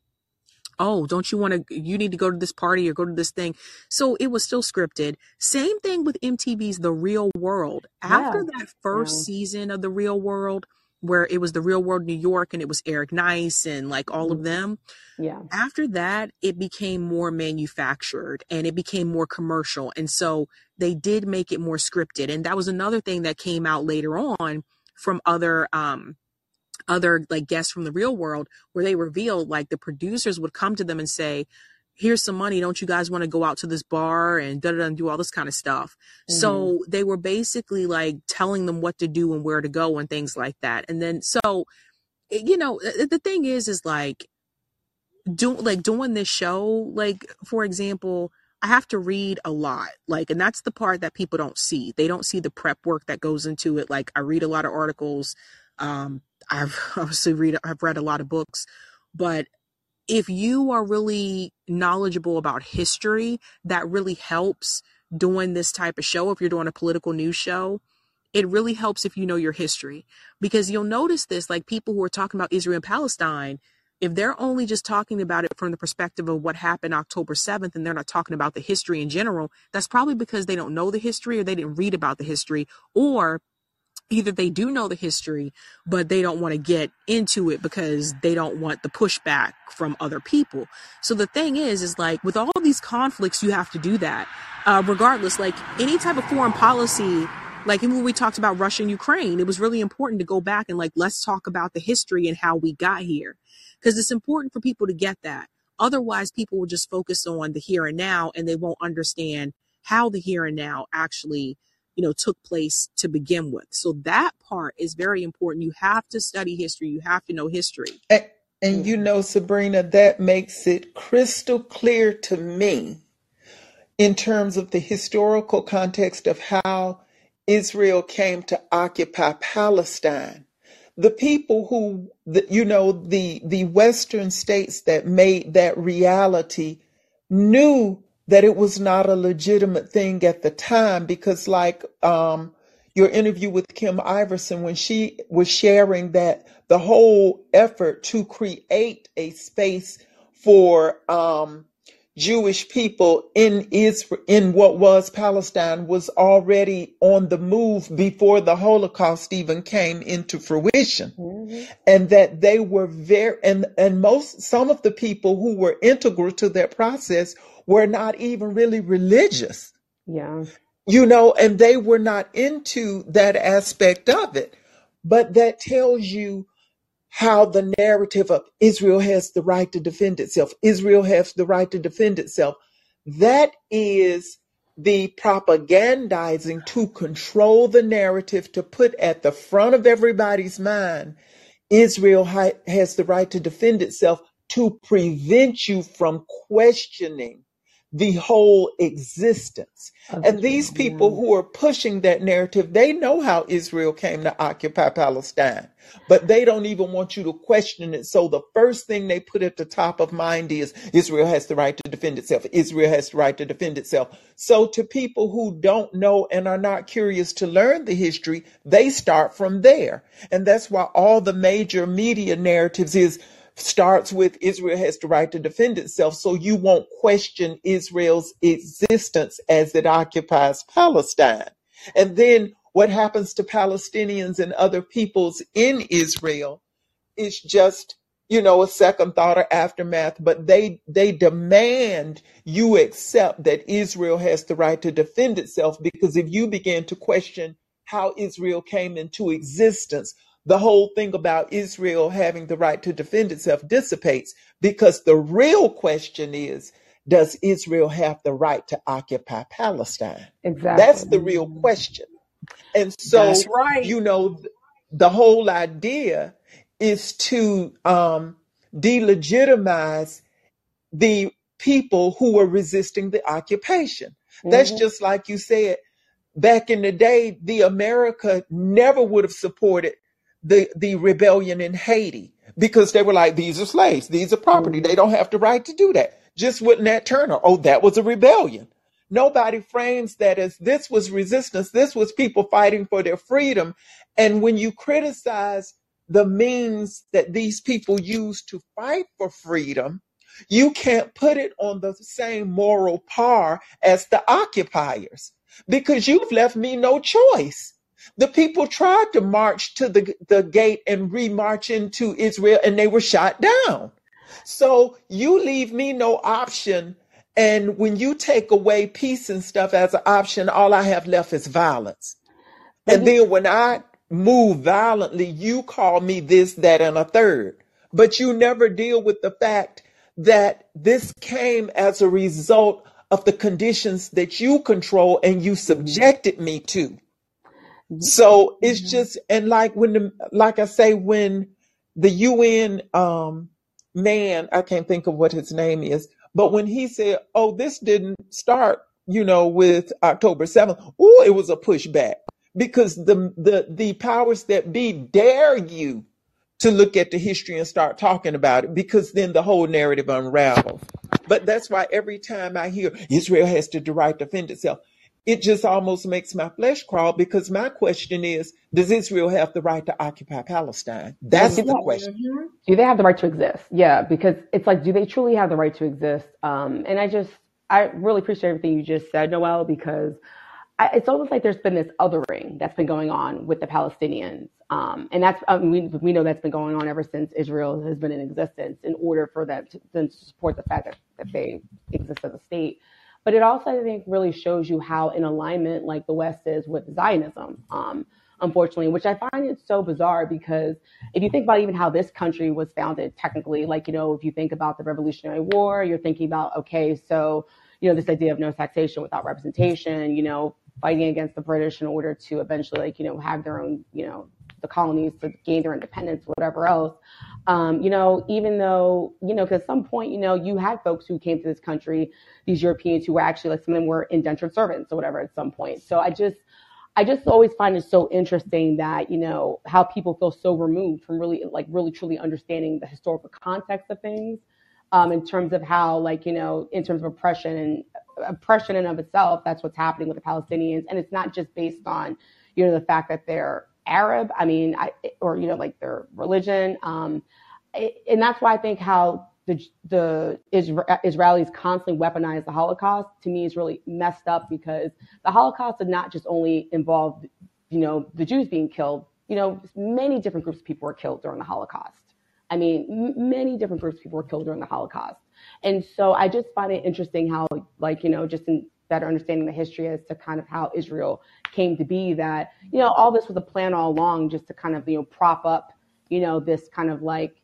oh don't you want to you need to go to this party or go to this thing so it was still scripted same thing with mtv's the real world after Yeah. that first Yeah. season of the real world where it was the real world new york and it was Eric Nies and like all of Mhm. them Yeah. after that it became more manufactured and it became more commercial and so they did make it more scripted and that was another thing that came out later on from other um other like guests from the real world where they revealed like the producers would come to them and say here's some money. Don't you guys want to go out to this bar and da da and do all this kind of stuff? Mhm. so they were basically like telling them what to do and where to go and things like that. And then so you know the the thing is is like do like doing this show like for example i have to read a lot like and that's the part that people don't see. They don't see the prep work that goes into it. Like i read a lot of articles um i've obviously read i've read a lot of books but if you are really knowledgeable about history that really helps doing this type of show if you're doing a political news show it really helps if you know your history. Because you'll notice this like people who are talking about Israel and Palestine if they're only just talking about it from the perspective of what happened October 7th and they're not talking about the history in general that's probably because they don't know the history or they didn't read about the history or either they do know the history but they don't want to get into it because they don't want the pushback from other people. So the thing is is like with all these conflicts you have to do that uh, regardless. Like any type of foreign policy like when we talked about russia and ukraine it was really important to go back and like let's talk about the history and how we got here because it's important for people to get that. Otherwise people will just focus on the here and now and they won't understand how the here and now actually you know took place to begin with. So that part is very important. You have to study history. You have to know history. And, and you know, Sabrina, that makes it crystal clear to me in terms of the historical context of how Israel came to occupy Palestine. The people who, the, you know, the the Western states that made that reality knew that it was not a legitimate thing at the time because, like, um, your interview with Kim Iversen when she was sharing that the whole effort to create a space for um, Jewish people in Israel, in what was Palestine, was already on the move before the Holocaust even came into fruition Mhm. and that they were very and and most some of the people who were integral to that process were not even really religious. Yeah. you know and they were not into that aspect of it. But that tells you how the narrative of Israel has the right to defend itself. Israel has the right to defend itself. That is the propagandizing to control the narrative to put at the front of everybody's mind Israel ha- has the right to defend itself to prevent you from questioning the whole existence. Of And these Israel. people Yeah. who are pushing that narrative, they know how Israel came to occupy Palestine, but they don't even want you to question it. So the first thing they put at the top of mind is Israel has the right to defend itself. Israel has the right to defend itself. So to people who don't know and are not curious to learn the history, they start from there. And that's why all the major media narratives is starts with Israel has the right to defend itself. So you won't question Israel's existence as it occupies Palestine. And then what happens to Palestinians and other peoples in Israel is just, you know, a second thought or aftermath, but they, they demand you accept that Israel has the right to defend itself because if you begin to question how Israel came into existence, the whole thing about Israel having the right to defend itself dissipates because the real question is does Israel have the right to occupy Palestine? That's Exactly. the real question. And That's so, right. you know, th- the whole idea is to um, delegitimize the people who were resisting the occupation. That's hmm just like you said, back in the day, the America never would have supported the, the rebellion in Haiti because they were like, these are slaves, these are property, hmm they don't have the right to do that. Just with Nat Turner, oh, that was a rebellion. Nobody frames that as this was resistance, this was people fighting for their freedom. And when you criticize the means that these people use to fight for freedom, you can't put it on the same moral par as the occupiers because you've left me no choice. The people tried to march to the, the gate and remarch into Israel and they were shot down. So you leave me no option. And when you take away peace and stuff as an option, all I have left is violence. And then when I move violently, you call me this, that, and a third. But you never deal with the fact that this came as a result of the conditions that you control and you subjected me to. So it's hmm just, and like when the, like I say, when the UN, um, man, I can't think of what his name is, but when he said, oh, this didn't start, you know, with October 7th, oh, it was a pushback because the, the, the powers that be dare you to look at the history and start talking about it because then the whole narrative unravels. But that's why every time I hear Israel has to the right to defend itself, it just almost makes my flesh crawl because my question is, does Israel have the right to occupy Palestine? That's the question. do they have the right to exist? Yeah, because it's like, do they truly have the right to exist? Um, and I just, I really appreciate everything you just said, Noel, because I, it's almost like there's been this othering that's been going on with the Palestinians. Um, and that's, I mean, we, we know that's been going on ever since Israel has been in existence in order for them to, them to support the fact that, that they exist as a state. But it also, I think, really shows you how in alignment like the West is with Zionism, um, unfortunately, which I find it so bizarre because if you think about even how this country was founded technically, like, you know, if you think about the Revolutionary War, you're thinking about, okay, so, you know, this idea of no taxation without representation, you know, fighting against the British in order to eventually, like, you know, have their own, you know, the colonies to gain their independence, whatever else. Um, you know, even though, you know, because at some point, you know, you had folks who came to this country, these Europeans who were actually like some of them were indentured servants or whatever at some point. So I just, I just always find it so interesting that, you know, how people feel so removed from really, like, really truly understanding the historical context of things um, in terms of how, like, you know, in terms of oppression and oppression in of itself, that's what's happening with the Palestinians. And it's not just based on, you know, the fact that they're Arab, I mean, I, or, you know, like their religion. Um, it- and that's why I think how the, the Isra- Israelis constantly weaponize the Holocaust to me is really messed up because the Holocaust did not just only involve, you know, the Jews being killed. You know, many different groups of people were killed during the Holocaust. I mean, m- many different groups of people were killed during the Holocaust. And so I just find it interesting how, like, you know, just in better understanding the history as to kind of how Israel came to be that, you know, all this was a plan all along just to kind of, you know, prop up, you know, this kind of like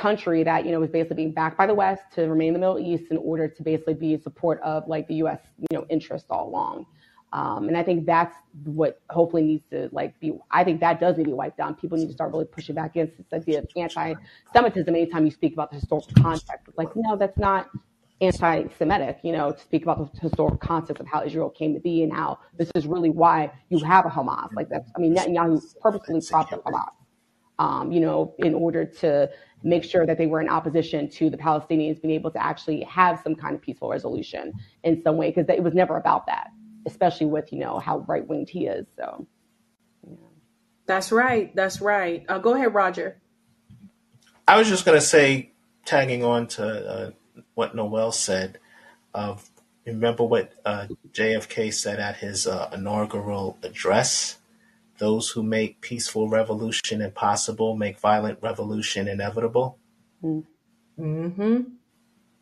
country that you know was basically being backed by the West to remain in the Middle East in order to basically be in support of like the U.S. you know interest all along. Um, and I think that's what hopefully needs to like be. I think that does need to be wiped down. People need to start really pushing back against this idea of anti-Semitism. Anytime you speak about the historical context, like no, that's not anti-Semitic. You know, to speak about the historical context of how Israel came to be and how this is really why you have a Hamas. Like that's, I mean, Netanyahu purposely propped up Hamas um, you know, in order to make sure that they were in opposition to the Palestinians being able to actually have some kind of peaceful resolution in some way, because it was never about that, especially with, you know, how right winged he is. So, yeah. That's right. That's right. Uh, go ahead, Roger. I was just going to say, tagging on to uh, what Noel said, of remember what uh, JFK said at his uh, inaugural address? Those who make peaceful revolution impossible make violent revolution inevitable. Mm. hmm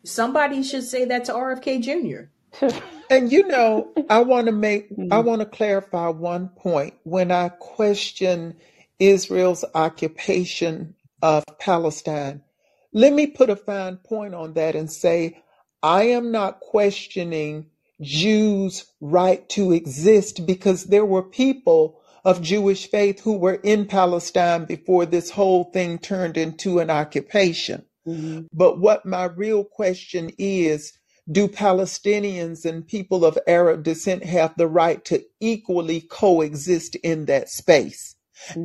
Somebody should say that to RFK Jr. And you know, I want to make, I Mhm. want to clarify one point. When I question Israel's occupation of Palestine. Let me put a fine point on that and say I am not questioning Jews' right to exist because there were people of Jewish faith who were in Palestine before this whole thing turned into an occupation. hmm But what my real question is do Palestinians and people of Arab descent have the right to equally coexist in that space?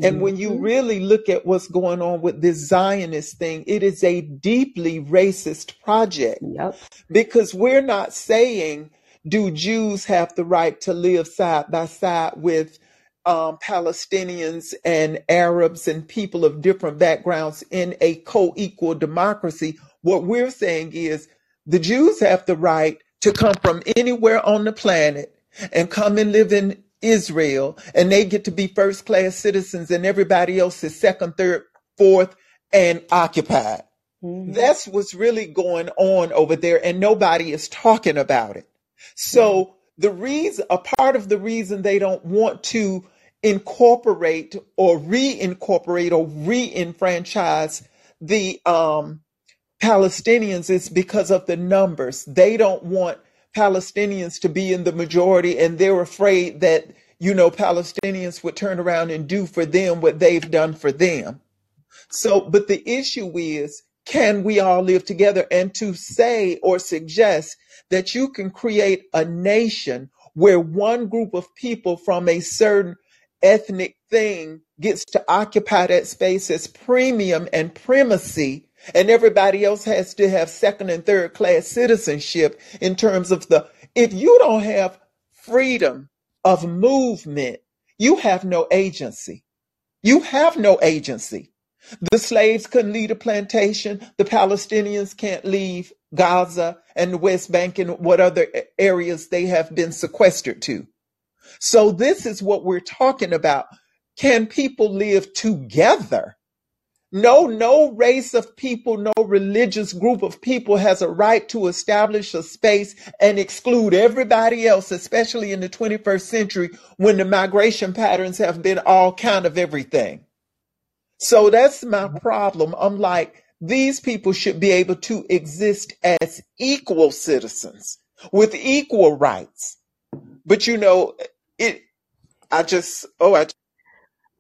And when you really look at what's going on with this Zionist thing, it is a deeply racist project Yep. because we're not saying do Jews have the right to live side by side with um, Palestinians and Arabs and people of different backgrounds in a co-equal democracy. What we're saying is the Jews have the right to come from anywhere on the planet and come and live in Israel, and they get to be first class citizens, and everybody else is second, third, fourth, and occupied. hmm That's what's really going on over there, and nobody is talking about it. So the reason, a part of the reason they don't want to incorporate or reincorporate or re-enfranchise the um, Palestinians is because of the numbers. They don't want Palestinians to be in the majority, and they're afraid that you know Palestinians would turn around and do for them what they've done for them. So, but the issue is, can we all live together? And to say or suggest that you can create a nation where one group of people from a certain ethnic thing gets to occupy that space as premium and primacy, and everybody else has to have second and third class citizenship in terms of the, if you don't have freedom of movement, you have no agency. You have no agency. The slaves couldn't leave a plantation. The Palestinians can't leave Gaza and the West Bank and what other areas they have been sequestered to. So this is what we're talking about. Can people live together? No, no race of people, no religious group of people has a right to establish a space and exclude everybody else, especially in the 21st century when the migration patterns have been all kind of everything. So that's my mm-hmm. problem. I'm like, these people should be able to exist as equal citizens with equal rights. But you know, it, I just, oh, I,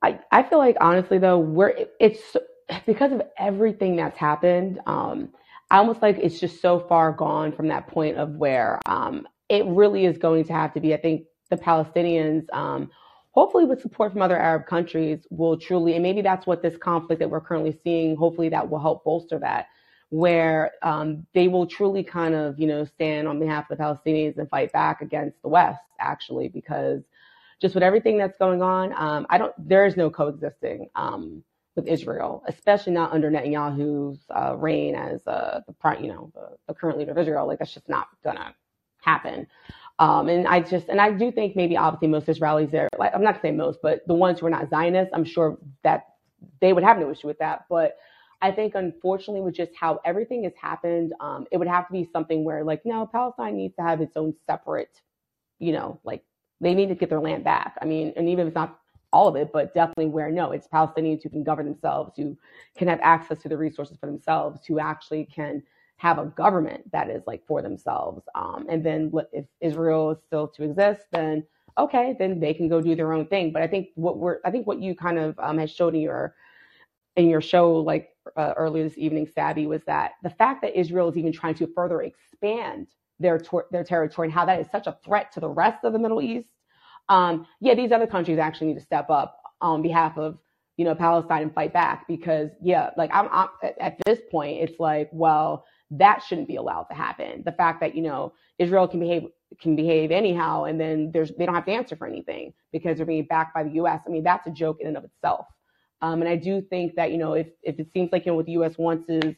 I, I feel like honestly though we're it's because of everything that's happened um I almost like it's just so far gone from that point of where um it really is going to have to be I think the Palestinians um hopefully with support from other Arab countries will truly and maybe that's what this conflict that we're currently seeing hopefully that will help bolster that where um, they will truly kind of you know stand on behalf of the Palestinians and fight back against the West actually because just with everything that's going on, um, I don't. There is no coexisting um, with Israel, especially not under Netanyahu's uh, reign as uh, the prime, you know, the, the current leader of Israel. Like that's just not gonna happen. Um, and I just, and I do think maybe obviously most Israelis there, like I'm not gonna say most, but the ones who are not Zionists, I'm sure that they would have no issue with that. But I think unfortunately with just how everything has happened, um, it would have to be something where like, no, Palestine needs to have its own separate, you know, like they need to get their land back. I mean, and even if it's not all of it, but definitely where no, it's Palestinians who can govern themselves, who can have access to the resources for themselves, who actually can have a government that is like for themselves. Um, and then if Israel is still to exist, then okay, then they can go do their own thing. But I think what we're, I think what you kind of um, has shown in your in your show like uh, earlier this evening, Sabby, was that the fact that Israel is even trying to further expand their tor- their territory and how that is such a threat to the rest of the Middle East. Um, yeah, these other countries actually need to step up on behalf of you know Palestine and fight back because yeah, like I'm, I'm at this point, it's like well that shouldn't be allowed to happen. The fact that you know Israel can behave can behave anyhow, and then there's they don't have to answer for anything because they're being backed by the U.S. I mean that's a joke in and of itself. Um, and I do think that you know if if it seems like you know what the U.S. wants is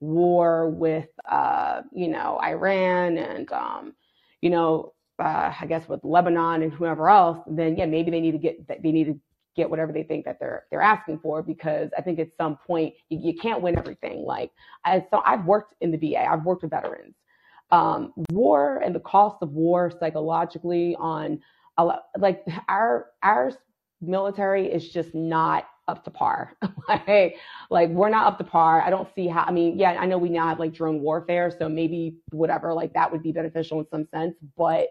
war with uh, you know Iran and um, you know uh, I guess with Lebanon and whoever else, then yeah maybe they need to get they need to get whatever they think that they're they're asking for because I think at some point you, you can't win everything. Like I so I've worked in the VA, I've worked with veterans. Um, war and the cost of war psychologically on a lot, like our our military is just not up to par. like, like we're not up to par. I don't see how. I mean, yeah, I know we now have like drone warfare, so maybe whatever, like that would be beneficial in some sense. But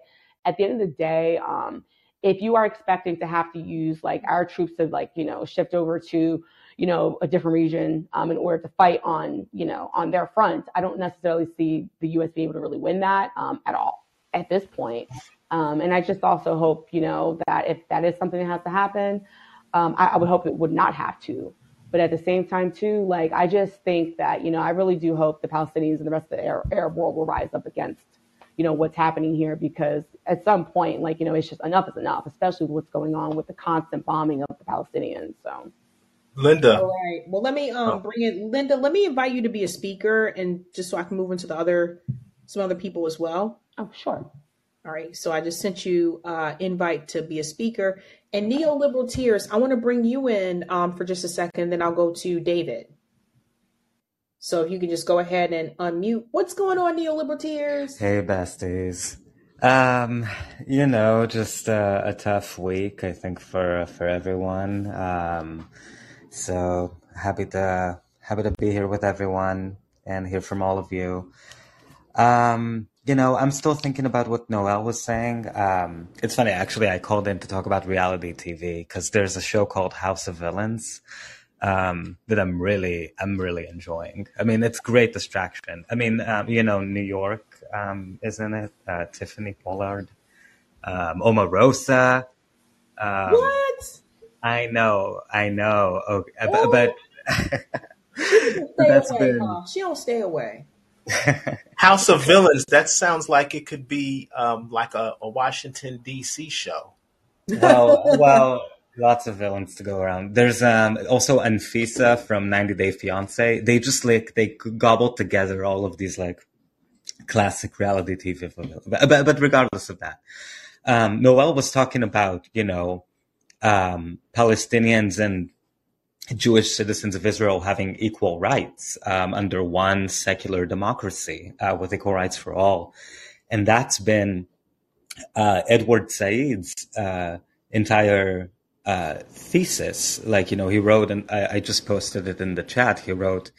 at the end of the day, um, if you are expecting to have to use like our troops to like you know shift over to you know a different region um, in order to fight on you know on their front, I don't necessarily see the U.S. being able to really win that um, at all at this point. Um, and I just also hope you know that if that is something that has to happen, um, I, I would hope it would not have to. But at the same time, too, like I just think that you know I really do hope the Palestinians and the rest of the Arab, Arab world will rise up against you know what's happening here because at some point, like you know, it's just enough is enough, especially with what's going on with the constant bombing of the Palestinians. So. Linda. All right. Well, let me um bring in Linda. Let me invite you to be a speaker, and just so I can move into the other some other people as well. Oh, sure. All right. So I just sent you uh invite to be a speaker. And neoliberal tears, I want to bring you in um for just a second, then I'll go to David. So if you can just go ahead and unmute. What's going on, neoliberal tears? Hey, besties. Um, you know, just uh, a tough week, I think, for for everyone. Um, so happy to happy to be here with everyone and hear from all of you. Um, you know, I'm still thinking about what Noel was saying. Um, it's funny, actually, I called in to talk about reality TV because there's a show called House of Villains um, that I'm really, I'm really enjoying. I mean, it's great distraction. I mean, um, you know, New York, um, isn't it? Uh, Tiffany Pollard, um, Omarosa. Um, What? I know, I know. Okay, but, Oh, but she don't stay that's away, been huh? She don't stay away. House of Villains. That sounds like it could be um, like a, a Washington D.C. show. well, well, lots of villains to go around. There's um also Anfisa from 90 Day Fiance. They just like they gobbled together all of these like classic reality TV. But, but but regardless of that, um, Noel was talking about you know um, Palestinians and Jewish citizens of Israel having equal rights um, under one secular democracy uh, with equal rights for all, and that's been uh, Edward Said's uh, entire uh, thesis. Like, you know, he wrote, and I, I just posted it in the chat. He wrote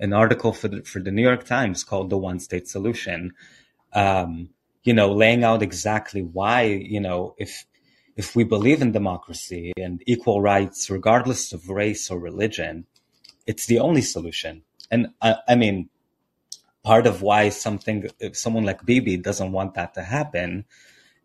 an article for the, for the New York Times called "The One State Solution." Um, you know, laying out exactly why, you know, if if we believe in democracy and equal rights, regardless of race or religion, it's the only solution. And I, I mean, part of why something, someone like Bibi doesn't want that to happen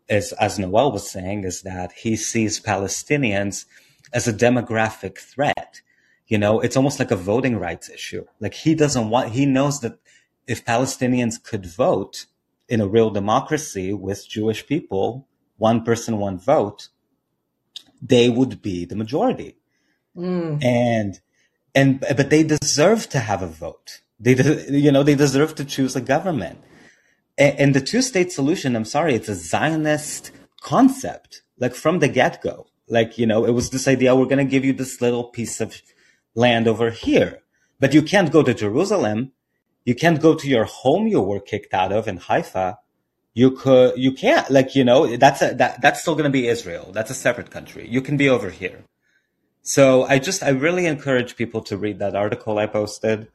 is, as Noel was saying, is that he sees Palestinians as a demographic threat. You know, it's almost like a voting rights issue. Like he doesn't want, he knows that if Palestinians could vote in a real democracy with Jewish people, one person, one vote, they would be the majority. Mm. And, and, but they deserve to have a vote. They, you know, they deserve to choose a government. And, the two state solution, I'm sorry, it's a Zionist concept, like from the get go. Like, you know, it was this idea, we're going to give you this little piece of land over here, but you can't go to Jerusalem. You can't go to your home you were kicked out of in Haifa. You could, you can't, like, you know, that's a, that, that's still going to be Israel. That's a separate country. You can be over here. So I just, I really encourage people to read that article I posted.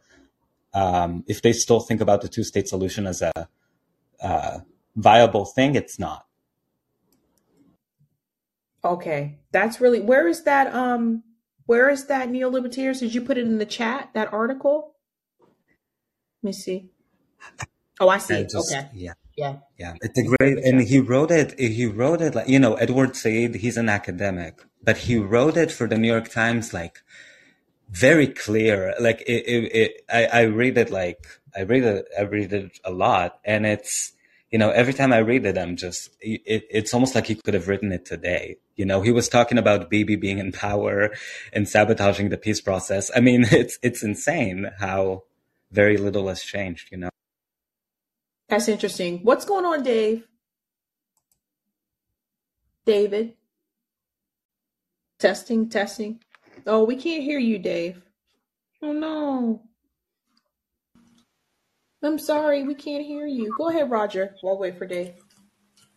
Um, if they still think about the two state solution as a, uh, viable thing, it's not. Okay. That's really where is that um where is that neolibertarians? Did you put it in the chat, that article? Let me see. Oh, I see I just, Okay. yeah. Yeah. Yeah, it's a great, and he wrote it. He wrote it like you know, Edward Said. He's an academic, but he wrote it for the New York Times, like very clear. Like it, it, it I, I read it like I read it. I read it a lot, and it's you know, every time I read it, I'm just it, it's almost like he could have written it today. You know, he was talking about Bibi being in power and sabotaging the peace process. I mean, it's it's insane how very little has changed. You know. That's interesting. What's going on, Dave? David? Testing, testing. Oh, we can't hear you, Dave. Oh no. I'm sorry, we can't hear you. Go ahead, Roger. We'll wait for Dave.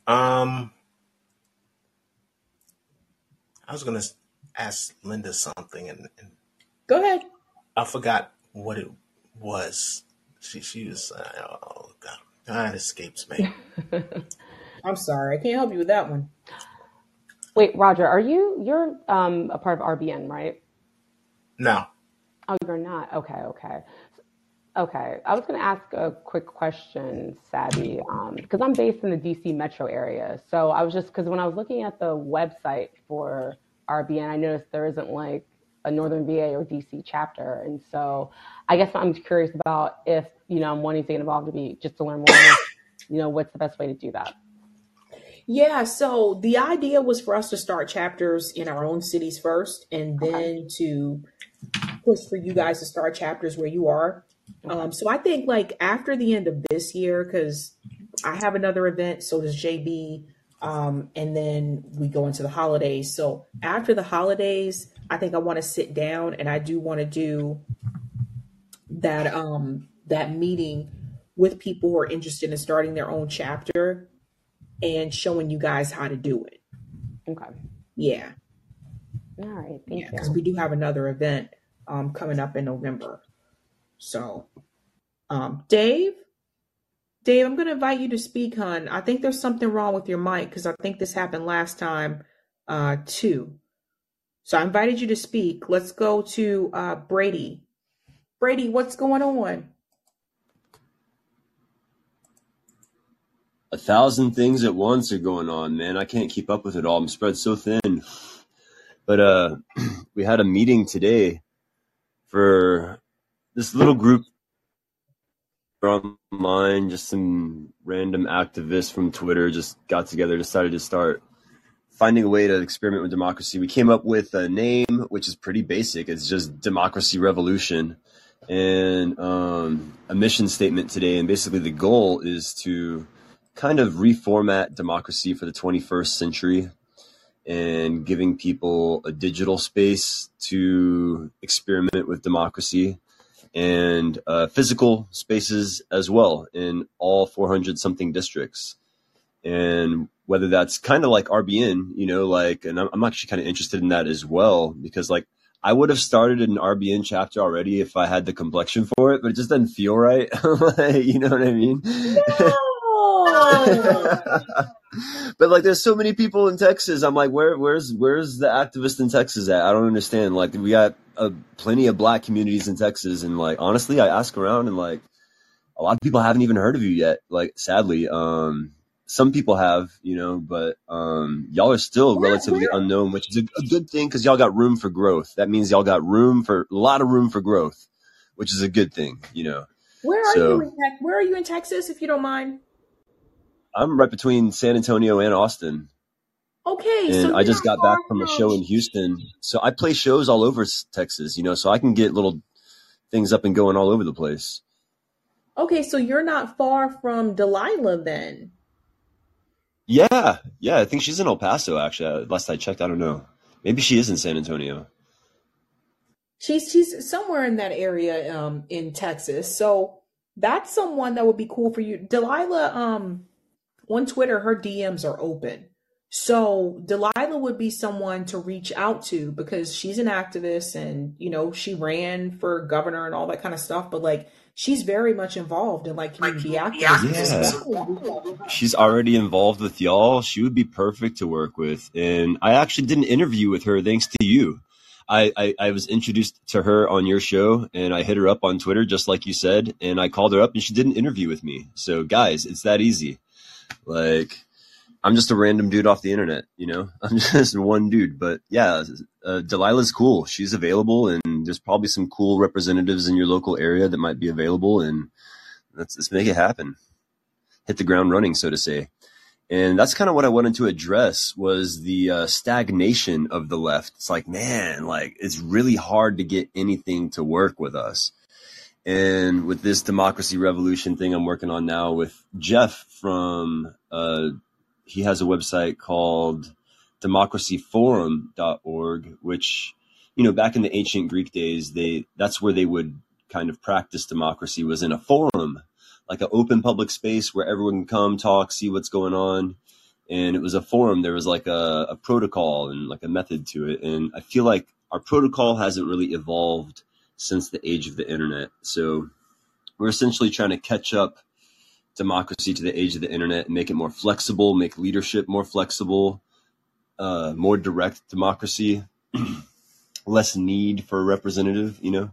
Um, I was gonna ask Linda something, and, and Go ahead. I forgot what it was. She she was uh, oh god, that escapes me. I'm sorry. I can't help you with that one. Wait, Roger, are you you're um, a part of RBN, right? No, Oh, you're not. Okay, okay. Okay, I was going to ask a quick question, Sabby, because um, I'm based in the DC metro area. So I was just, because when I was looking at the website for RBN, I noticed there isn't like a Northern VA or DC chapter. And so I guess I'm curious about if, you know, I'm wanting to get involved to be, just to learn more, you know, what's the best way to do that? Yeah, so the idea was for us to start chapters in our own cities first and Okay, then to push for you guys to start chapters where you are. Okay, Um, so I think like after the end of this year, because I have another event, so does JB, um, and then we go into the holidays. So after the holidays, I think I want to sit down and I do want to do that um that meeting with people who are interested in starting their own chapter and showing you guys how to do it. okay. Yeah, All right, yeah, because we do have another event um coming up in November. So um Dave. Dave, I'm going to invite you to speak, hon. I think there's something wrong with your mic because I think this happened last time, uh, too. So I invited you to speak. Let's go to uh, Brady. Brady, what's going on? a thousand things at once are going on, man. I can't keep up with it all. I'm spread so thin. But uh, we had a meeting today for this little group online, just some random activists from Twitter just got together, decided to start finding a way to experiment with democracy. We came up with a name which is pretty basic. It's just Democracy Revolution and um, a mission statement today. And basically, the goal is to kind of reformat democracy for the 21st century and giving people a digital space to experiment with democracy and uh, physical spaces as well in all 400 something districts. And whether that's kind of like RBN, you know, like, and I'm, I'm actually kind of interested in that as well because, like, I would have started an RBN chapter already if I had the complexion for it, but it just doesn't feel right. you know what I mean? No. but like, there's so many people in Texas. I'm like, where, where's, where's the activist in Texas at? I don't understand. Like, we got uh, plenty of black communities in Texas, and like, honestly, I ask around, and like, a lot of people haven't even heard of you yet. Like, sadly, um, some people have, you know, but um, y'all are still relatively unknown, which is a, a good thing because y'all got room for growth. That means y'all got room for a lot of room for growth, which is a good thing, you know. where are you in Where are you in Texas, if you don't mind? I'm right between San Antonio and Austin. Okay, so and I just got back from a show in Houston. So I play shows all over Texas, you know, so I can get little things up and going all over the place. Okay, so you're not far from Delilah then. Yeah, yeah, I think she's in El Paso actually. Uh, Last I checked, I don't know. Maybe she is in San Antonio. She's she's somewhere in that area um in Texas. So that's someone that would be cool for you. Delilah um on Twitter her DMs are open. So Delilah would be someone to reach out to because she's an activist and you know she ran for governor and all that kind of stuff but like she's very much involved in like community activism. So Yeah, she's already involved with y'all. She would be perfect to work with. And I actually did an interview with her thanks to you. I, I, I was introduced to her on your show and I hit her up on Twitter, just like you said. And I called her up and she did an interview with me. So, guys, it's that easy. Like, I'm just a random dude off the internet, you know? I'm just one dude. But yeah, uh, Delilah's cool. She's available and there's probably some cool representatives in your local area that might be available. And let's, let's make it happen. Hit the ground running, so to say. And that's kind of what I wanted to address was the uh, stagnation of the left. It's like, man, like it's really hard to get anything to work with us. And with this democracy revolution thing I'm working on now with Jeff from, uh, he has a website called democracyforum.org, which, you know, back in the ancient Greek days, they, that's where they would kind of practice democracy was in a forum, like an open public space where everyone can come talk, see what's going on. and it was a forum. There was like a, a protocol and like a method to it, and I feel like our protocol hasn't really evolved since the age of the internet. So we're essentially trying to catch up democracy to the age of the internet make it more flexible, make leadership more flexible, uh, more direct democracy, less need for a representative, you know,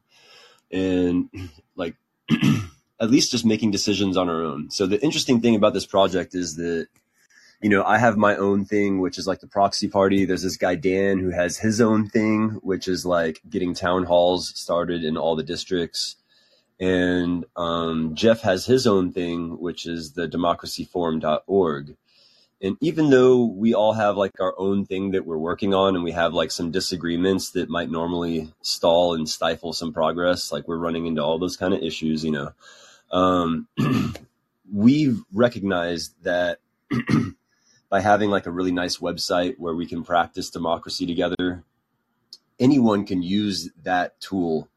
and like at least just making decisions on our own. So the interesting thing about this project is that you know, I have my own thing, which is like the proxy party. There's this guy, Dan, who has his own thing, which is like getting town halls started in all the districts. And um, Jeff has his own thing, which is the democracyforum.org. And even though we all have like our own thing that we're working on and we have like some disagreements that might normally stall and stifle some progress, like we're running into all those kind of issues, you know, um, we've recognized that by having like a really nice website where we can practice democracy together, anyone can use that tool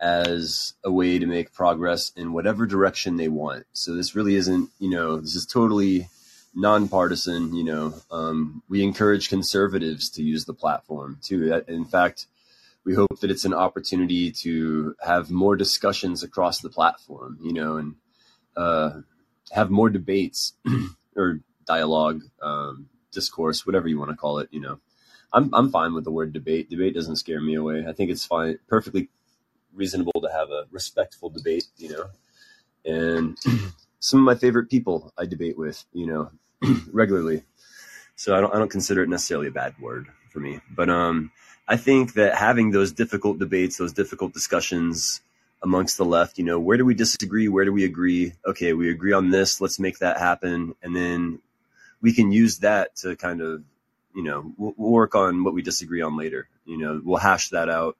as a way to make progress in whatever direction they want. So this really isn't, you know, this is totally nonpartisan. You know, um, we encourage conservatives to use the platform too. In fact, we hope that it's an opportunity to have more discussions across the platform. You know, and uh, have more debates or dialogue, um, discourse, whatever you want to call it. You know, I'm I'm fine with the word debate. Debate doesn't scare me away. I think it's fine, perfectly reasonable to have a respectful debate. You know, and some of my favorite people I debate with. You know, regularly. So I don't I don't consider it necessarily a bad word for me, but um, I think that having those difficult debates, those difficult discussions amongst the left, you know, where do we disagree? Where do we agree? Okay, we agree on this. Let's make that happen. And then we can use that to kind of, you know, we'll, we'll work on what we disagree on later. You know, we'll hash that out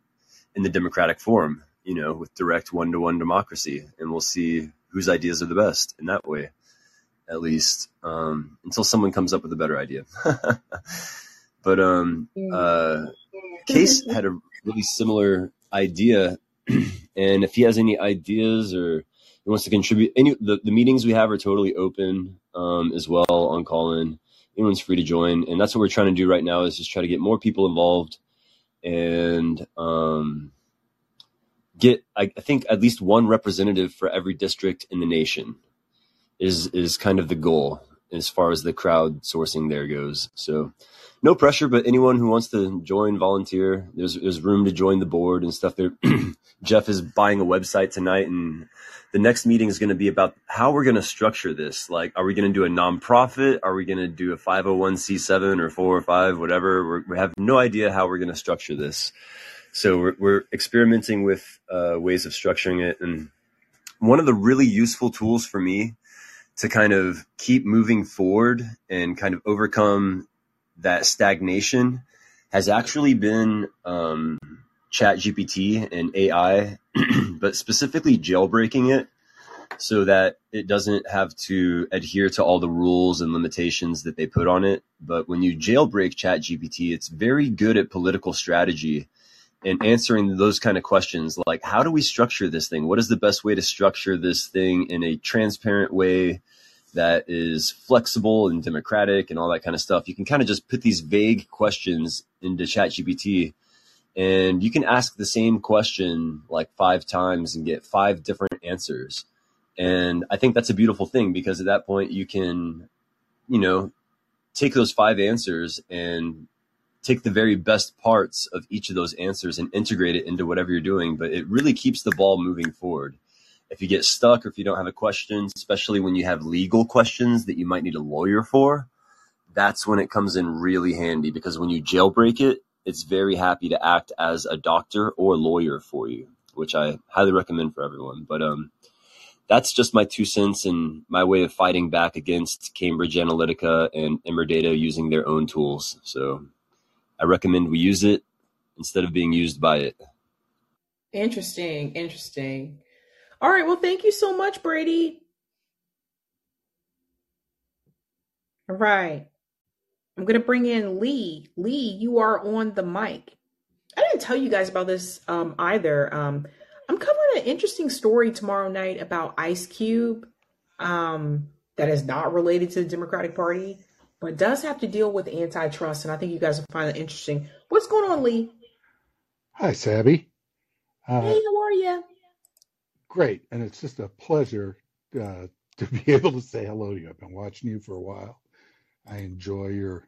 in the democratic forum, you know, with direct one to one democracy, and we'll see whose ideas are the best in that way, at least um, until someone comes up with a better idea. but um, uh, Case had a really similar idea, and if he has any ideas or he wants to contribute, any the, the meetings we have are totally open um, as well on Callin. Anyone's free to join, and that's what we're trying to do right now is just try to get more people involved and um, get I, I think at least one representative for every district in the nation is is kind of the goal as far as the crowd sourcing there goes. So no pressure, but anyone who wants to join, volunteer, there's there's room to join the board and stuff. There, Jeff is buying a website tonight, and the next meeting is going to be about how we're going to structure this. Like, are we going to do a nonprofit? Are we going to do a 501c7 or four or five, whatever? We're, we have no idea how we're going to structure this. So we're, we're experimenting with uh, ways of structuring it. And one of the really useful tools for me to kind of keep moving forward and kind of overcome that stagnation has actually been um, chat gpt and ai but specifically jailbreaking it so that it doesn't have to adhere to all the rules and limitations that they put on it but when you jailbreak chat gpt it's very good at political strategy and answering those kind of questions like how do we structure this thing what is the best way to structure this thing in a transparent way that is flexible and democratic and all that kind of stuff. You can kind of just put these vague questions into ChatGPT and you can ask the same question like five times and get five different answers. And I think that's a beautiful thing because at that point you can, you know, take those five answers and take the very best parts of each of those answers and integrate it into whatever you're doing. But it really keeps the ball moving forward if you get stuck or if you don't have a question, especially when you have legal questions that you might need a lawyer for, that's when it comes in really handy because when you jailbreak it, it's very happy to act as a doctor or lawyer for you, which I highly recommend for everyone. But um, that's just my two cents and my way of fighting back against Cambridge Analytica and Emerdata using their own tools. So I recommend we use it instead of being used by it. Interesting, interesting. All right. Well, thank you so much, Brady. All right. I'm going to bring in Lee. Lee, you are on the mic. I didn't tell you guys about this um, either. Um, I'm covering an interesting story tomorrow night about Ice Cube um, that is not related to the Democratic Party. But does have to deal with antitrust. And I think you guys will find it interesting. What's going on, Lee? Hi, Sabby. Uh, Hey, how are you? great, and it's just a pleasure uh, to be able to say hello to you. I've been watching you for a while. I enjoy your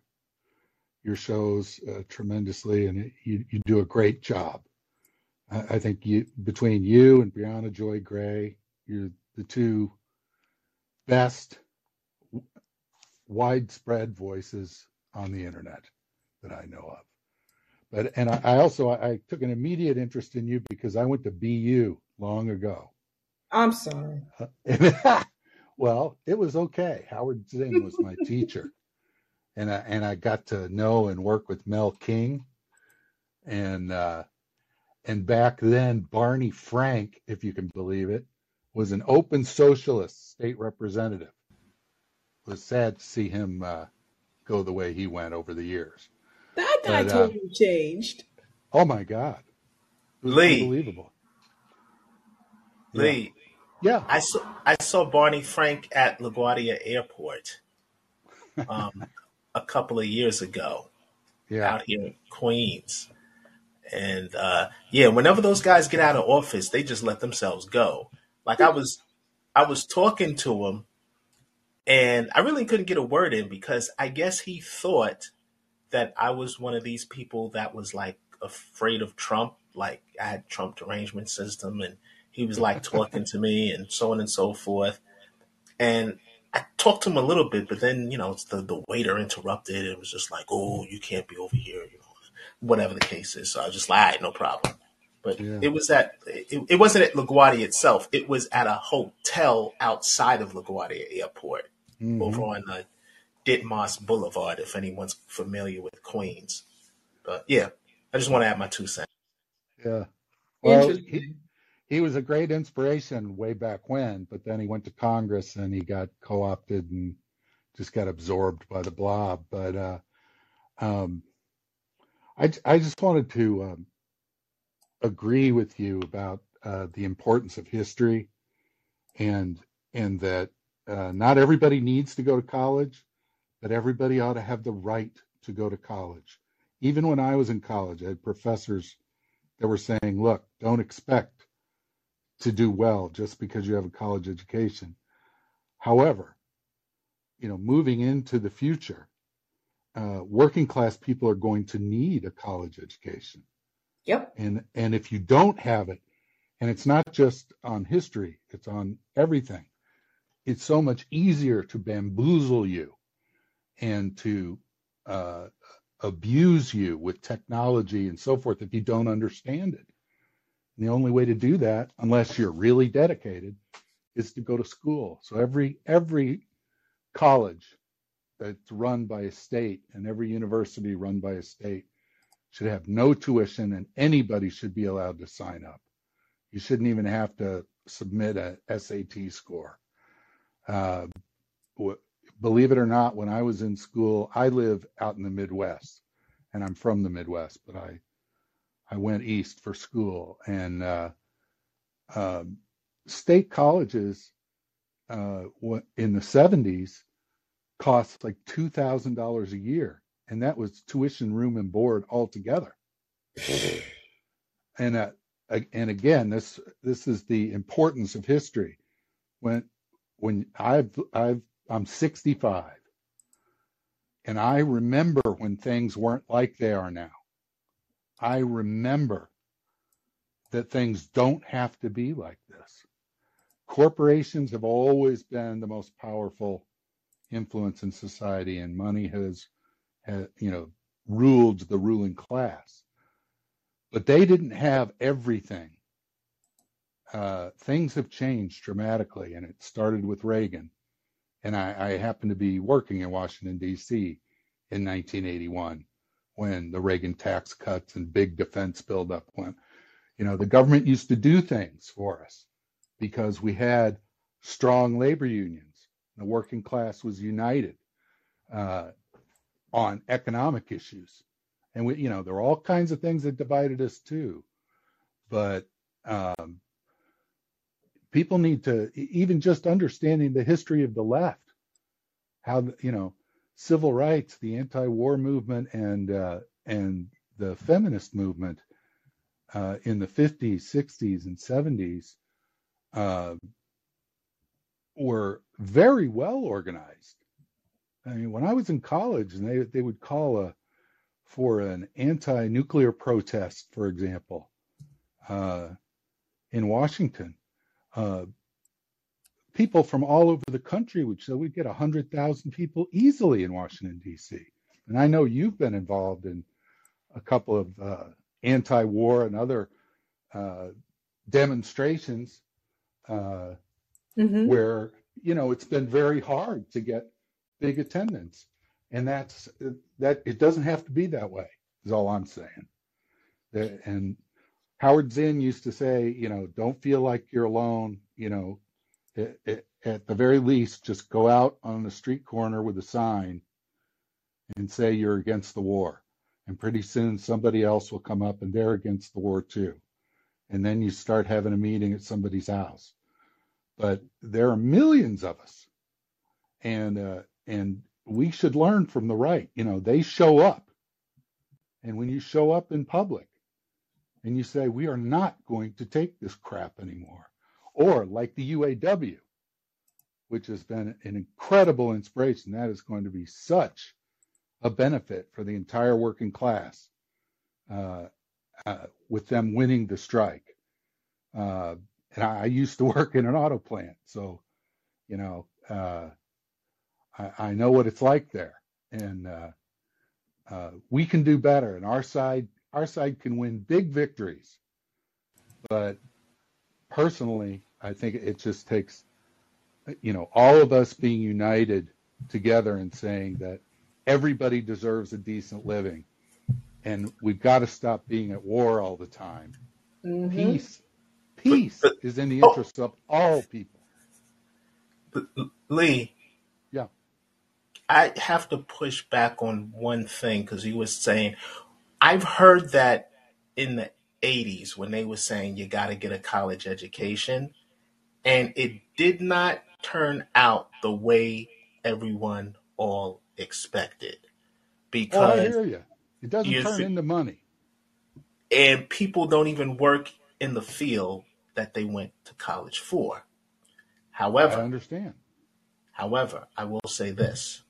your shows uh, tremendously, and it, you you do a great job. I, I think you between you and Briahna Joy Gray, you're the two best widespread voices on the internet that I know of. But and I, I also I, I took an immediate interest in you because I went to BU long ago. I'm sorry. Uh, well, it was okay. Howard Zinn was my teacher, and I and I got to know and work with Mel King, and uh, and back then Barney Frank, if you can believe it, was an open socialist state representative. It was sad to see him uh, go the way he went over the years. That guy But uh, totally changed. oh my God, it was Lee, unbelievable. Yeah, Lee, yeah, I saw I saw Barney Frank at LaGuardia Airport um, a couple of years ago yeah. out here in Queens. And uh, yeah, whenever those guys get out of office, they just let themselves go. Like I was I was talking to him and I really couldn't get a word in because I guess he thought that I was one of these people that was like afraid of Trump, like I had Trump derangement system and he was like talking to me and so on and so forth. And I talked to him a little bit, but then, you know, it's the, the waiter interrupted. It was just like, oh, you can't be over here, you know, whatever the case is. So I was just like, all right, no problem. But Yeah. it was at, it, it wasn't at LaGuardia itself. It was at a hotel outside of LaGuardia Airport over hmm on uh, Ditmars Boulevard, if anyone's familiar with Queens. But yeah, I just want to add my two cents. Yeah. Well, he, he was a great inspiration way back when, but then he went to Congress and he got co-opted and just got absorbed by the blob. But uh, um, I, j- I just wanted to um, agree with you about uh, the importance of history and and that uh, not everybody needs to go to college, but everybody ought to have the right to go to college. Even when I was in college, I had professors that were saying, look, don't expect to do well just because you have a college education. However, you know, moving into the future, uh, working class people are going to need a college education. Yep. And and if you don't have it, and it's not just on history, it's on everything. It's so much easier to bamboozle you and to uh, abuse you with technology and so forth if you don't understand it. And the only way to do that, unless you're really dedicated, is to go to school. So every every college that's run by a state and every university run by a state should have no tuition and anybody should be allowed to sign up. You shouldn't even have to submit a SAT score. Uh, w- believe it or not, when I was in school, I live out in the Midwest and I'm from the Midwest, but I, I went east for school and, uh, um, state colleges, uh, in the seventies cost like $2,000 a year. And that was tuition, room and board altogether. And, uh, and again, this, this is the importance of history. When, when I've, I've, I'm 65 and I remember when things weren't like they are now. I remember that things don't have to be like this. Corporations have always been the most powerful influence in society, and money has, has you know, ruled the ruling class. But they didn't have everything. Uh, things have changed dramatically, and it started with Reagan. And I, I happened to be working in Washington, D.C. in 1981 when the Reagan tax cuts and big defense buildup went. You know, the government used to do things for us because we had strong labor unions. The working class was united uh, on economic issues. And we, you know, there were all kinds of things that divided us too. But um, people need to even just understanding the history of the left, how you know civil rights, the anti-war movement, and uh, and the feminist movement uh, in the 50s, 60s, and 70s uh, were very well organized. I mean, when I was in college, and they they would call a for an anti-nuclear protest, for example, uh, in Washington. Uh, people from all over the country would show we'd get 100,000 people easily in Washington, D.C. And I know you've been involved in a couple of uh, anti war and other uh, demonstrations uh, hmm where, you know, it's been very hard to get big attendance. And that's that it doesn't have to be that way, is all I'm saying. That- And Howard Zinn used to say, you know, don't feel like you're alone, you know, it, it, at the very least, just go out on the street corner with a sign and say you're against the war. And pretty soon somebody else will come up and they're against the war too. And then you start having a meeting at somebody's house. But there are millions of us. And, uh, and we should learn from the right. You know, they show up. And when you show up in public and you say, we are not going to take this crap anymore, or like the UAW, which has been an incredible inspiration, that is going to be such a benefit for the entire working class uh, uh, with them winning the strike. Uh, and I, used to work in an auto plant, so you know uh, I, I know what it's like there, and uh, uh, we can do better. And our side, our side can win big victories. But personally, I think it just takes, you know, all of us being united together and saying that everybody deserves a decent living, and we've got to stop being at war all the time. hmm Peace, peace but is in the oh, interest of all people. but Lee, Yeah. I have to push back on one thing because he was saying, I've heard that in the 80s when they were saying you got to get a college education, and it did not turn out the way everyone all expected Oh, I because hear you. It doesn't you turn see, into money. and people don't even work in the field that they went to college for. However, I However, understand. however, I will say this.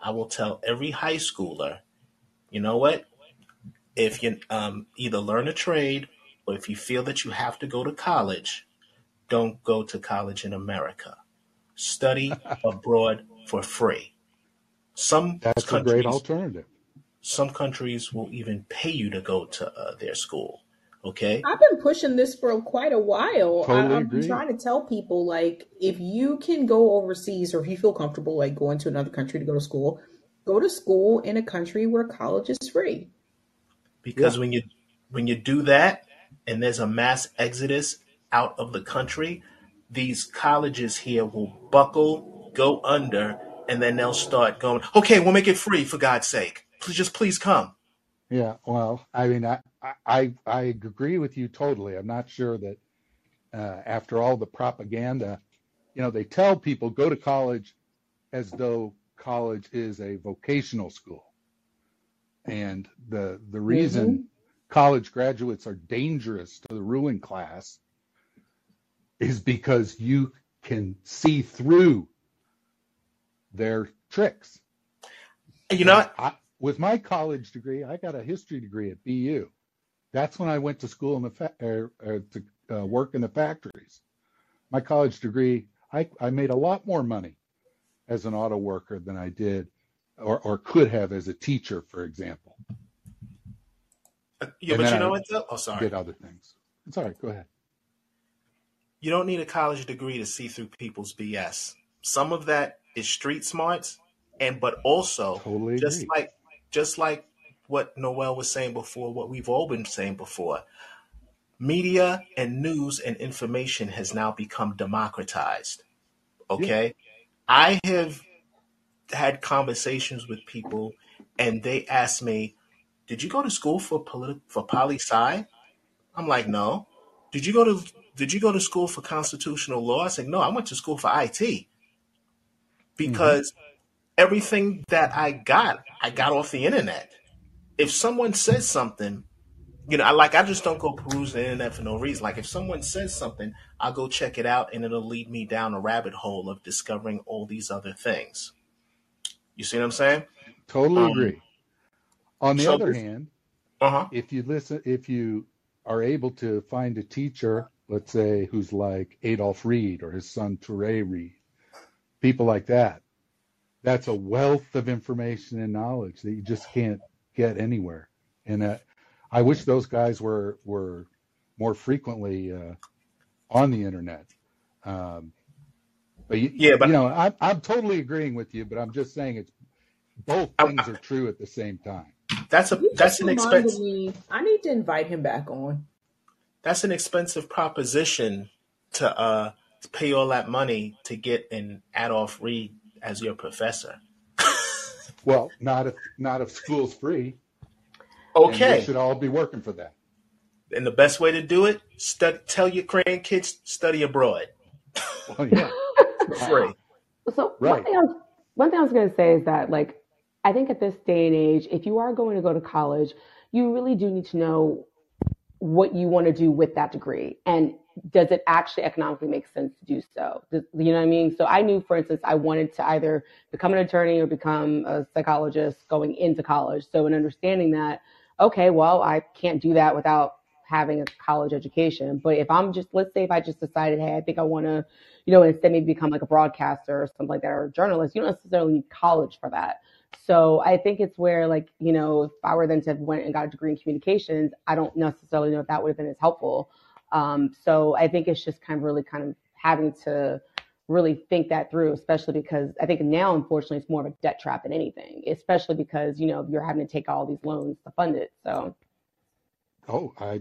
I will tell every high schooler, you know what? If you um, either learn a trade or if you feel that you have to go to college, don't go to college in America. Study abroad for free. Some That's a great countries, alternative. some countries will even pay you to go to uh, their school. Okay, I've been pushing this for quite a while. I, Totally I've been trying to tell people like if you can go overseas or if you feel comfortable like going to another country to go to school, go to school in a country where college is free. Because Yeah. when you when you do that, and there's a mass exodus out of the country, these colleges here will buckle, go under, and then they'll start going. Okay, we'll make it free for God's sake. Please, just please come. Yeah. Well, I mean, I, I, I agree with you totally. I'm not sure that uh, after all the propaganda, you know, they tell people go to college as though college is a vocational school. And the the hmm reason college graduates are dangerous to the ruling class is because you can see through their tricks. You know I, with my college degree, I got a history degree at BU. That's when I went to school in the fa- er, er, to uh, work in the factories. My college degree, I, I made a lot more money as an auto worker than I did or, or could have as a teacher, for example. Yeah, And but you know I what? Though? Oh, sorry. did other things. It's all right. Go ahead. You don't need a college degree to see through people's BS. Some of that is street smarts, and but also Totally just agree. like just like what Noel was saying before, what we've all been saying before, media and news and information has now become democratized. Yeah. Okay, I have had conversations with people, and they asked me, "Did you go to school for politi- for poli sci?" I'm like, "No." Did you go to Did you go to school for constitutional law? I said, "No, I went to school for IT." hmm because everything that I got, I got off the internet. If someone says something, you know, I like I just don't go peruse the internet for no reason. Like if someone says something, I'll go check it out and it'll lead me down a rabbit hole of discovering all these other things. You see what I'm saying? Totally Um agree. On the so other hand, uh-huh. if you listen, if you are able to find a teacher, let's say, who's like Adolph Reed or his son Touré Reed, people like that, that's a wealth of information and knowledge that you just can't get anywhere. And uh, I wish those guys were were more frequently uh, on the internet. Um, but you, Yeah, but you know, I'm I'm totally agreeing with you, but I'm just saying it's both I, things are true at the same time. that's a You that's an reminded expense me. I need to invite him back on. that's an expensive proposition to uh to pay all that money to get an Adolph Reed as your professor. Well, not if not if school's free, and we Okay. should all be working for that. And the best way to do it, stu- tell your grandkids study abroad Well, yeah, for free. So one thing I was one thing I was going to say is that like I think at this day and age, if you are going to go to college, you really do need to know what you want to do with that degree and does it actually economically make sense to do so? You know what i mean? So i knew for instance i wanted to either become an attorney or become a psychologist going into college. So in understanding that okay well i can't do that without having a college education but if i'm just let's say if i just decided hey i think i want to you know instead maybe become like a broadcaster or something like that or a journalist you don't necessarily need college for that so I think it's where like, you know, if I were then to have went and got a degree in communications, I don't necessarily know if that would have been as helpful. Um, so I think it's just kind of really kind of having to really think that through, especially because I think now, unfortunately, it's more of a debt trap than anything, especially because, you know, you're having to take all these loans to fund it. So Oh, I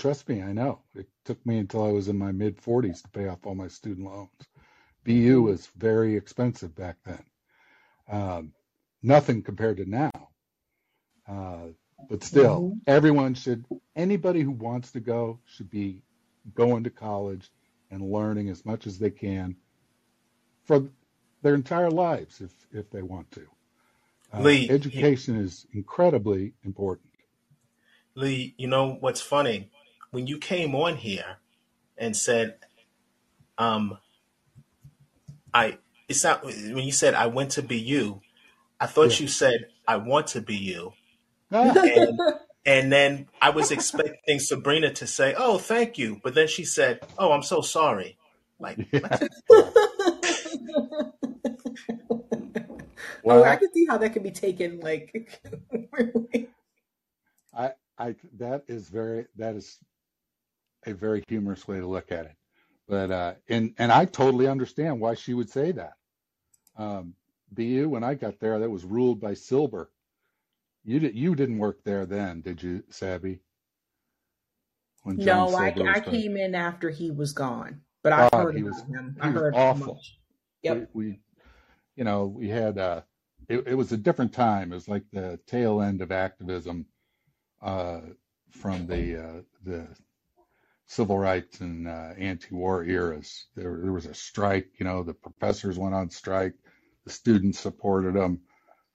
trust me, I know. It took me until I was in my mid 40s to pay off all my student loans. BU was very expensive back then. Um, nothing compared to now. Uh, but still, hmm everyone should, anybody who wants to go should be going to college and learning as much as they can for their entire lives if, if they want to. Uh, Lee, education is incredibly important. Lee, you know what's funny? When you came on here and said, um, I it's not when you said I went to be you, I thought Yeah. you said I want to be you. Ah, And and then I was expecting Sabrina to say, "Oh, thank you," but then she said, "Oh, I'm so sorry." Like, yeah. what? oh, I can see how that could be taken like. I, I, that is very, that is a very humorous way to look at it. But, uh, and, and I totally understand why she would say that. Um, BU, when I got there, that was ruled by Silber. You did, you didn't work there then, did you, Sabby? When no, I I came in after he was gone, but God, heard he was, him. he I heard awful. much. We, Yep. we, you know, we had, uh, it, it was a different time. It was like the tail end of activism, uh, from the, uh, the civil rights and uh, anti-war eras. There, there was a strike. You know, the professors went on strike, the students supported them,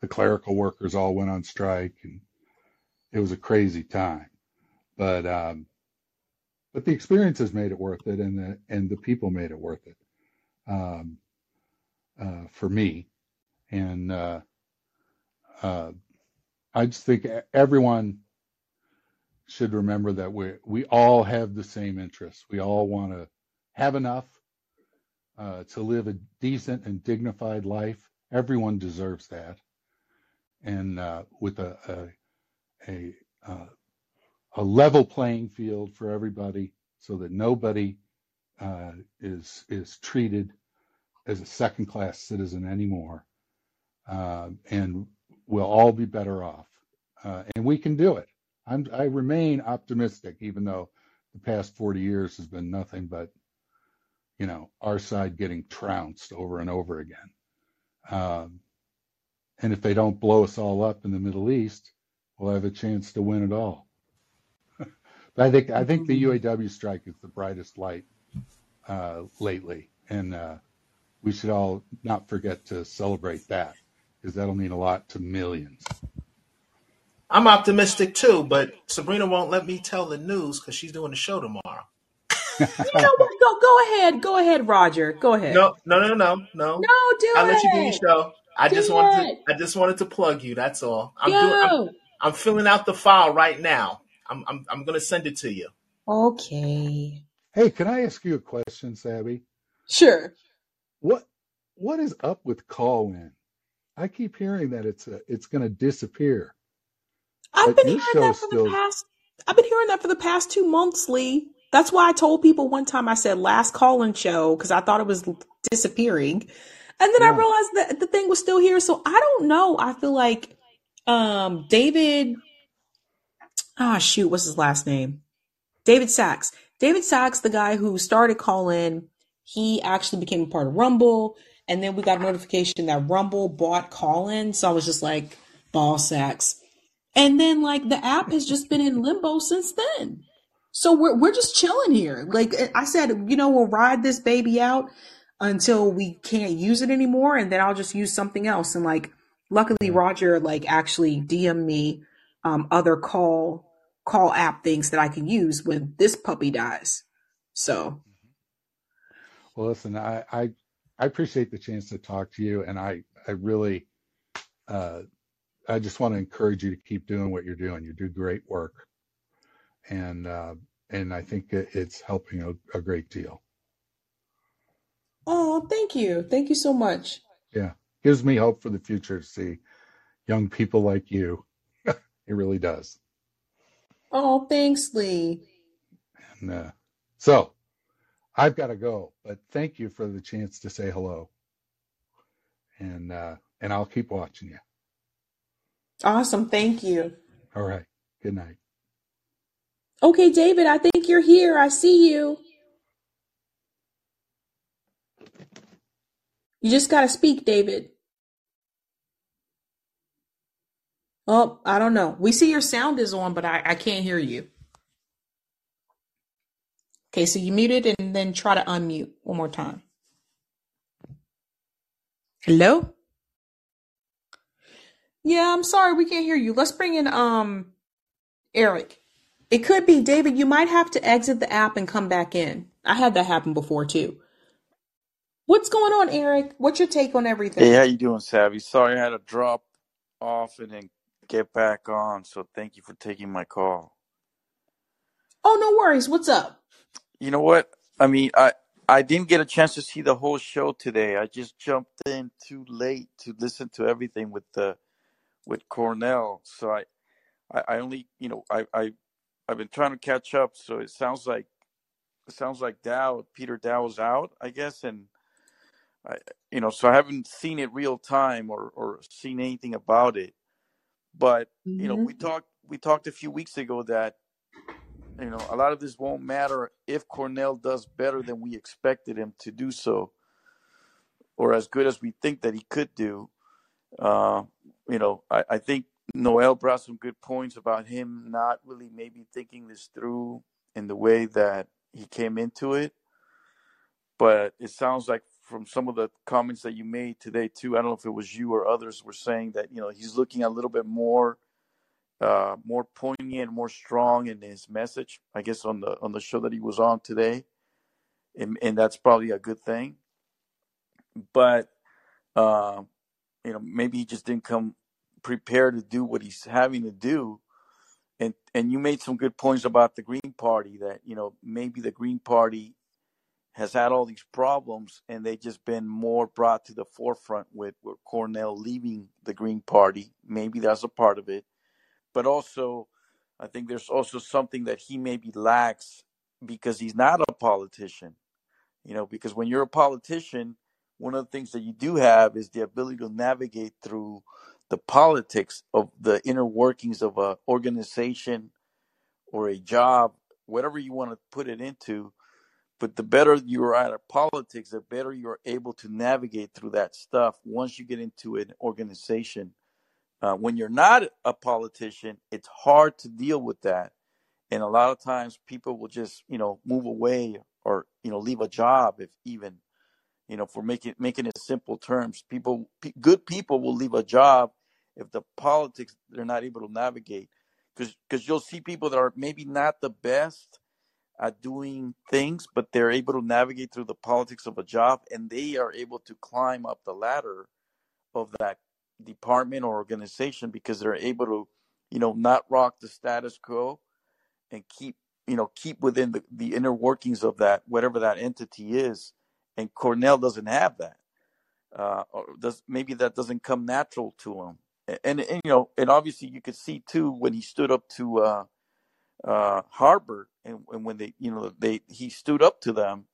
the clerical workers all went on strike, and it was a crazy time. But um, but the experiences made it worth it, and the and the people made it worth it um, uh, for me. And uh, uh, I just think everyone should remember that we we all have the same interests. We all want to have enough uh, to live a decent and dignified life. Everyone deserves that, and uh, with a a a, uh, a level playing field for everybody, so that nobody uh, is is treated as a second class citizen anymore, uh, and we'll all be better off, uh, and we can do it. I'm, I remain optimistic, even though the past 40 years has been nothing but, you know, our side getting trounced over and over again. Um, and if they don't blow us all up in the Middle East, we'll have a chance to win it all. but I think I think the UAW strike is the brightest light uh, lately, and uh, we should all not forget to celebrate that. because that'll mean a lot to millions. I'm optimistic too, but Sabrina won't let me tell the news because she's doing the show tomorrow. You know what? Go go ahead. Go ahead, Roger. Go ahead. No, no, no, no, no. No, do I'll it. let you do your show. I Do just wanted to. I just wanted to plug you. That's all. I'm Go. doing. I'm, I'm filling out the file right now. I'm. I'm. I'm gonna send it to you. Okay. Hey, can I ask you a question, Sabby? Sure. What what is up with call in? I keep hearing that it's a, it's going to disappear, I've but been hearing that for the past I've been hearing that for the past two months, Lee. That's why I told people one time I said last call-in show because I thought it was disappearing. And then I realized that the thing was still here. So I don't know. I feel like um David ah shoot, what's his last name? David Sacks. David Sacks, the guy who started call in, he actually became a part of Rumble. And then we got a notification that Rumble bought call in. So I was just like, ball sacks. And then like the app has just been in limbo since then. So we're we're just chilling here. Like I said, you know, we'll ride this baby out until we can't use it anymore, and then I'll just use something else. And like, luckily. Roger like actually DM me um, other call call app things that I can use when this puppy dies. So Well, listen, I, I I appreciate the chance to talk to you, and I I really uh, I just want to encourage you to keep doing what you're doing. You do great work, and uh, and I think it, it's helping a, a great deal. oh, thank you, thank you so much. Yeah, gives me hope for the future to see young people like you. it really does. Oh, thanks, Lee. And uh, so I've got to go, but thank you for the chance to say hello, and uh, and I'll keep watching you. Awesome, thank you. All right. Good night. Okay, David, I think you're here. I see you. You just got to speak, David. Oh, I don't know. We see your sound is on, but I, I can't hear you. Okay, so you muted and then try to unmute one more time. Hello? Yeah, I'm sorry, we can't hear you. Let's bring in um Eric. It could be David, you might have to exit the app and come back in. I had that happen before too. What's going on, Eric? What's your take on Hey, everything? how you doing, Savvy? Sorry I had to drop off and then get back on, so thank you for taking my call. Oh, no worries. What's up? You know what? I mean, I I didn't get a chance to see the whole show today. I just jumped in too late to listen to everything with the with Cornel. So I I, I only, you know, I I I've been trying to catch up, so it sounds like it sounds like Daou Peter Daou's out, I guess, and I you know, so I haven't seen it real time or or seen anything about it. But you know, we talked we talked a few weeks ago that you know a lot of this won't matter if Cornel does better than we expected him to do so, or as good as we think that he could do. Uh, you know, I, I think Noel brought some good points about him not really maybe thinking this through in the way that he came into it. But it sounds like from some of the comments that you made today too, I don't know if it was you or others were saying that you know he's looking a little bit more uh more poignant more strong in his message i guess on the on the show that he was on today and, and that's probably a good thing but uh, you know maybe he just didn't come prepared to do what he's having to do. And and you made some good points about the green party that you know maybe the green party has had all these problems and they just been more brought to the forefront with, with Cornel leaving the green party. Maybe that's a part of it. But also I think there's also something that he maybe lacks because he's not a politician. You know, because when you're a politician, one of the things that you do have is the ability to navigate through the politics of the inner workings of a organization or a job, whatever you want to put it into. But the better you are at politics, the better you're able to navigate through that stuff once you get into an organization uh, when you're not a politician, it's hard to deal with that. And a lot of times people will just, you know, move away or, you know, leave a job if even, You know, for making making it simple terms, people, p- good people will leave a job if the politics they're not able to navigate. Because because you'll see people that are maybe not the best at doing things, but they're able to navigate through the politics of a job, and they are able to climb up the ladder of that department or organization because they're able to, you know, not rock the status quo and keep, you know, keep within the, the inner workings of that whatever that entity is. And Cornel doesn't have that. Uh, or does maybe that doesn't come natural to him. And, and, you know, and obviously you could see too when he stood up to uh, uh, and, and when they, you know, they he stood up to them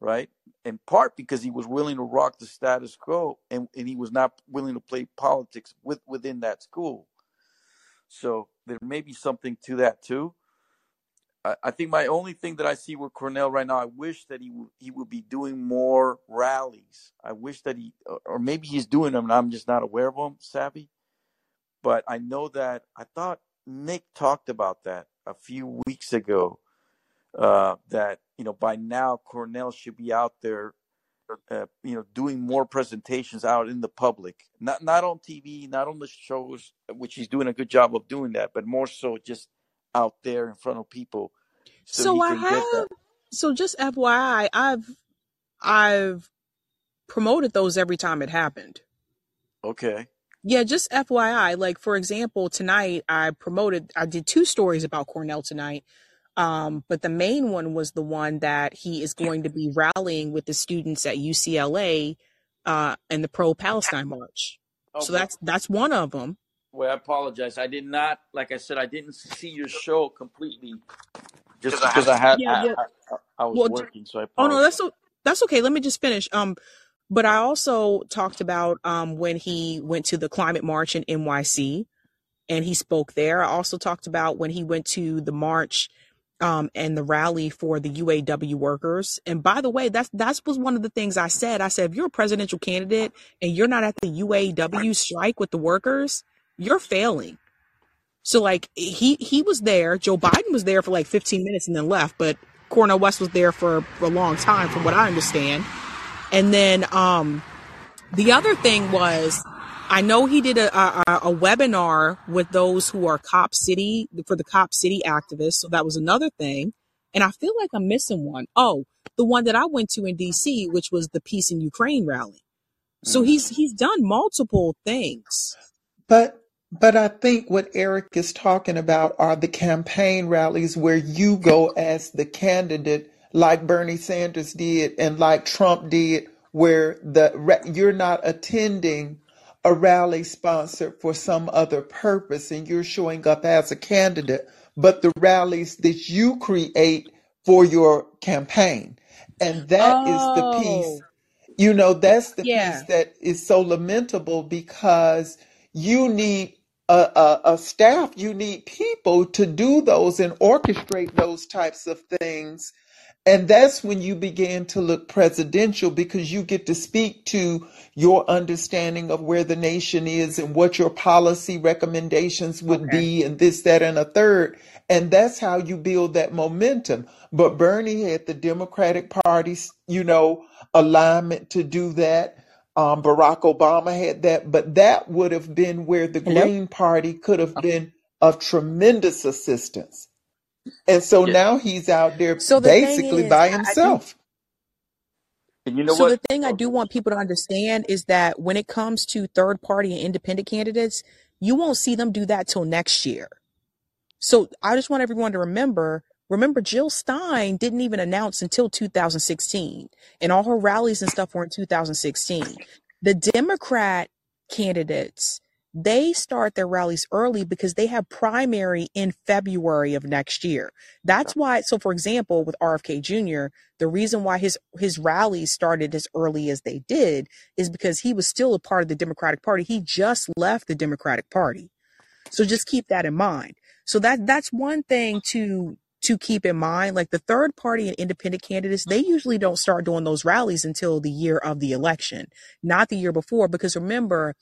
right? In part because he was willing to rock the status quo and, and he was not willing to play politics with within that school. So there may be something to that too. I, think my only thing that I see with Cornel right now, I wish that he would he would be doing more rallies. I wish that he or maybe he's doing them and I'm just not aware of them, savvy. But I know that I thought Nick talked about that a few weeks ago uh, that you know by now Cornel should be out there, uh, you know, doing more presentations out in the public, not not on TV, not on the shows, which he's doing a good job of doing that, but more so just out there in front of people, so, So I can get that. have so just FYI, I've I've promoted those every time it happened. Okay, Yeah, just FYI, like for example, tonight I promoted I did two stories about Cornel tonight. Um, but the main one was the one that he is going to be rallying with the students at UCLA uh in the pro Palestine march. Okay. So that's that's one of them. Well, I apologize. I did not, like I said, I didn't see your show completely, just because I had Yeah, I, yeah. I, I was Well, working, so I oh no, that's that's okay. Let me just finish. Um, but I also talked about um when he went to the climate march in NYC and he spoke there. I also talked about when he went to the march um and the rally for the UAW workers. And by the way, that's that was one of the things I said. I said if you're a presidential candidate and you're not at the UAW strike with the workers, you're failing. So like he he was there. Joe Biden was there for like 15 minutes and then left, but Cornel West was there for, for a long time, from what I understand. And then um the other thing was, I know he did a, a, a webinar with those who are Cop City for the Cop City activists. So that was another thing. And I feel like I'm missing one. Oh, the one that I went to in DC, which was the Peace in Ukraine rally. So Mm. he's he's done multiple things. But but I think what Eric is talking about are the campaign rallies where you go as the candidate, like Bernie Sanders did and like Trump did, where the you're not attending a rally sponsored for some other purpose and you're showing up as a candidate, but the rallies that you create for your campaign. And that is the piece Oh, you know, that's the yeah. piece that is so lamentable because you need a, a, a staff, you need people to do those and orchestrate those types of things. And that's when you begin to look presidential because you get to speak to your understanding of where the nation is and what your policy recommendations would Okay. be and this, that, and a third. And that's how you build that momentum. But Bernie had the Democratic Party's, you know, alignment to do that. Um, Barack Obama had that, but that would have been where the Hello? Green Party could have been of tremendous assistance. And so Yeah, now he's out there So the basically is, by I, I do himself. and you know So what? the thing I Oh, do want people to understand is that when it comes to third party and independent candidates, you won't see them do that till next year. So I just want everyone to remember, remember Jill Stein didn't even announce until 2016 and all her rallies and stuff were in 2016. The Democrat candidates, they start their rallies early because they have primary in February of next year. That's why, so for example, with RFK Jr., the reason why his, his rallies started as early as they did is because he was still a part of the Democratic Party. He just left the Democratic Party. So just keep that in mind. So that that's one thing to to keep in mind. Like the third party and independent candidates, they usually don't start doing those rallies until the year of the election, not the year before. Because remember,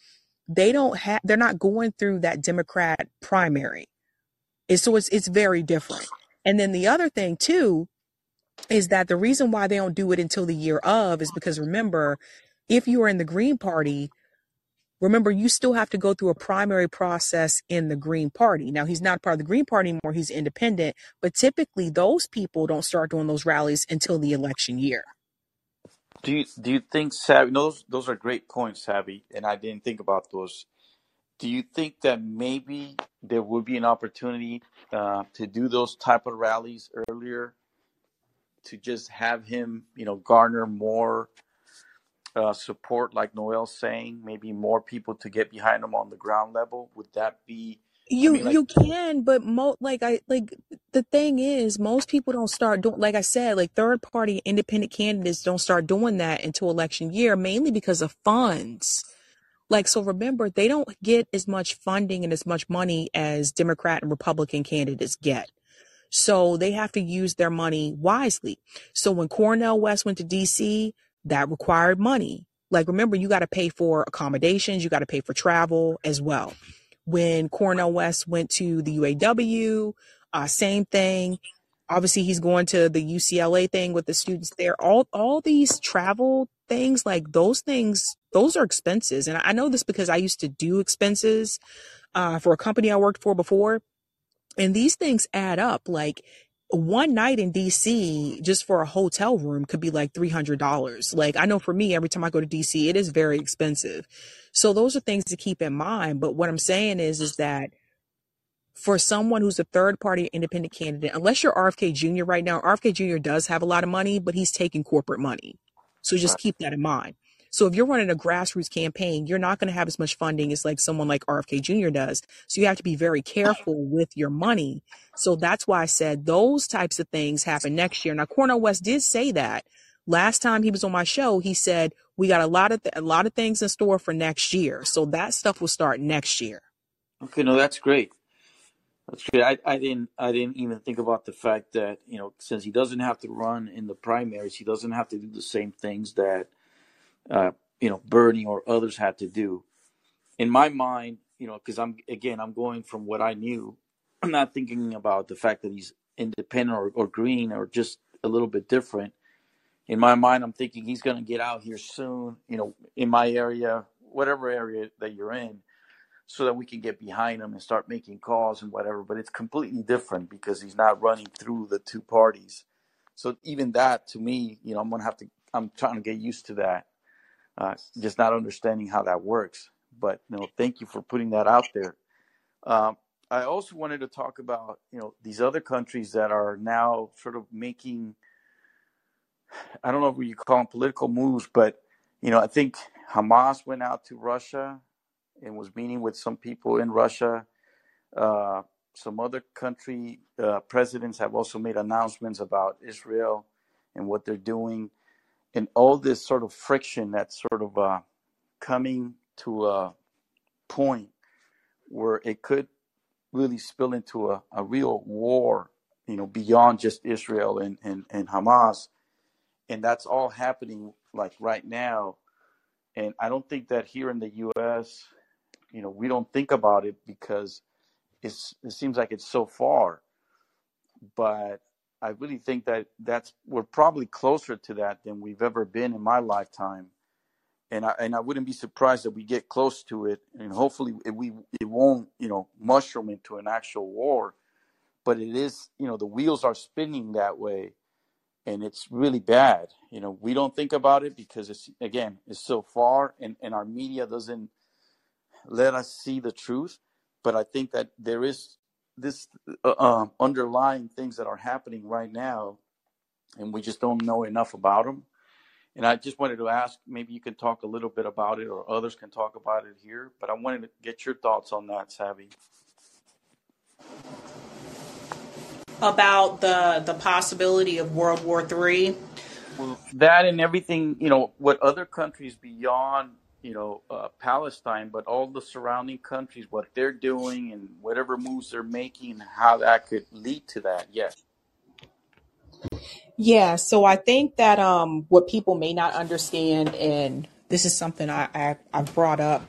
they don't have they're not going through that Democrat primary. And so it's it's very different. And then the other thing too is that the reason why they don't do it until the year of is because remember, if you are in the Green Party, remember you still have to go through a primary process in the Green Party. Now he's not part of the Green Party anymore, he's independent, but typically those people don't start doing those rallies until the election year. Do you do you think Savvy? Those those are great points, Savvy, and I didn't think about those. Do you think that maybe there would be an opportunity uh, to do those type of rallies earlier to just have him, you know, garner more uh, support, like Noel's saying, maybe more people to get behind them on the ground level? Would that be? I You mean, like, you can, but mo like I like the thing is most people don't start doing like I said, like third party independent candidates don't start doing that until election year, mainly because of funds. Like so remember, they don't get as much funding and as much money as Democrat and Republican candidates get. So they have to use their money wisely. So when Cornel West went to DC, that required money. Like remember, you got to pay for accommodations, you got to pay for travel as well. When Cornel West went to the UAW, uh, same thing. Obviously, he's going to the UCLA thing with the students there. All all these travel things, like those things, those are expenses. And I know this because I used to do expenses uh, for a company I worked for before and these things add up. Like one night in DC, just for a hotel room, could be like $300. Like I know for me, every time I go to DC, it is very expensive. So those are things to keep in mind. But what I'm saying is, is that for someone who's a third party independent candidate, unless you're RFK Jr. right now, RFK Jr. does have a lot of money, but he's taking corporate money. So just right. keep that in mind. So if you're running a grassroots campaign, you're not going to have as much funding as like someone like RFK Jr. does. So you have to be very careful with your money. So that's why I said those types of things happen next year. Now Cornel West did say that last time he was on my show. He said we got a lot of th- a lot of things in store for next year. So that stuff will start next year. okay, no, that's great. That's great. I, I didn't I didn't even think about the fact that you know since he doesn't have to run in the primaries, he doesn't have to do the same things that uh, you know Bernie or others had to do. In my mind, you know, because I'm again I'm going from what I knew. I'm not thinking about the fact that he's independent or, or green or just a little bit different. In my mind, I'm thinking he's going to get out here soon. You know, in my area, whatever area that you're in, so that we can get behind him and start making calls and whatever. But it's completely different because he's not running through the two parties. So even that, to me, you know, I'm gonna have to. I'm trying to get used to that. Uh, just not understanding how that works. But you know, thank you for putting that out there. Um, I also wanted to talk about you know these other countries that are now sort of making. I don't know if you call them political moves, but you know, I think Hamas went out to Russia and was meeting with some people in Russia. Uh, some other country uh, presidents have also made announcements about Israel and what they're doing, and all this sort of friction that's sort of uh, coming to a point where it could really spill into a, a real war, you know, beyond just Israel and, and, and Hamas. And that's all happening like right now. And I don't think that here in the US, you know, we don't think about it because it's it seems like it's so far. But I really think that that's we're probably closer to that than we've ever been in my lifetime. And I and I wouldn't be surprised that we get close to it, and hopefully it, we it won't you know mushroom into an actual war. But it is you know the wheels are spinning that way, and it's really bad. You know we don't think about it because it's again it's so far, and and our media doesn't let us see the truth. But I think that there is this uh, um, underlying things that are happening right now, and we just don't know enough about them. And I just wanted to ask, maybe you can talk a little bit about it, or others can talk about it here. But I wanted to get your thoughts on that, Savvy. About the the possibility of World War Three. Well, that and everything, you know, what other countries beyond, you know, uh, Palestine, but all the surrounding countries, what they're doing and whatever moves they're making, how that could lead to that. Yes. Yeah, so I think that um what people may not understand, and this is something I, I I've brought up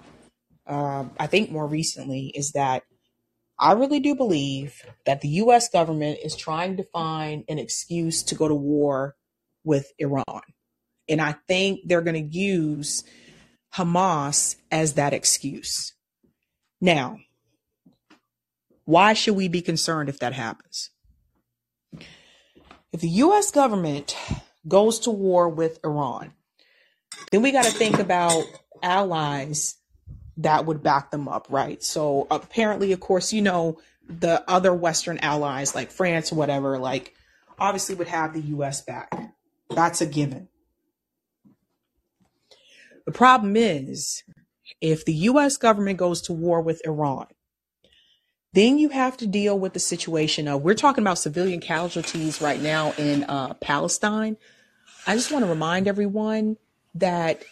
um I think more recently, is that I really do believe that the US government is trying to find an excuse to go to war with Iran. And I think they're going to use Hamas as that excuse. Now, why should we be concerned if that happens? If the US government goes to war with Iran, then we got to think about allies that would back them up, right? So apparently, of course, you know, the other Western allies like France whatever, like obviously would have the US back. That's a given. The problem is if the US government goes to war with Iran, then you have to deal with the situation of we're talking about civilian casualties right now in uh, Palestine. I just want to remind everyone that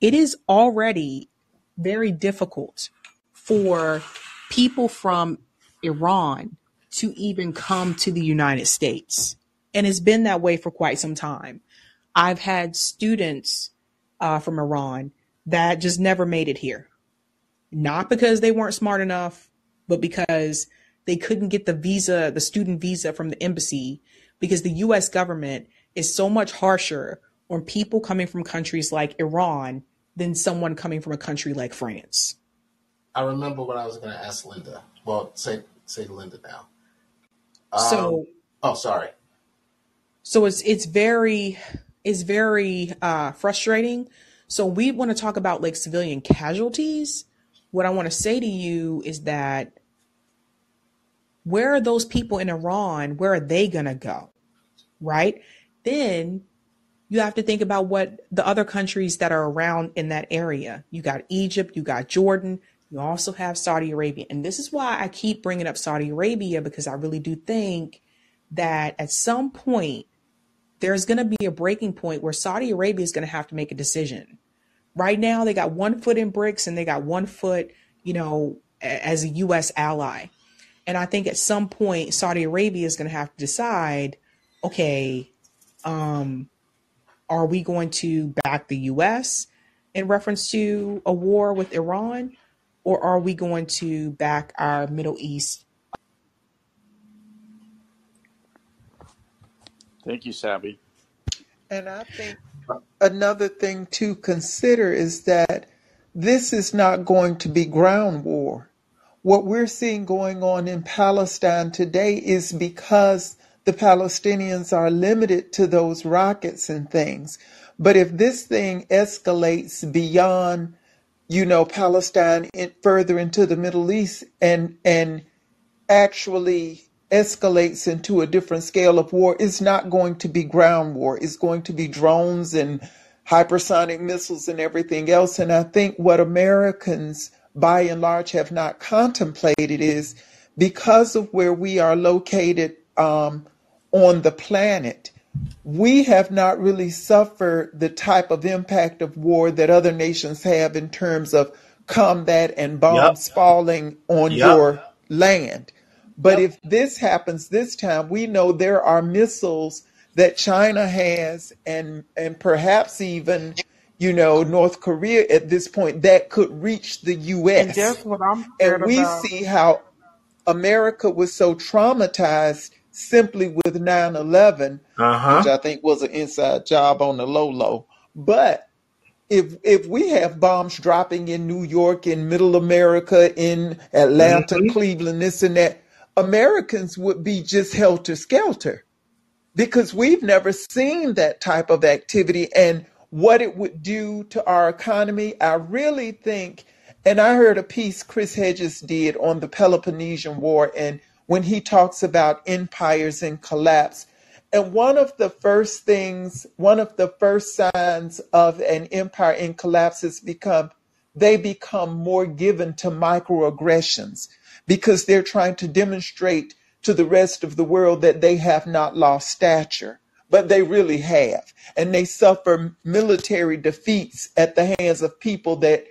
it is already very difficult for people from Iran to even come to the United States. And it's been that way for quite some time. I've had students uh, from Iran that just never made it here. Not because they weren't smart enough, but because they couldn't get the visa, the student visa from the embassy, because the US government is so much harsher on people coming from countries like Iran than someone coming from a country like France. I remember what I was going to ask Linda. Well, say say Linda now. Um, So oh, sorry. so it's it's very it's very uh frustrating. So we want to talk about like civilian casualties. What I want to say to you is that where are those people in Iran? Where are they going to go? Right? Then you have to think about what the other countries that are around in that area. You got Egypt, you got Jordan, you also have Saudi Arabia. And this is why I keep bringing up Saudi Arabia because I really do think that at some point there's going to be a breaking point where Saudi Arabia is going to have to make a decision. Right now, they got one foot in BRICS and they got one foot, you know, as a U.S. ally. And I think at some point, Saudi Arabia is going to have to decide, okay, um, are we going to back the U.S. in reference to a war with Iran, or are we going to back our Middle East? Thank you, Sabby. And I think another thing to consider is that this is not going to be ground war. What we're seeing going on in Palestine today is because the Palestinians are limited to those rockets and things. But if this thing escalates beyond, you know, Palestine in, further into the Middle East and and actually escalates into a different scale of war, it's not going to be ground war. It's going to be drones and hypersonic missiles and everything else. And I think what Americans, by and large, have not contemplated is because of where we are located um, on the planet, we have not really suffered the type of impact of war that other nations have in terms of combat and Yep. bombs falling on Yep. your land. But Yep. if this happens this time, we know there are missiles that China has and and perhaps even you know North Korea at this point that could reach the And US. that's what I'm And scared we about. see how America was so traumatized simply with 9/11, Uh which huh. I think was an inside job on the low low. But if if we have bombs dropping in New York, in Middle America, in Atlanta, hmm Cleveland, this and that, Americans would be just helter skelter because we've never seen that type of activity and what it would do to our economy. I really think, and I heard a piece Chris Hedges did on the Peloponnesian War, and when he talks about empires in collapse. And one of the first things, one of the first signs of an empire in collapse is become they become more given to microaggressions because they're trying to demonstrate to the rest of the world that they have not lost stature, but they really have. And they suffer military defeats at the hands of people that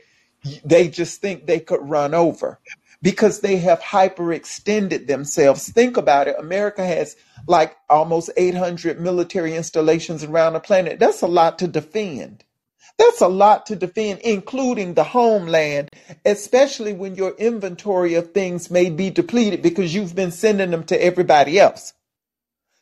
they just think they could run over because they have hyperextended themselves. Think about it. America has like almost 800 military installations around the planet. That's a lot to defend. That's a lot to defend, including the homeland, especially when your inventory of things may be depleted because you've been sending them to everybody else.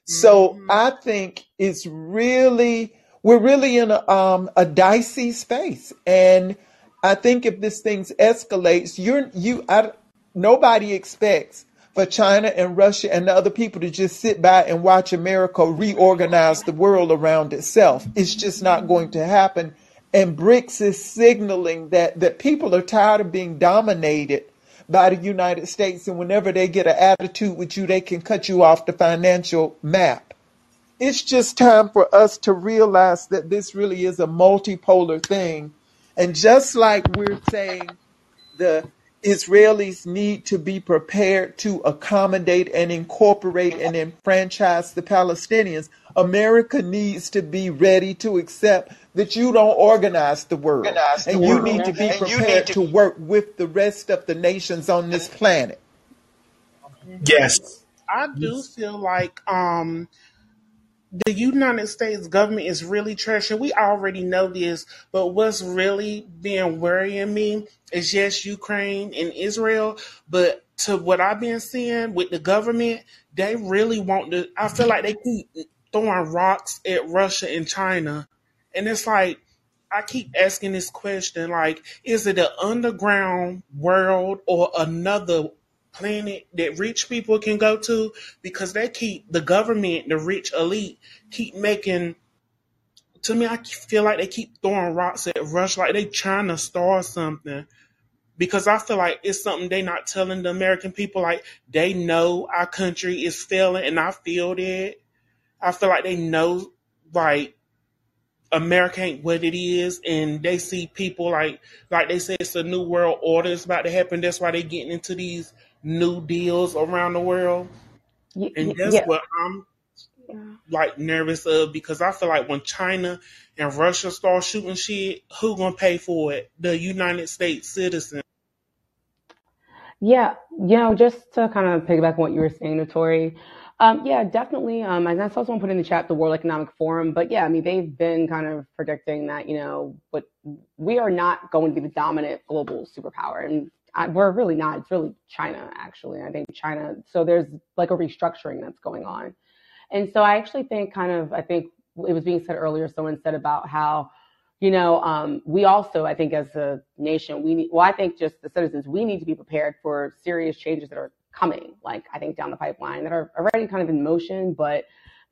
So hmm I think it's really we're really in a um a dicey space, and I think if this thing escalates, you're you I nobody expects for China and Russia and the other people to just sit by and watch America reorganize the world around itself. It's just not going to happen. And BRICS is signaling that that people are tired of being dominated by the United States, and whenever they get an attitude with you, they can cut you off the financial map. It's just time for us to realize that this really is a multipolar thing. And just like we're saying the Israelis need to be prepared to accommodate and incorporate and enfranchise the Palestinians. America needs to be ready to accept that you don't organize the world organize the and you world. need to be And prepared to to work with the rest of the nations on this planet. Yes. I do feel like um the United States government is really trash, and we already know this. But what's really been worrying me is yes, Ukraine and Israel, but to what I've been seeing with the government, they really want to. I feel like they keep throwing rocks at Russia and China, and it's like I keep asking this question: like, is it an underground world or another planet that rich people can go to? Because they keep the government, the rich elite, keep making. To me, I feel like they keep throwing rocks at Rush, like they trying to start something. Because I feel like it's something they not telling the American people. Like they know our country is failing, and I feel that. I feel like they know, like America ain't what it is, and they see people like like they say it's a new world order is about to happen. That's why they getting into these new deals around the world, Y- and that's yeah. what I'm like nervous of because I feel like when China and Russia start shooting shit, who gonna pay for it? The United States citizen. Yeah, you know, just to kind of piggyback on what you were saying, Notori, um, yeah, definitely. Um, and that's also someone put in the chat the World Economic Forum. But yeah, I mean, they've been kind of predicting that, you know, what we are not going to be the dominant global superpower, and I, we're really not. It's really China, actually. I think China. So there's like a restructuring that's going on, and so I actually think kind of, I think it was being said earlier. Someone said about how you know, um, we also, I think, as a nation, we need, well, I think just the citizens, we need to be prepared for serious changes that are coming, like I think down the pipeline that are already kind of in motion, but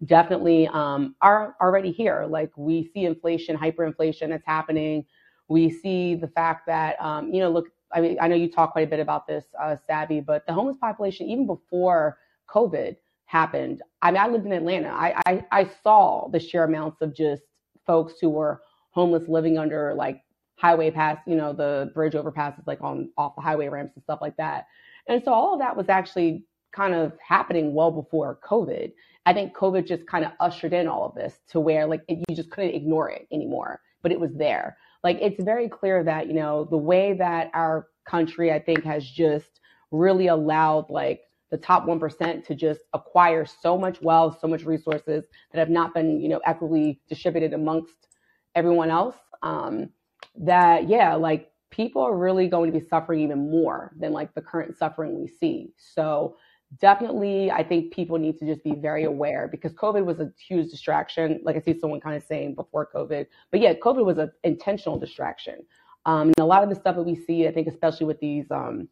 definitely um, are already here. Like we see inflation, hyperinflation that's happening. We see the fact that, um, you know, look, I mean, I know you talk quite a bit about this, uh, Savvy, but the homeless population, even before COVID happened, I mean, I lived in Atlanta. I, I, I saw the sheer amounts of just folks who were homeless living under like highway pass, you know, the bridge overpasses like on off the highway ramps and stuff like that. And so all of that was actually kind of happening well before COVID. I think COVID just kind of ushered in all of this to where like it, you just couldn't ignore it anymore, but it was there. Like it's very clear that, you know, the way that our country, I think, has just really allowed like the top 1% to just acquire so much wealth, so much resources that have not been, you know, equitably distributed amongst everyone else um, that yeah like people are really going to be suffering even more than like the current suffering we see. So definitely i think people need to just be very aware because covid was a huge distraction. Like i see someone kind of saying before covid but yeah covid was an intentional distraction. Um, and a lot of the stuff that we see i think especially with these um,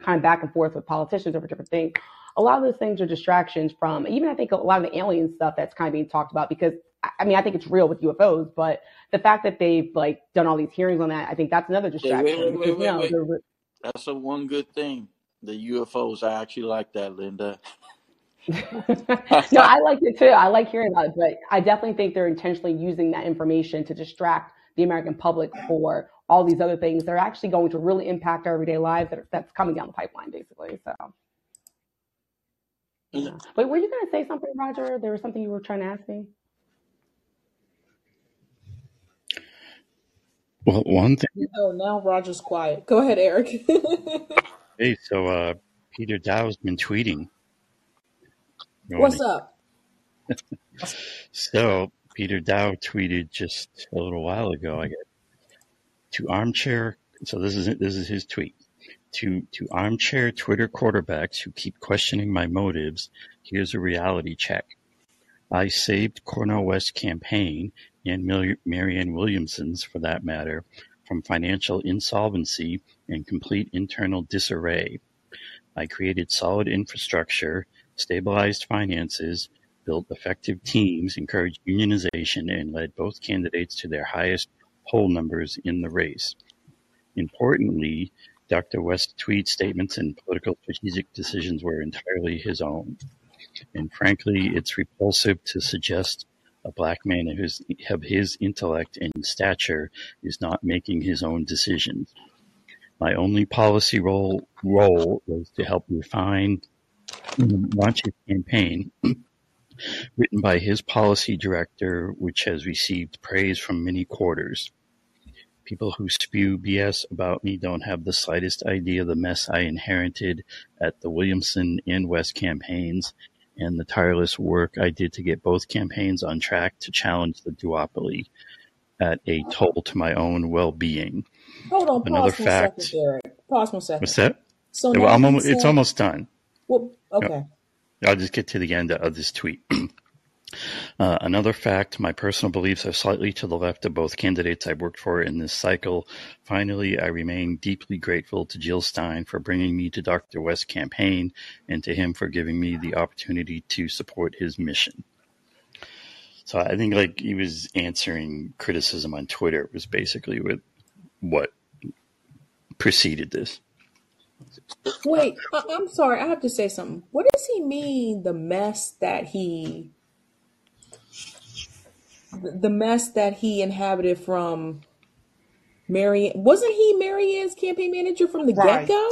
kind of back and forth with politicians over different things a lot of those things are distractions from even i think a lot of the alien stuff that's kind of being talked about because I mean, I think it's real with UFOs, but the fact that they've like done all these hearings on that, I think that's another wait, distraction wait, wait, you wait, know wait. That's a one good thing. The UFOs, I actually like that, Linda. no, I like it too. I like hearing about it, but I definitely think they're intentionally using that information to distract the American public for all these other things that are actually going to really impact our everyday lives that are, that's coming down the pipeline, basically. So, yeah. Wait, were you going to say something, Roger? There was something you were trying to ask me. Well, one thing. Oh, now Roger's quiet. Go ahead, Eric. Hey, so uh, Peter Daou's been tweeting. You What's up? So Peter Daou tweeted just a little while ago, I guess. to armchair. So this is this is his tweet. To to armchair Twitter quarterbacks who keep questioning my motives. Here's a reality check. I saved Cornel West campaign and Marianne Williamson's, for that matter, from financial insolvency and complete internal disarray. I created solid infrastructure, stabilized finances, built effective teams, encouraged unionization, and led both candidates to their highest poll numbers in the race. Importantly, Dr. West's tweet statements and political strategic decisions were entirely his own. And frankly, it's repulsive to suggest a black man of his, his intellect and stature is not making his own decisions. My only policy role, was to help refine and launch his campaign written by his policy director, which has received praise from many quarters. People who spew BS about me don't have the slightest idea of the mess I inherited at the Williamson and West campaigns and the tireless work I did to get both campaigns on track to challenge the duopoly at a toll to my own well-being. Hold on, Another fact. second, Derek. Pause one second. What's that? So Well, almost, it's almost done. Well, okay. I'll just get to the end of this tweet. Uh, another fact, my personal beliefs are slightly to the left of both candidates I've worked for in this cycle. Finally, I remain deeply grateful to Jill Stein for bringing me to Dr. West's campaign and to him for giving me the opportunity to support his mission. So I think like he was answering criticism on Twitter was basically with what preceded this. Wait, I'm sorry. I have to say something. What does he mean? The mess that he, the the mess that he inhabited from Marianne. Wasn't he Marianne's campaign manager from the Right. get go?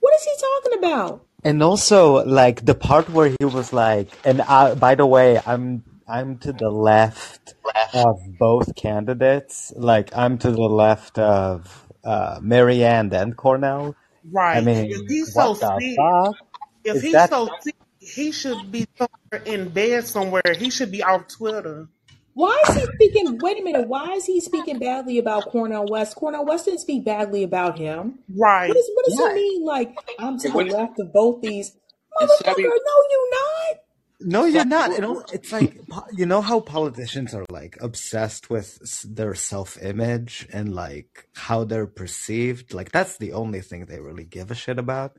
What is he talking about? And also, like the part where he was like, and I, by the way, I'm I'm to the left of both candidates. Like I'm to the left of uh, Marianne and Cornel. Right. I mean, if he's what so the sick, fuck? if Is he's that so sick, he should be somewhere in bed somewhere. He should be off Twitter. Why is he speaking? Wait a minute. Why is he speaking badly about Cornel West? Cornel West didn't speak badly about him. Right. What, is, what does Yeah. he mean? Like I'm to Yeah, the left of both these motherfucker? No, you're not. No, you're not. You know, it's like you know how politicians are like obsessed with their self-image and like how they're perceived. Like that's the only thing they really give a shit about.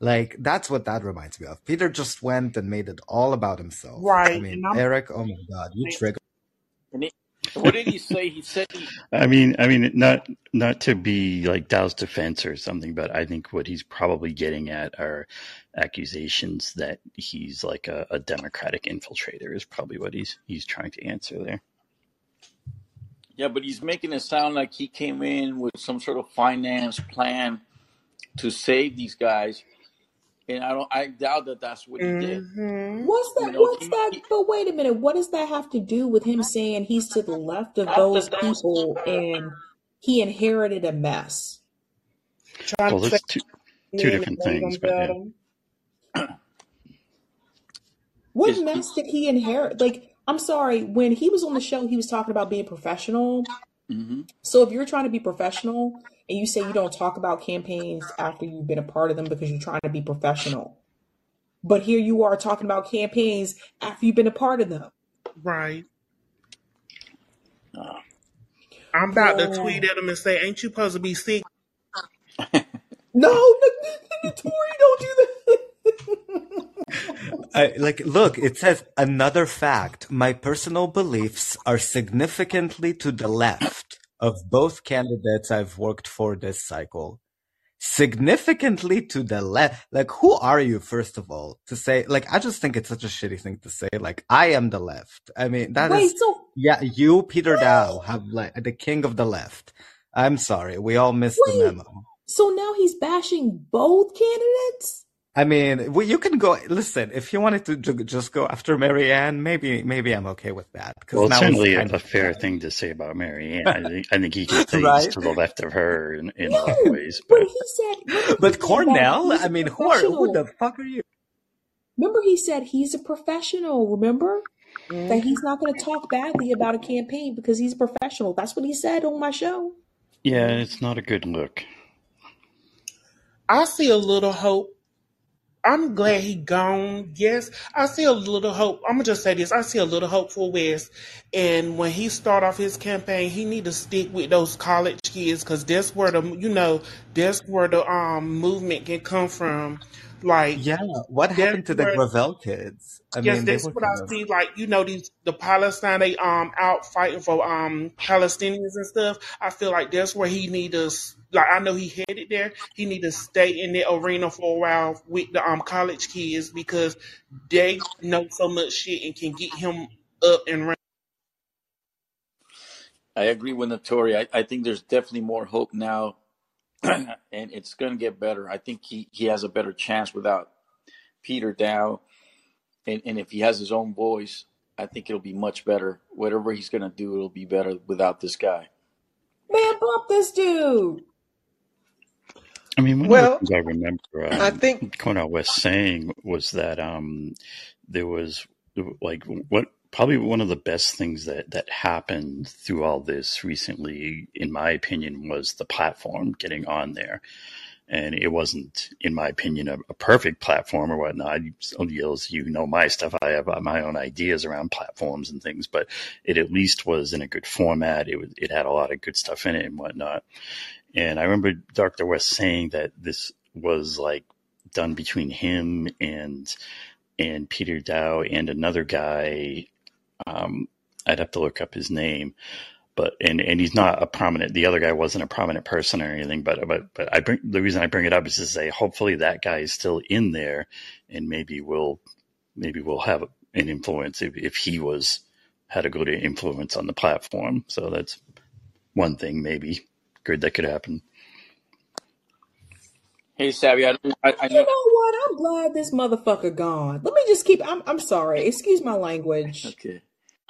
Like that's what that reminds me of. Peter just went and made it all about himself. Right. I mean, Eric, oh my god, you trigger. what did he say? He said he, I mean, I mean, not not to be like Daou's defense or something, but I think what he's probably getting at are accusations that he's like a, a Democratic infiltrator is probably what he's he's trying to answer there. yeah, but he's making it sound like he came in with some sort of finance plan to save these guys, and I don't, I doubt that that's what he did. hmm What's You that? know, What's he, that? he, But wait a minute. What does that have to do with him saying he's to the left of those people and he inherited a mess? trying Well, to there's two two different things, but yeah. better. What is, mess did he inherit? Like, I'm sorry, when he was on the show, he was talking about being professional. hmm So if you're trying to be professional and you say you don't talk about campaigns after you've been a part of them because you're trying to be professional, but here you are talking about campaigns after you've been a part of them. Right. uh, I'm about to tweet at him and say, "Ain't you supposed to be sick?" No, Tori, don't do that. I, like, look, it says another fact. My personal beliefs are significantly to the left of both candidates I've worked for this cycle. Significantly to the left. Like, who are you, first of all, to say, like, I just think it's such a shitty thing to say. Like, I am the left. I mean, that Wait, is, so yeah, you, Peter wait, Daou, have like the king of the left. I'm sorry. We all missed the memo. So now he's bashing both candidates? I mean, well, you can go. Listen, if you wanted to ju- just go after Marianne, maybe maybe I'm okay with that because Well, it's now certainly a, of fair thing to say about Marianne. I think I think he can say he's right. to the left of her in, in a lot of ways, but but he said, remember he But said that Cornel, he's I a mean, who are who the fuck are you? Remember he said he's a professional, remember? Mm-hmm. that he's not going to talk badly about a campaign because he's a professional. That's what he said on my show. Yeah, it's not a good look. I see a little hope. I'm glad he gone. Yes, I see a little hope. I'm gonna just say this. I see a little hope for West. And when he start off his campaign, he need to stick with those college kids because that's where the you know that's where the um movement can come from. Like Yeah, what that's happened to the where Gravel kids? I Yes, mean, they that's what I of see. Like you know, these the Palestine they um out fighting for um Palestinians and stuff. I feel like that's where he need to. Like I know he headed there. He need to stay in the arena for a while with the um college kids because they know so much shit and can get him up and running. I agree with Notori. I, I think there's definitely more hope now, and it's going to get better. I think he, he has a better chance without Peter Daou, and, and if he has his own voice, I think it'll be much better. Whatever he's going to do, it'll be better without this guy. Man, bump this dude. I mean, one Well, of the things I remember I um, think Cornel West saying was that um, there was like what probably one of the best things that that happened through all this recently, in my opinion, was the platform getting on there. And it wasn't, in my opinion, a, a perfect platform or whatnot. As you know my stuff, I have uh, my own ideas around platforms and things, but it at least was in a good format. It was, it had a lot of good stuff in it and whatnot. And I remember Dr. West saying that this was like done between him and and Peter Daou and another guy. Um, I'd have to look up his name, but and and he's not a prominent. The other guy wasn't a prominent person or anything. But but but I bring the reason I bring it up is to say hopefully that guy is still in there, and maybe we'll maybe we'll have an influence if if he was had a good influence on the platform. So that's one thing maybe good that could happen. Hey, Savvy, I, I, I You know. know what? I'm glad this motherfucker gone. Let me just keep. I'm. I'm sorry. Excuse my language. Okay.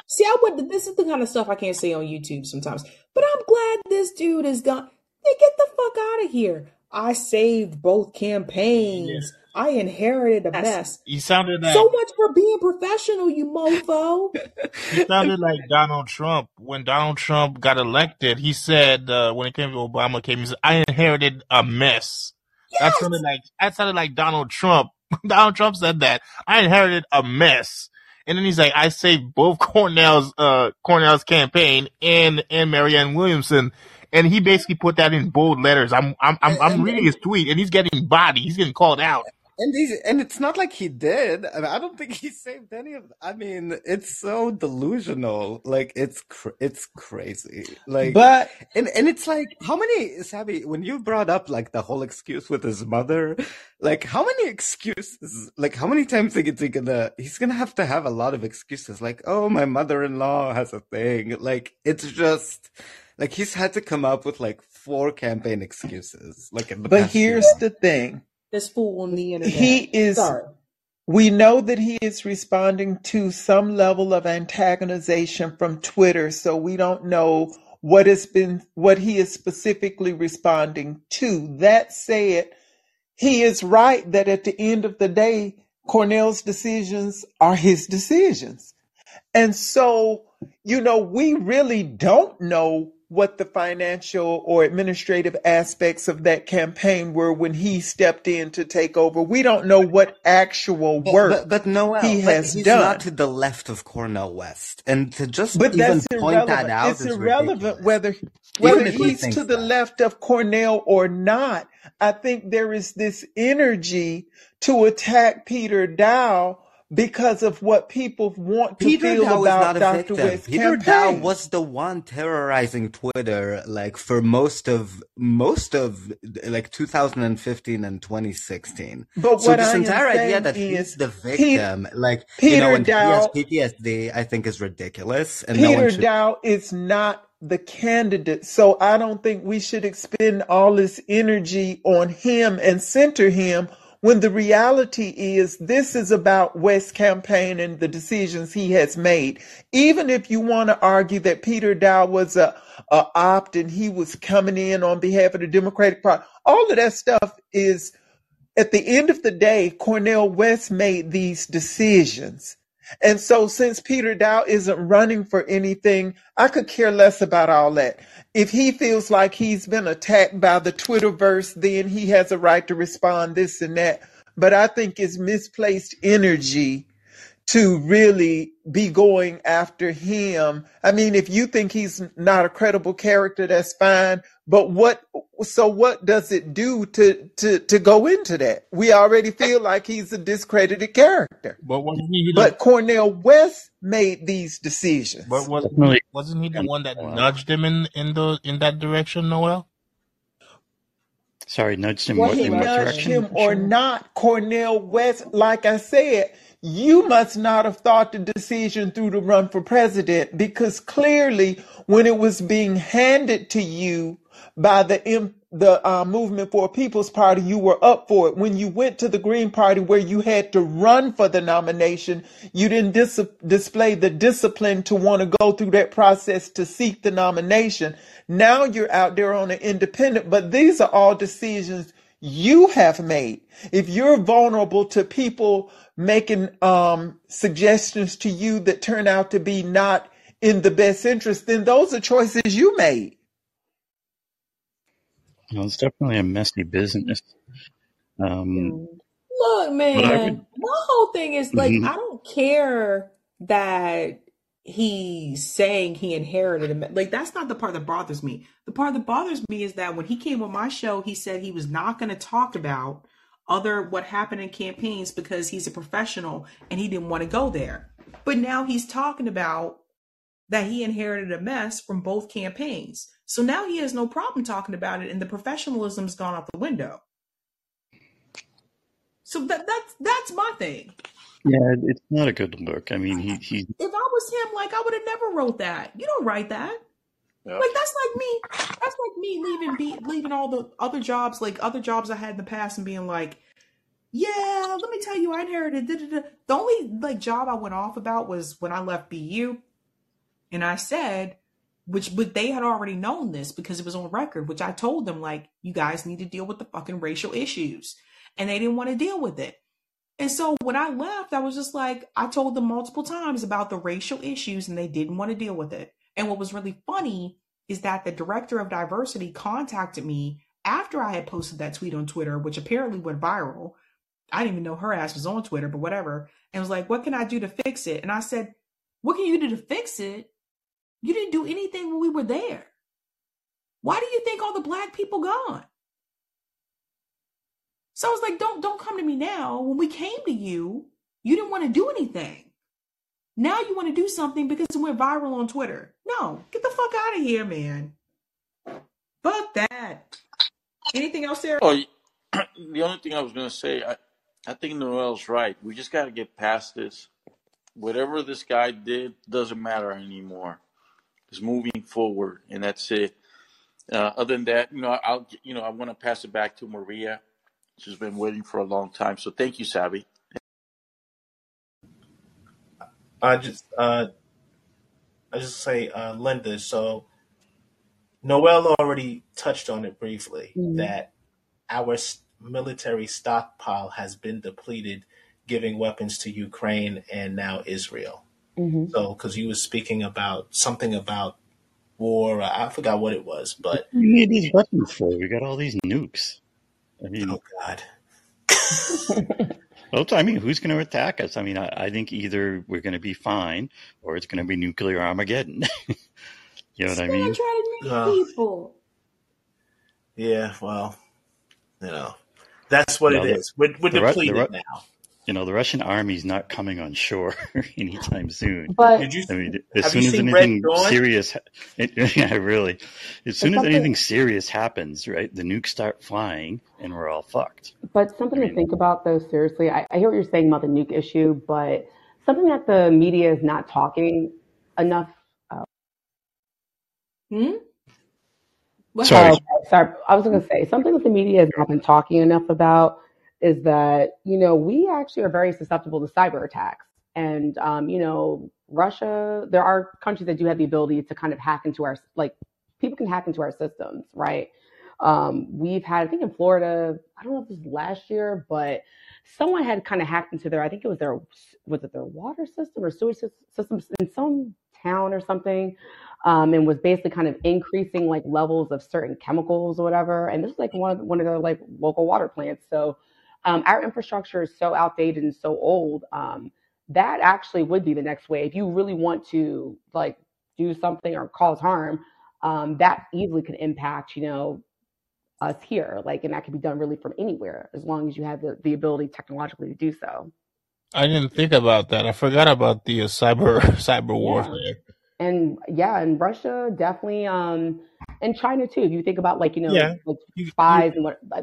See, I would. This is the kind of stuff I can't say on YouTube sometimes. But I'm glad this dude is gone. Hey, get the fuck out of here. I saved both campaigns. I inherited a mess. He sounded like So much for being professional, you mofo. he sounded like Donald Trump when Donald Trump got elected. He said uh, when it came to Obama, came he said, "I inherited a mess." That sounded like that sounded like Donald Trump. Donald Trump said that I inherited a mess, and then he's like, "I saved both Cornel's uh, Cornel's campaign and and Marianne Williamson." And he basically put that in bold letters. I'm I'm I'm, I'm reading his tweet, and he's getting body. He's getting called out. And he's, and it's not like he did. I, mean, I don't think he saved any of. I mean, it's so delusional. Like it's cr- it's crazy. Like but and and it's like how many Sabby when you brought up like the whole excuse with his mother, like how many excuses? Like how many times is he gonna? He's gonna have to have a lot of excuses. Like oh my mother-in-law has a thing. Like it's just like he's had to come up with like four campaign excuses. Like in the but here's months. the thing. This fool on the internet. He is Sorry. we know that he is responding to some level of antagonization from Twitter, so we don't know what has been what he is specifically responding to. That said, he is right that at the end of the day, Cornel's decisions are his decisions. And so, you know, we really don't know what the financial or administrative aspects of that campaign were when he stepped in to take over. We don't know what actual But, but work but Noel, he has he's done. not to the left of Cornel West, and to just But even point that out It's is irrelevant ridiculous. whether whether he's to the that. left of Cornel or not. I think there is this energy to attack Peter Daou because of what people want to Peter feel Daou about Dr. West's Peter Daou was the one terrorizing Twitter, like for most of most of like 2015 and 2016. But So what this I entire idea that he's is the Peter, victim, like you know, Peter and he has Daou PTSD, I think is ridiculous, and no Peter should. Daou is not the candidate. So I don't think we should expend all this energy on him and center him when the reality is this is about West's campaign and the decisions he has made. Even if you want to argue that Peter Daou was a, a opt and he was coming in on behalf of the Democratic Party, all of that stuff is at the end of the day, Cornel West made these decisions. And so since Peter Daou isn't running for anything, I could care less about all that. If he feels like he's been attacked by the Twitterverse, then he has a right to respond this and that. But I think it's misplaced energy to really be going after him. I mean, if you think he's not a credible character, that's fine. But what, so what does it do to, to, to go into that? We already feel like he's a discredited character. But wasn't he the But Cornel West made these decisions. but wasn't wasn't he the one that nudged him in in the in that direction, Noel? Sorry, nudged him Well, what he in what nudged direction? him or not, Cornel West, like I said, you must not have thought the decision through to run for president because clearly when it was being handed to you by the M- the uh, movement for a people's party you were up for it. When you went to the green party where you had to run for the nomination you didn't dis- display the discipline to want to go through that process to seek the nomination. Now you're out there on an independent but these are all decisions you have made. If you're vulnerable to people making um, suggestions to you that turn out to be not in the best interest then those are choices you made Well, it's definitely a messy business. Um, Look, man, would. my whole thing is like, Mhm. I don't care that he's saying he inherited him. Like, that's not the part that bothers me. The part that bothers me is that when he came on my show, he said he was not going to talk about other what happened in campaigns because he's a professional and he didn't want to go there. But now he's talking about that he inherited a mess from both campaigns. So now he has no problem talking about it, and the professionalism's gone out the window. So that that's that's my thing. Yeah, it's not a good look. I mean, he he. If I was him, like I would have never wrote that. You don't write that. Like that's like me. That's like me leaving be leaving all the other jobs, like other jobs I had in the past, and being like, "Yeah, let me tell you, I inherited." Da, da, da. The only like job I went off about was when I left BU, and I said, which but they had already known this because it was on record, which I told them like, "You guys need to deal with the fucking racial issues," and they didn't want to deal with it. And so when I left, I was just like, I told them multiple times about the racial issues and they didn't want to deal with it. And what was really funny is that the director of diversity contacted me after I had posted that tweet on Twitter, which apparently went viral. I didn't even know her ass was on Twitter, but whatever. And was like, what can I do to fix it? And I said, what can you do to fix it? You didn't do anything when we were there. Why do you think all the black people gone? So I was like, don't don't come to me now. When we came to you, you didn't want to do anything. Now you want to do something because it went viral on Twitter. No, get the fuck out of here, man. Fuck that. Anything else, Sarah? Oh, the only thing I was gonna say, I, I think Noel's right. We just got to get past this. Whatever this guy did doesn't matter anymore. It's moving forward, and that's it. Uh, other than that, you know, I'll, you know, I want to pass it back to Maria. She's been waiting for a long time, so thank you, Savvy. I just uh I just say uh Linda, so Noel already touched on it briefly Mhm. that our military stockpile has been depleted giving weapons to Ukraine and now Israel. Mhm. So cuz you were speaking about something about war, I forgot what it was, but We need these weapons for. We got all these nukes. I mean, oh god. well, I mean, who's going to attack us? I mean, I, I think either we're going to be fine or it's going to be nuclear Armageddon. you know what I mean? try to meet Uh, people. yeah, well, you know. That's what You it the, is. We're we're the, the, depleted now. You know, the Russian army's not coming on shore anytime soon. But Did you I mean, as soon as anything serious, it, yeah, really, as but soon as something anything serious happens, right, the nukes start flying and we're all fucked. but I something to think about though, seriously. I, I hear what you're saying about the nuke issue, but something that the media is not talking enough uh, Hmm? What sorry, Oh. Sorry. I was going to say something that the media has not been talking enough about is that, you know, we actually are very susceptible to cyber attacks. And, um, you know, Russia, there are countries that do have the ability to kind of hack into our, like, people can hack into our systems, right? Um, we've had, I think in Florida, I don't know if it was last year, but someone had kind of hacked into their, I think it was their, was it their water system or sewage system in some town or something, um, and was basically kind of increasing like levels of certain chemicals or whatever. And this is like one of one of their like local water plants. So um, our infrastructure is so outdated and so old. Um, that actually would be the next way if you really want to like do something or cause harm. Um, that easily could impact, you know, us here. Like, and that can be done really from anywhere as long as you have the, the ability technologically to do so. I didn't think about that. I forgot about the uh, cyber cyber Yeah. warfare. And yeah, and Russia definitely, um, and China too. If you think about like, you know, Yeah, like you, you, spies and what uh,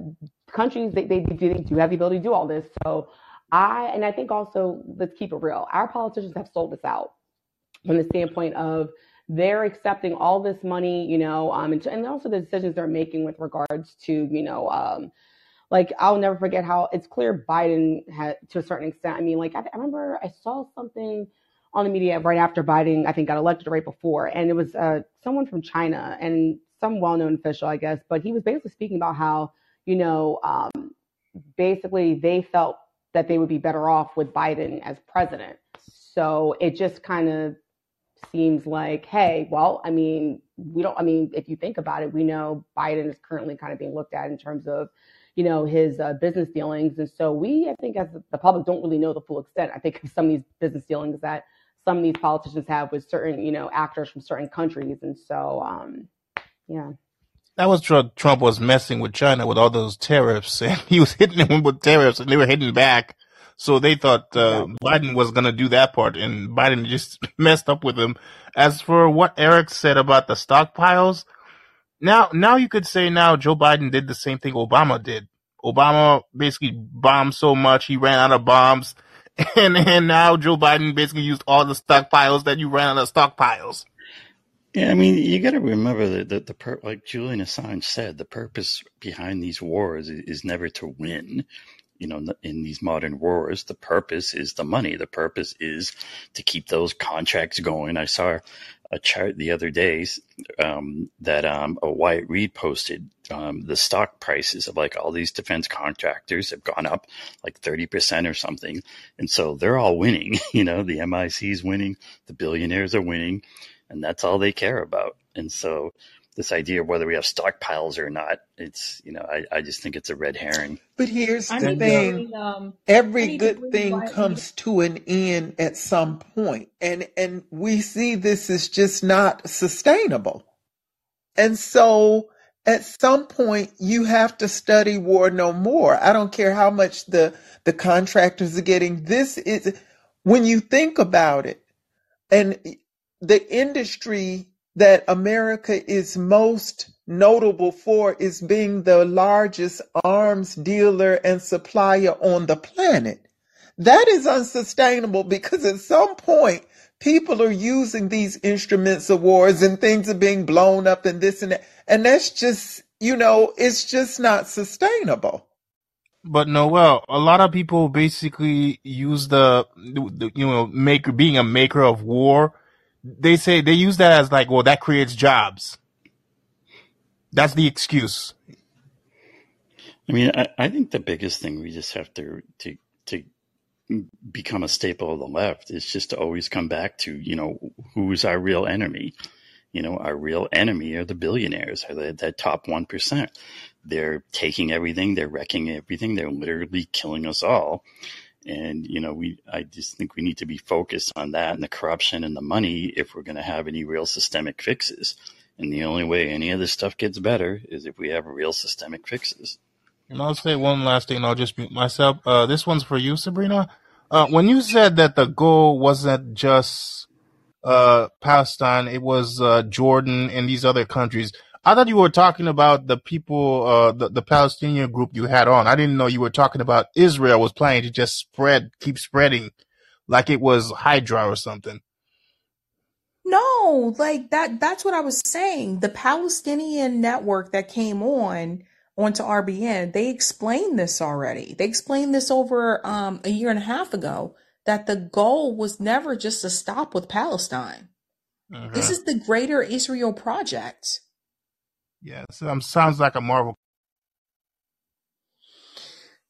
countries, they, they, do, they do have the ability to do all this. So I, and I think also, let's keep it real. Our politicians have sold us out from the standpoint of they're accepting all this money, you know, um, and, and also the decisions they're making with regards to, you know, um, like I'll never forget how it's clear Biden had to a certain extent. I mean, like I, I remember I saw something on the media right after Biden, I think, got elected right before, and it was uh, someone from China and some well-known official, I guess, but he was basically speaking about how, you know, um, basically they felt that they would be better off with Biden as president. So it just kind of seems like, hey, well, I mean, we don't, I mean, if you think about it, we know Biden is currently kind of being looked at in terms of, you know, his uh, business dealings. And so we, I think, as the public, don't really know the full extent. I think of some of these business dealings that some of these politicians have with certain, you know, actors from certain countries. And so, um, yeah. That was Trump. Trump was messing with China with all those tariffs, and he was hitting them with tariffs, and they were hitting back. So they thought uh, Biden was going to do that part, and Biden just messed up with him. As for what Eric said about the stockpiles, now now you could say now Joe Biden did the same thing Obama did. Obama basically bombed so much he ran out of bombs, and and now Joe Biden basically used all the stockpiles that you ran out of stockpiles. Yeah, I mean, you got to remember that the, the per- like Julian Assange said, the purpose behind these wars is, is never to win. You know, in these modern wars, the purpose is the money. The purpose is to keep those contracts going. I saw a chart the other day um, that um, a Wyatt Reed posted. Um, the stock prices of like all these defense contractors have gone up like 30% or something. And so they're all winning. You know, the MIC is winning, the billionaires are winning and that's all they care about. And so this idea of whether we have stockpiles or not, it's you know, I, I just think it's a red herring. But here's I the thing. bring um every good thing Wyatt comes to an end at some point and and we see this is just not sustainable and so at some point you have to study war no more i don't care how much the the contractors are getting this is when you think about it and the industry that America is most notable for is being the largest arms dealer and supplier on the planet. That is unsustainable because at some point people are using these instruments of wars and things are being blown up and this and that. And that's just, you know, it's just not sustainable. But Noel, a lot of people basically use the, the you know maker being a maker of war. They say they use that as like, well, that creates jobs. That's the excuse. I mean, I, I think the biggest thing we just have to to to become a staple of the left is just to always come back to you know who's our real enemy. You know, our real enemy are the billionaires, are the, that top one percent. They're taking everything, they're wrecking everything, they're literally killing us all. And you know, we I just think we need to be focused on that and the corruption and the money if we're going to have any real systemic fixes. And the only way any of this stuff gets better is if we have real systemic fixes. And I'll say one last thing. and I'll just mute myself. Uh, this one's for you, Sabrina. Uh, when you said that the goal wasn't just uh, Palestine, it was uh, Jordan and these other countries. I thought you were talking about the people, uh, the, the Palestinian group you had on. I didn't know you were talking about Israel was planning to just spread, keep spreading like it was Hydra or something. No, like that that's what I was saying. The Palestinian network that came on onto RBN, they explained this already. They explained this over um, a year and a half ago that the goal was never just to stop with Palestine. This Mhm. is the greater Israel project. Yeah, so, um, sounds like a Marvel.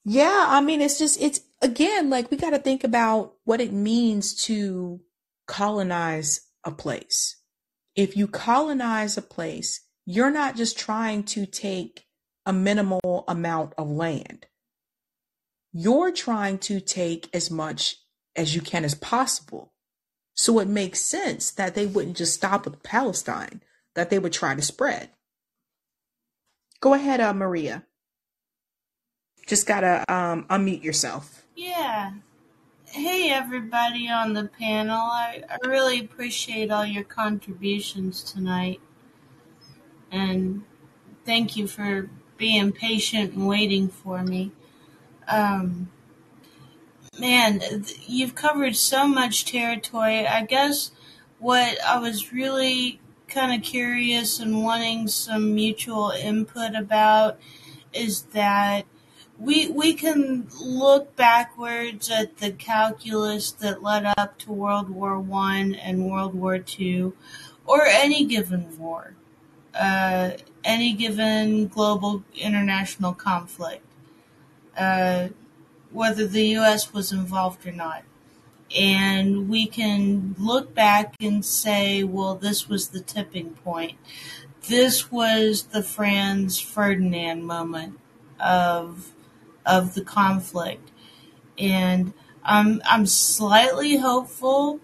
Yeah, I mean, it's just, it's again, like we got to think about what it means to colonize a place. If you colonize a place, you're not just trying to take a minimal amount of land. You're trying to take as much as you can as possible. So it makes sense that they wouldn't just stop with Palestine, that they would try to spread. Go ahead, uh, Maria. Just gotta um, unmute yourself. Yeah. Hey, everybody on the panel. I, I really appreciate all your contributions tonight. And thank you for being patient and waiting for me. Um, man, you've covered so much territory. I guess what I was really kind of curious and wanting some mutual input about is that we we can look backwards at the calculus that led up to World War One and World War Two, or any given war, uh, any given global international conflict, uh, whether the U.S. was involved or not. And we can look back and say, well, this was the tipping point. This was the Franz Ferdinand moment of of the conflict. And I'm I'm slightly hopeful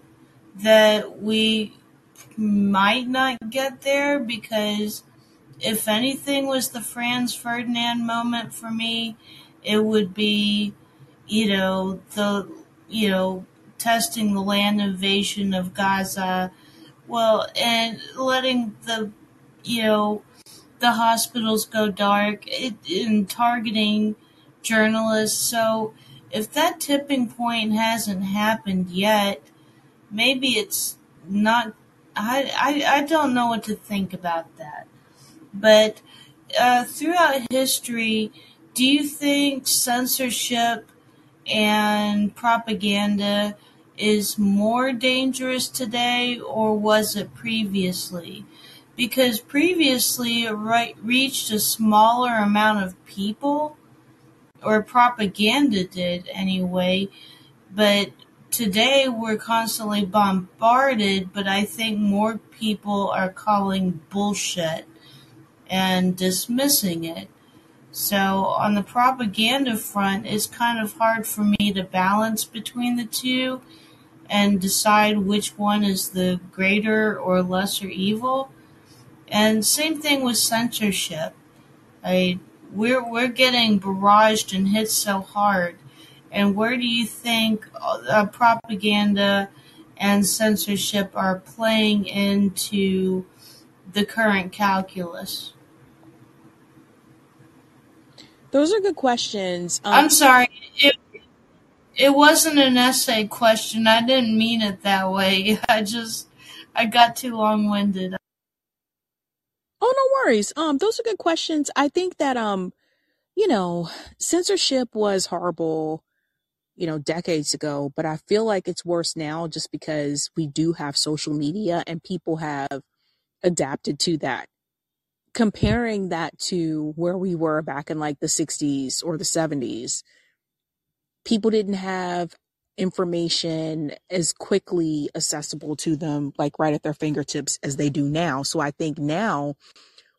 that we might not get there because if anything was the Franz Ferdinand moment for me, it would be, you know, the you know, testing the land invasion of Gaza, well, and letting the you know the hospitals go dark it, in targeting journalists. So if that tipping point hasn't happened yet, maybe it's not. I, I, I don't know what to think about that. But uh, throughout history, do you think censorship and propaganda is more dangerous today or was it previously? Because previously it reached a smaller amount of people or propaganda did anyway. But today we're constantly bombarded, but I think more people are calling bullshit and dismissing it. So on the propaganda front, it's kind of hard for me to balance between the two and decide which one is the greater or lesser evil. And same thing with censorship. I we're we're getting barraged and hit so hard. And where do you think uh, propaganda and censorship are playing into the current calculus? Those are good questions. Um, I'm sorry. It, it wasn't an essay question. I didn't mean it that way. I just I got too long-winded. Oh, no worries. Um, those are good questions. I think that um, you know, censorship was horrible, you know, decades ago, but I feel like it's worse now just because we do have social media and people have adapted to that. Comparing that to where we were back in like the 60s or the 70s, people didn't have information as quickly accessible to them, like right at their fingertips as they do now. So I think now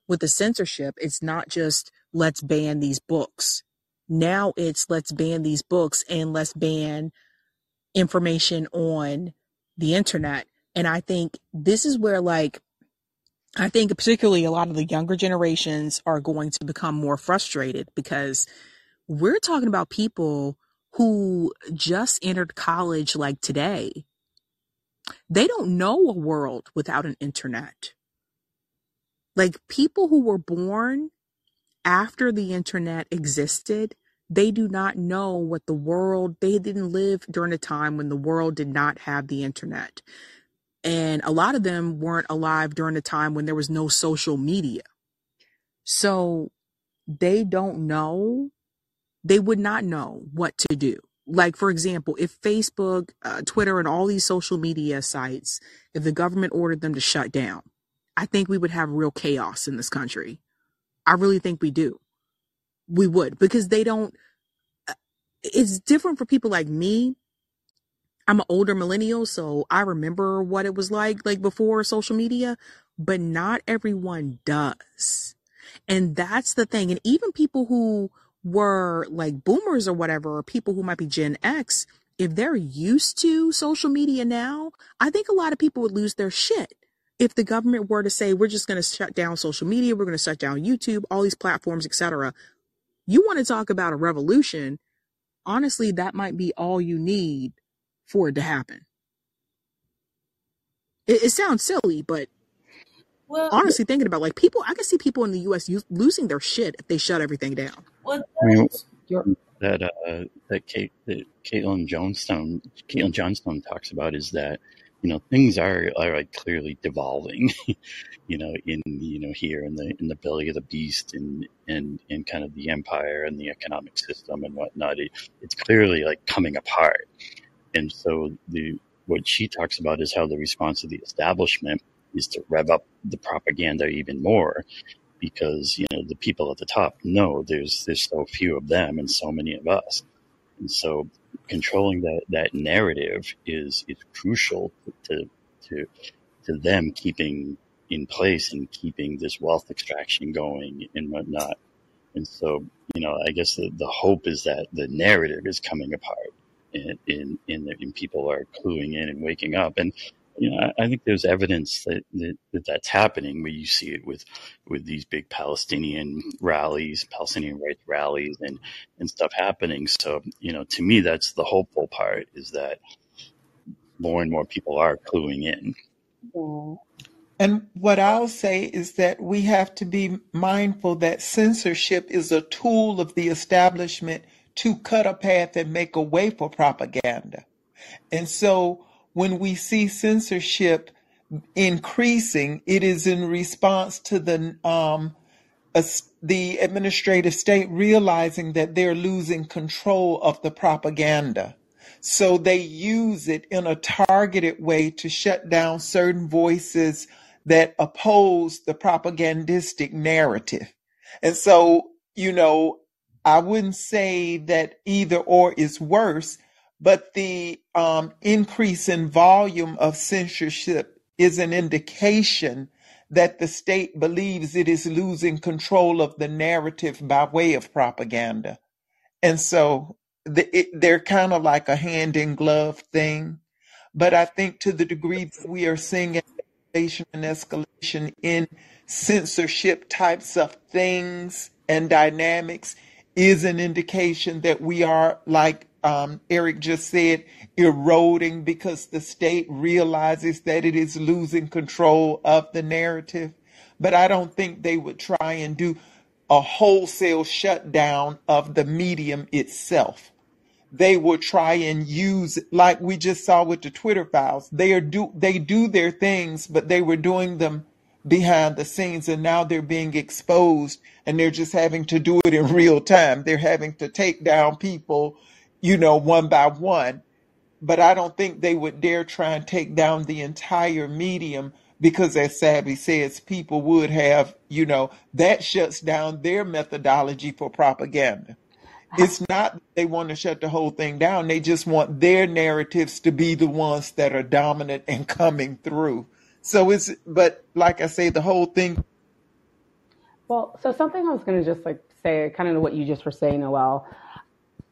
with the censorship, it's not just let's ban these books. Now it's let's ban these books and let's ban information on the internet. And I think this is where like I think particularly a lot of the younger generations are going to become more frustrated because we're talking about people who just entered college like today. They don't know a world without an internet. Like people who were born after the internet existed, they do not know what the world, they didn't live during a time when the world did not have the internet. And a lot of them weren't alive during a time when there was no social media. So they don't know, they would not know what to do. Like, for example, if Facebook, uh, Twitter, and all these social media sites, if the government ordered them to shut down, I think we would have real chaos in this country. I really think we do. We would because they don't. uh, It's different for people like me. I'm an older millennial, so I remember what it was like like before social media, but not everyone does. And that's the thing. And even people who were like boomers or whatever, or people who might be Gen X, if they're used to social media now, I think a lot of people would lose their shit if the government were to say we're just going to shut down social media, we're going to shut down YouTube, all these platforms, etc. You want to talk about a revolution? Honestly, that might be all you need for it to happen. It, it sounds silly, but Well, honestly, thinking about like people, I can see people in the U.S. use, losing their shit if they shut everything down. well, I mean, that uh, that Kate that Caitlin Johnstone Caitlin Johnstone talks about is that you know things are are like clearly devolving, you know, in you know here in the in the belly of the beast and and and kind of the empire and the economic system and whatnot. It, it's clearly like coming apart, and so the what she talks about is how the response of the establishment is to rev up the propaganda even more because you know the people at the top know there's there's so few of them and so many of us. And so controlling that that narrative is is crucial to to to them keeping in place and keeping this wealth extraction going and whatnot. And so you know i guess the, the hope is that the narrative is coming apart and in in, and people are cluing in and waking up. And you know, I, I think there's evidence that, that, that that's happening where you see it with, with these big Palestinian rallies, Palestinian rights rallies and, and stuff happening. So, you know, to me, that's the hopeful part is that more and more people are cluing in. And what I'll say is that we have to be mindful that censorship is a tool of the establishment to cut a path and make a way for propaganda. And so when we see censorship increasing, it is in response to the um, the administrative state realizing that they're losing control of the propaganda. So they use it in a targeted way to shut down certain voices that oppose the propagandistic narrative. And so, you know, I wouldn't say that either or is worse, but the um, increase in volume of censorship is an indication that the state believes it is losing control of the narrative by way of propaganda. And so the, it, they're kind of like a hand in glove thing. But I think to the degree that we are seeing escalation and escalation in censorship types of things and dynamics is an indication that we are, like um, Eric just said, eroding because the state realizes that it is losing control of the narrative. But I don't think they would try and do a wholesale shutdown of the medium itself they will try and use like we just saw with the Twitter files. They are do they do their things, but they were doing them behind the scenes and now they're being exposed and they're just having to do it in real time. They're having to take down people, you know, one by one. But I don't think they would dare try and take down the entire medium because as Sabby says, people would have, you know, that shuts down their methodology for propaganda. It's not that they want to shut the whole thing down. They just want their narratives to be the ones that are dominant and coming through. So it's, but like I say, the whole thing. Well, so something I was going to just like say, kind of what you just were saying, Noel.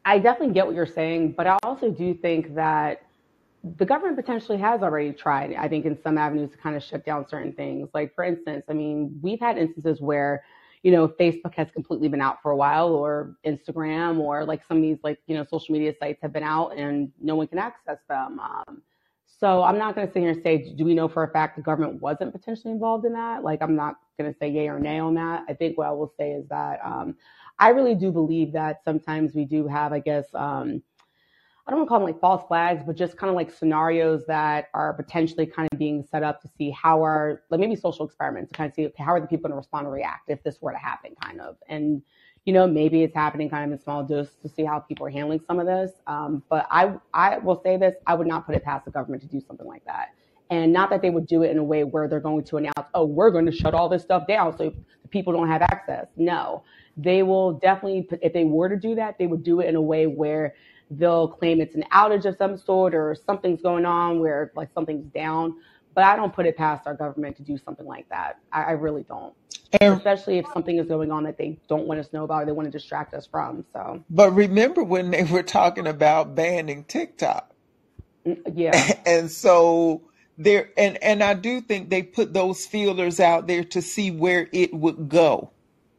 I definitely get what you're saying, but I also do think that the government potentially has already tried, I think, in some avenues to kind of shut down certain things. Like, for instance, I mean, we've had instances where, you know, Facebook has completely been out for a while, or Instagram, or like some of these, like, you know, social media sites have been out and no one can access them. Um, so I'm not going to sit here and say, do we know for a fact the government wasn't potentially involved in that? Like, I'm not going to say yay or nay on that. I think what I will say is that um, I really do believe that sometimes we do have, I guess, um, I don't want to call them like false flags, but just kind of like scenarios that are potentially kind of being set up to see how are like maybe social experiments to kind of see how are the people going to respond or react if this were to happen, kind of. And you know, maybe it's happening kind of in small doses to see how people are handling some of this. Um, but I I will say this: I would not put it past the government to do something like that. And not that they would do it in a way where they're going to announce, oh, we're going to shut all this stuff down so people don't have access. No, they will definitely, if they were to do that, they would do it in a way where they'll claim it's an outage of some sort or something's going on where like something's down. But I don't put it past our government to do something like that. I, I really don't. And, Especially if something is going on that they don't want us to know about or they want to distract us from. So, but remember when they were talking about banning TikTok? mm, yeah. And so there, and, and I do think they put those feelers out there to see where it would go.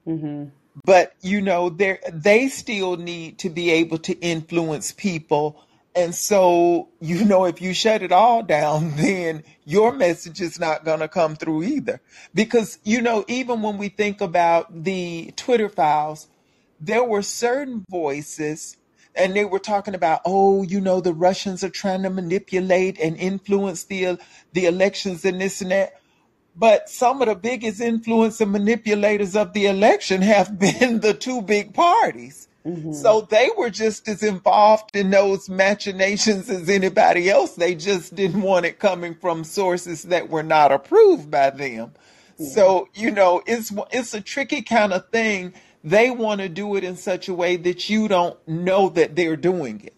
hmm but you know they they still need to be able to influence people. And so you know if you shut it all down then your message is not going to come through either. Because you know even when we think about the twitter files there were certain voices and they were talking about oh you know the russians are trying to manipulate and influence the the elections and this and that but some of the biggest influence and manipulators of the election have been the two big parties. hmm So they were just as involved in those machinations as anybody else. They just didn't want it coming from sources that were not approved by them. Yeah. So, you know, it's it's a tricky kind of thing. They want to do it in such a way that you don't know that they're doing it.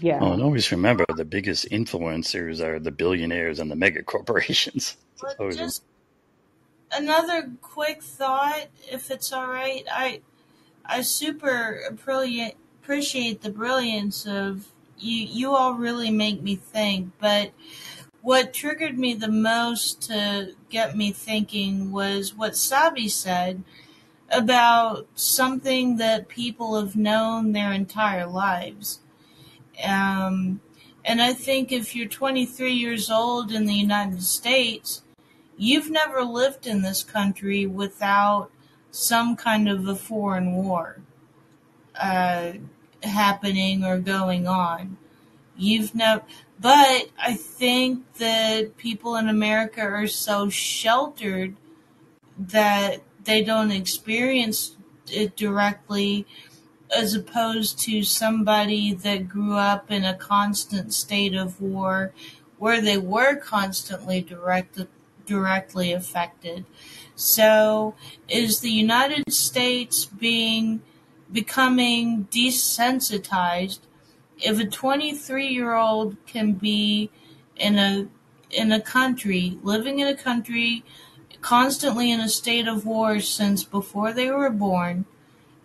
Yeah. Oh, and always remember the biggest influencers are the billionaires and the mega corporations. But just another quick thought, if it's all right. I I super appreciate appreciate the brilliance of you. You all really make me think. But what triggered me the most to get me thinking was what Sabby said about something that people have known their entire lives. Um, and I think if you're 23 years old in the United States, you've never lived in this country without some kind of a foreign war uh, happening or going on. You've never, but I think that people in America are so sheltered that they don't experience it directly as opposed to somebody that grew up in a constant state of war where they were constantly direct, directly affected. So is the United States being becoming desensitized if a 23 year old can be in a in a country living in a country constantly in a state of war since before they were born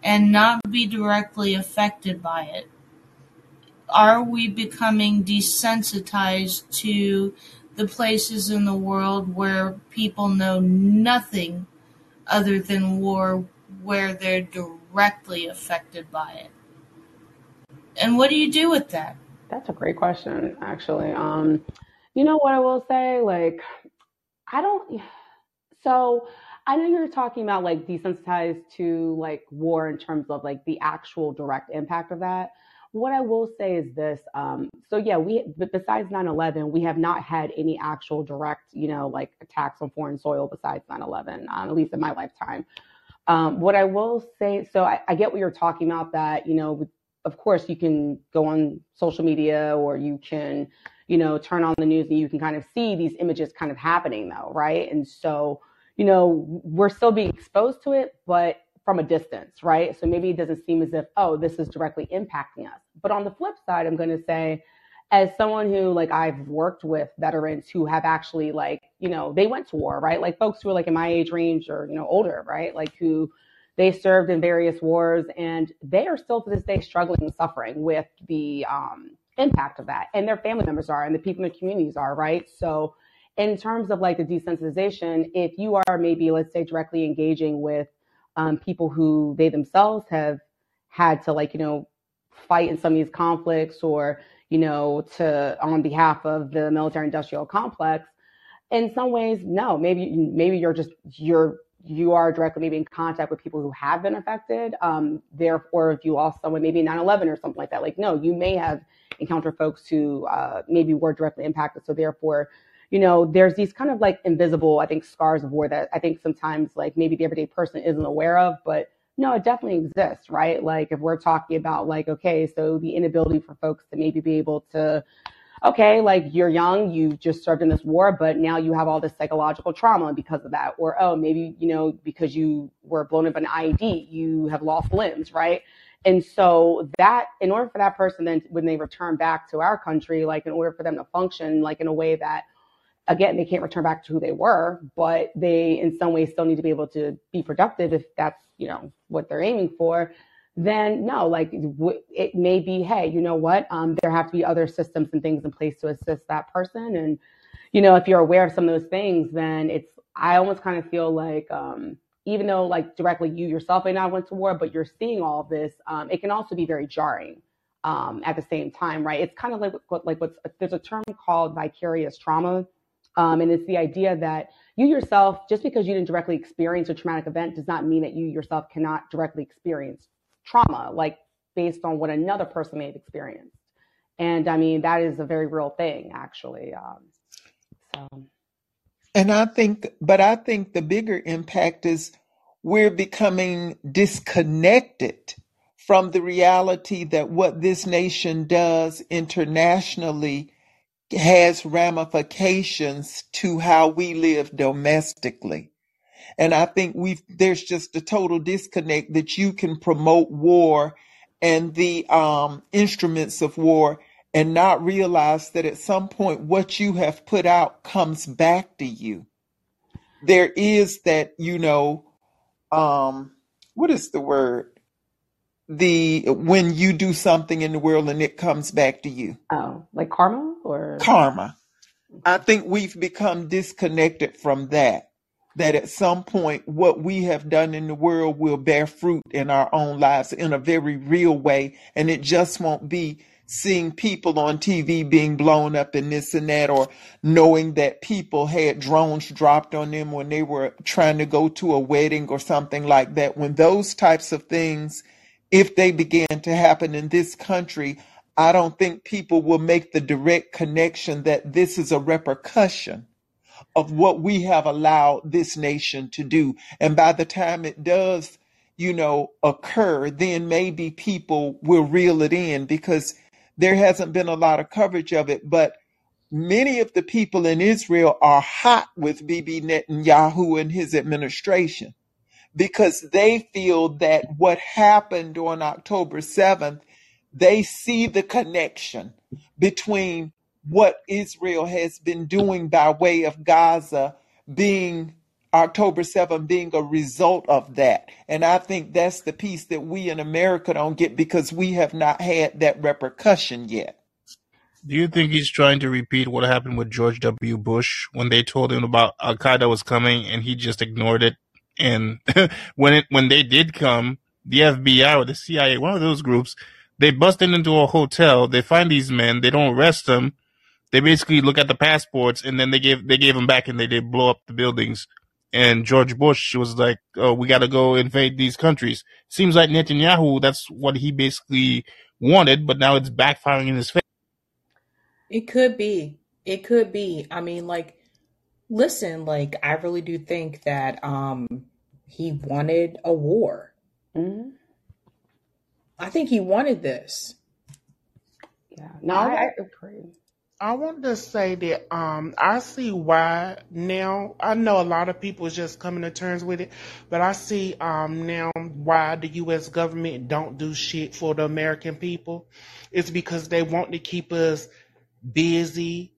and not be directly affected by it? Are we becoming desensitized to the places in the world where people know nothing other than war, where they're directly affected by it? And what do you do with that? That's a great question, actually. Um, you know what I will say? Like, I don't. So I know you're talking about like desensitized to like war in terms of like the actual direct impact of that. What I will say is this. Um, so yeah, we besides 9/11, we have not had any actual direct, you know, like attacks on foreign soil besides 9/11, um, at least in my lifetime. Um, what I will say, so I, I get what you're talking about. That you know, of course, you can go on social media or you can, you know, turn on the news and you can kind of see these images kind of happening, though, right? And so, you know, we're still being exposed to it, but from a distance, right? So maybe it doesn't seem as if, oh, this is directly impacting us. But on the flip side, I'm going to say, as someone who like I've worked with veterans who have actually like, you know, they went to war, right? Like folks who are like in my age range or, you know, older, right? Like who they served in various wars and they are still to this day struggling and suffering with the um, impact of that. And their family members are and the people in the communities are, right? So in terms of like the desensitization, if you are maybe, let's say, directly engaging with um, people who they themselves have had to like, you know, fight in some of these conflicts or, you know, to on behalf of the military industrial complex, in some ways, no, maybe maybe you're just you're you are directly maybe in contact with people who have been affected. Um, therefore, if you lost someone maybe 9/11 or something like that, like no, you may have encountered folks who uh, maybe were directly impacted. So therefore, you know, there's these kind of like invisible, I think, scars of war that I think sometimes like maybe the everyday person isn't aware of, but no, it definitely exists, right? Like if we're talking about like, okay, so the inability for folks to maybe be able to okay, like you're young, you just served in this war, but now you have all this psychological trauma because of that. Or, oh, maybe, you know, because you were blown up an IED, you have lost limbs, right? And so that, in order for that person then, when they return back to our country, like in order for them to function, like in a way that, again, they can't return back to who they were, but they in some ways still need to be able to be productive if that's, you know, what they're aiming for then no, like it may be, hey, you know what? Um, there have to be other systems and things in place to assist that person. And, you know, if you're aware of some of those things, then it's, I almost kind of feel like, um, even though like directly you yourself may not went to war, but you're seeing all this, um, it can also be very jarring um, at the same time, right? It's kind of like like what's, there's a term called vicarious trauma. Um, and it's the idea that you yourself, just because you didn't directly experience a traumatic event, does not mean that you yourself cannot directly experience trauma, like based on what another person may have experienced. And I mean, that is a very real thing, actually. Um, so. And I think, but I think the bigger impact is we're becoming disconnected from the reality that what this nation does internationally has ramifications to how we live domestically. And I think we've, there's just a total disconnect that you can promote war and the um, instruments of war and not realize that at some point what you have put out comes back to you. There is that, you know, um, what is the word? The when you do something in the world and it comes back to you. Oh, like karma or Karma. I think we've become disconnected from that that at some point what we have done in the world will bear fruit in our own lives in a very real way. And it just won't be seeing people on TV being blown up and this and that, or knowing that people had drones dropped on them when they were trying to go to a wedding or something like that. When those types of things, if they began to happen in this country, I don't think people will make the direct connection that this is a repercussion of what we have allowed this nation to do. And by the time it does, you know, occur, then maybe people will reel it in because there hasn't been a lot of coverage of it. But many of the people in Israel are hot with Bibi Netanyahu and his administration because they feel that what happened on October 7th, they see the connection between what Israel has been doing by way of Gaza being October 7 being a result of that. And I think that's the piece that we in America don't get because we have not had that repercussion yet. Do you think he's trying to repeat what happened with George W. Bush when they told him about Al Qaeda was coming and he just ignored it? And when it when they did come, the FBI or the CIA, one of those groups, they busted into a hotel. They find these men. They don't arrest them they basically look at the passports and then they gave they gave them back and they did blow up the buildings. And George Bush was like, "Oh, we got to go invade these countries." Seems like Netanyahu that's what he basically wanted, but now it's backfiring in his face. It could be. It could be. I mean, like, listen, like, I really do think that um he wanted a war. Mm-hmm. I think he wanted this. Yeah. No, I, I agree. I want to say that um, I see why now. I know a lot of people is just coming to terms with it, but I see um, now why the U.S. government don't do shit for the American people. It's because they want to keep us busy,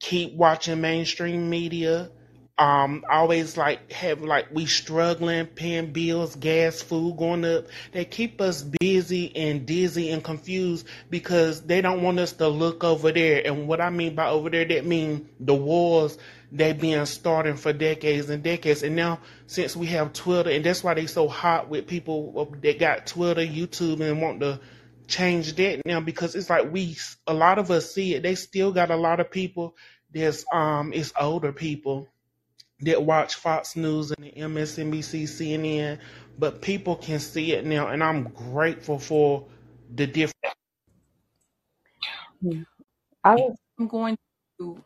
keep watching mainstream media, um, always like have like we struggling, paying bills, gas, food going up. They keep us busy and dizzy and confused because they don't want us to look over there. And what I mean by over there, that mean the wars they been starting for decades and decades. And now since we have Twitter, and that's why they so hot with people that got Twitter, YouTube, and want to change that now because it's like we a lot of us see it. They still got a lot of people. There's um, it's older people that watch Fox News and the MSNBC, CNN, but people can see it now, and I'm grateful for the difference. I was. I'm going to.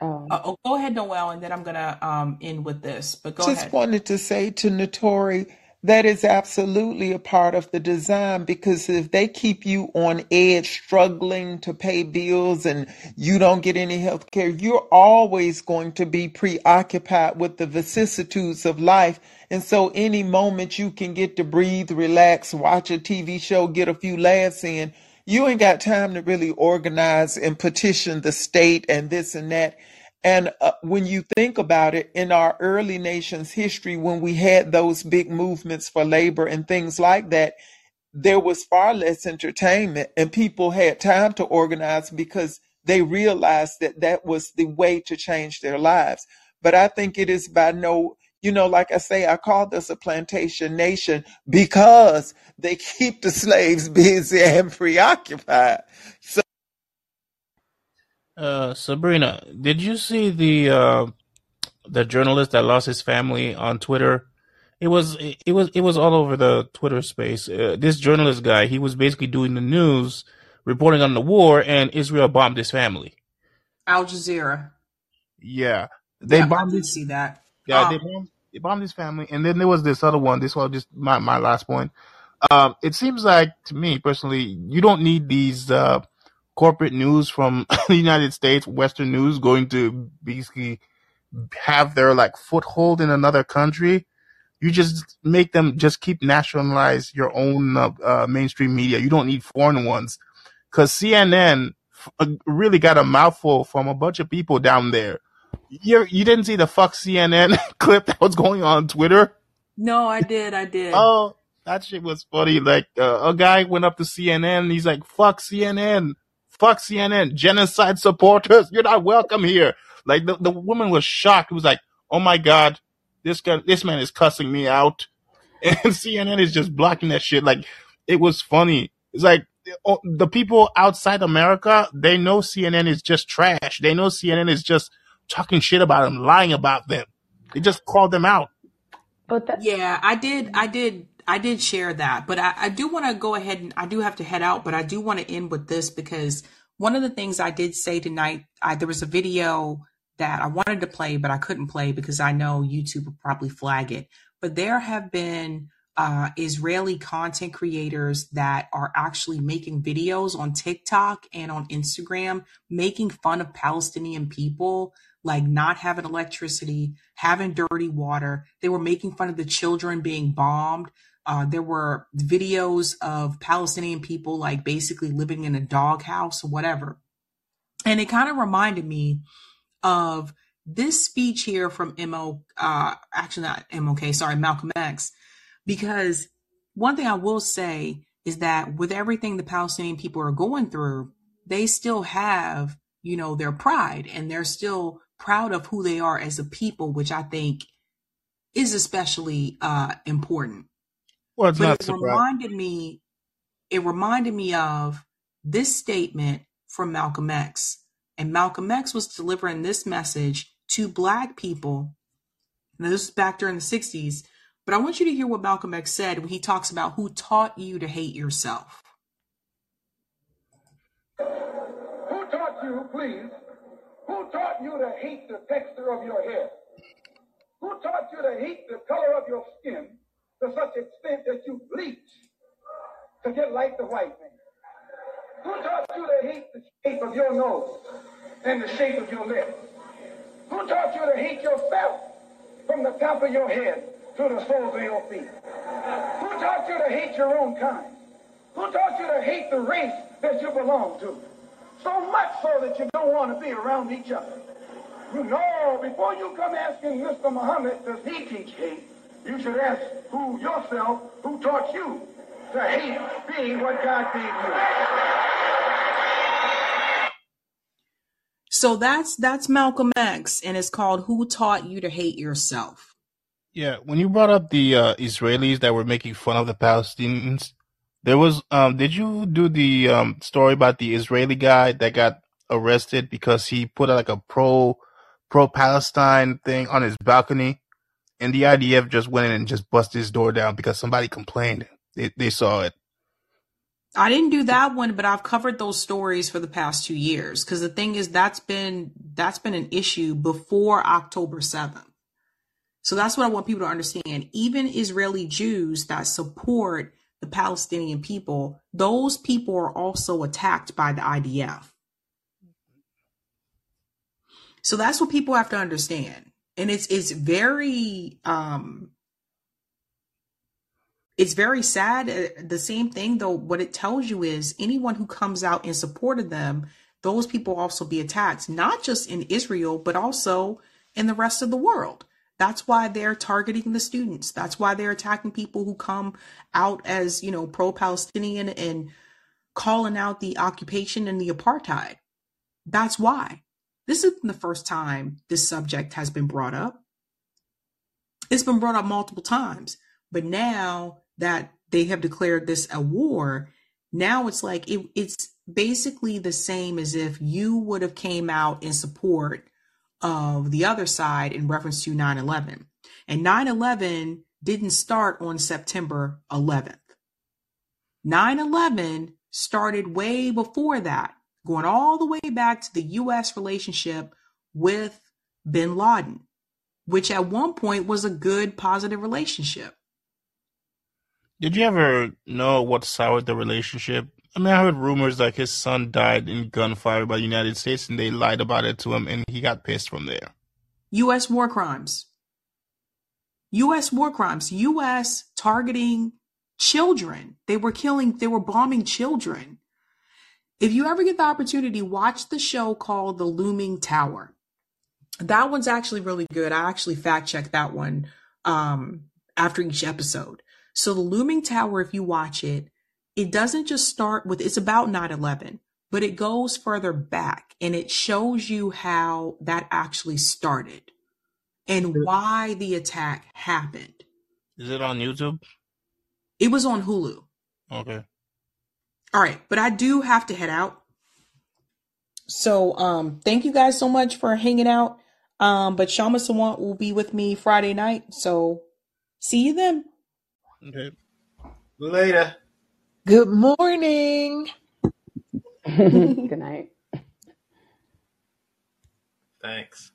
Um, Uh, oh, go ahead, Noel, and then I'm gonna um end with this. But go Just ahead. wanted to say to Notori That is absolutely a part of the design because if they keep you on edge, struggling to pay bills and you don't get any health care, you're always going to be preoccupied with the vicissitudes of life. And so any moment you can get to breathe, relax, watch a TV show, get a few laughs in, you ain't got time to really organize and petition the state and this and that. And uh, when you think about it, in our early nation's history, when we had those big movements for labor and things like that, there was far less entertainment and people had time to organize because they realized that that was the way to change their lives. But I think it is by no, you know, like I say, I call this a plantation nation because they keep the slaves busy and preoccupied. So Uh, Sabrina, did you see the uh, the journalist that lost his family on Twitter? It was it was it was all over the Twitter space. Uh, this journalist guy, he was basically doing the news, reporting on the war, and Israel bombed his family. Al Jazeera. Yeah, they Yeah, I bombed did his see that. yeah they Um, bombed they bombed his family, and then there was this other one. This was just my my last point. Um, it seems like to me personally, you don't need these uh, corporate news from the United States, Western news, going to basically have their like foothold in another country. You just make them just keep nationalize your own uh, uh, mainstream media. You don't need foreign ones because CNN f- uh, really got a mouthful from a bunch of people down there. You you didn't see the fuck CNN clip that was going on Twitter? no, I did. I did. Oh, that shit was funny. Like uh, a guy went up to CNN. And he's like, "Fuck CNN, fuck CNN, genocide supporters. You're not welcome here." Like the the woman was shocked. It was like, "Oh my god, this guy, this man is cussing me out," and CNN is just blocking that shit. Like it was funny. It's like oh, the people outside America, they know CNN is just trash. They know CNN is just talking shit about them, lying about them. They just called them out. But that, Yeah, I did. I did. I did share that, but I, I do want to go ahead and I do have to head out, but I do want to end with this because one of the things I did say tonight, I, there was a video that I wanted to play, but I couldn't play because I know YouTube would probably flag it. But there have been uh, Israeli content creators that are actually making videos on TikTok and on Instagram, making fun of Palestinian people, like not having electricity, having dirty water. They were making fun of the children being bombed. Uh, there were videos of Palestinian people like basically living in a doghouse or whatever. And it kind of reminded me of this speech here from MO, uh, actually not MLK, sorry, Malcolm X, because one thing I will say is that with everything the Palestinian people are going through, they still have, you know, their pride and they're still proud of who they are as a people, which I think is especially uh, important. Well, it's But not it surprising. reminded me, it reminded me of this statement from Malcolm X. And Malcolm X was delivering this message to black people. Now, this is back during the 60s, but I want you to hear what Malcolm X said when he talks about who taught you to hate yourself. Who taught you, please? Who taught you to hate the texture of your hair? Who taught you to hate the color of your skin to such extent that you bleach to get like the white man? Who taught you to hate the shape of your nose and the shape of your lips? Who taught you to hate yourself from the top of your head to the soles of your feet? Who taught you to hate your own kind? Who taught you to hate the race that you belong to? So much so that you don't want to be around each other. You know, before you come asking Mr. Muhammad, does he teach hate? You should ask who yourself, who taught you to hate being what God gave you. So that's that's Malcolm X, and it's called "Who Taught You to Hate Yourself." Yeah, when you brought up the uh, Israelis that were making fun of the Palestinians, there was um did you do the um story about the Israeli guy that got arrested because he put like a pro pro Palestine thing on his balcony and the IDF just went in and just busted his door down because somebody complained. They they saw it. I didn't do that one, but I've covered those stories for the past two years because the thing is that's been that's been an issue before October seventh. So that's what I want people to understand. Even Israeli Jews that support the Palestinian people, those people are also attacked by the IDF. So that's what people have to understand. And it's it's very um it's very sad. Uh, The same thing though, what it tells you is anyone who comes out in support of them, those people also be attacked, not just in Israel, but also in the rest of the world. That's why they're targeting the students. That's why they're attacking people who come out as, you know, pro-Palestinian and calling out the occupation and the apartheid. That's why. This isn't the first time this subject has been brought up. It's been brought up multiple times. But now that they have declared this a war, now it's like it, it's basically the same as if you would have came out in support of the other side in reference to 9-11. And 9-11 didn't start on September 11th. 9-11 started way before that, going all the way back to the U.S. relationship with bin Laden, which at one point was a good, positive relationship. Did you ever know what soured the relationship? I mean, I heard rumors like his son died in gunfire by the United States, and they lied about it to him, and he got pissed from there. U.S. war crimes. U.S. war crimes. U.S. targeting children. They were killing, they were bombing children. If you ever get the opportunity, watch the show called The Looming Tower. That one's actually really good. I actually fact checked that one um, after each episode. So, The Looming Tower, if you watch it, it doesn't just start with, it's about 9 11, but it goes further back and it shows you how that actually started and why the attack happened. Is it on YouTube? It was on Hulu. Okay. All right, but I do have to head out. So um thank you guys so much for hanging out. Um but Kshama Sawant will be with me Friday night. So see you then. Okay. Later. Good morning. Good night. Thanks.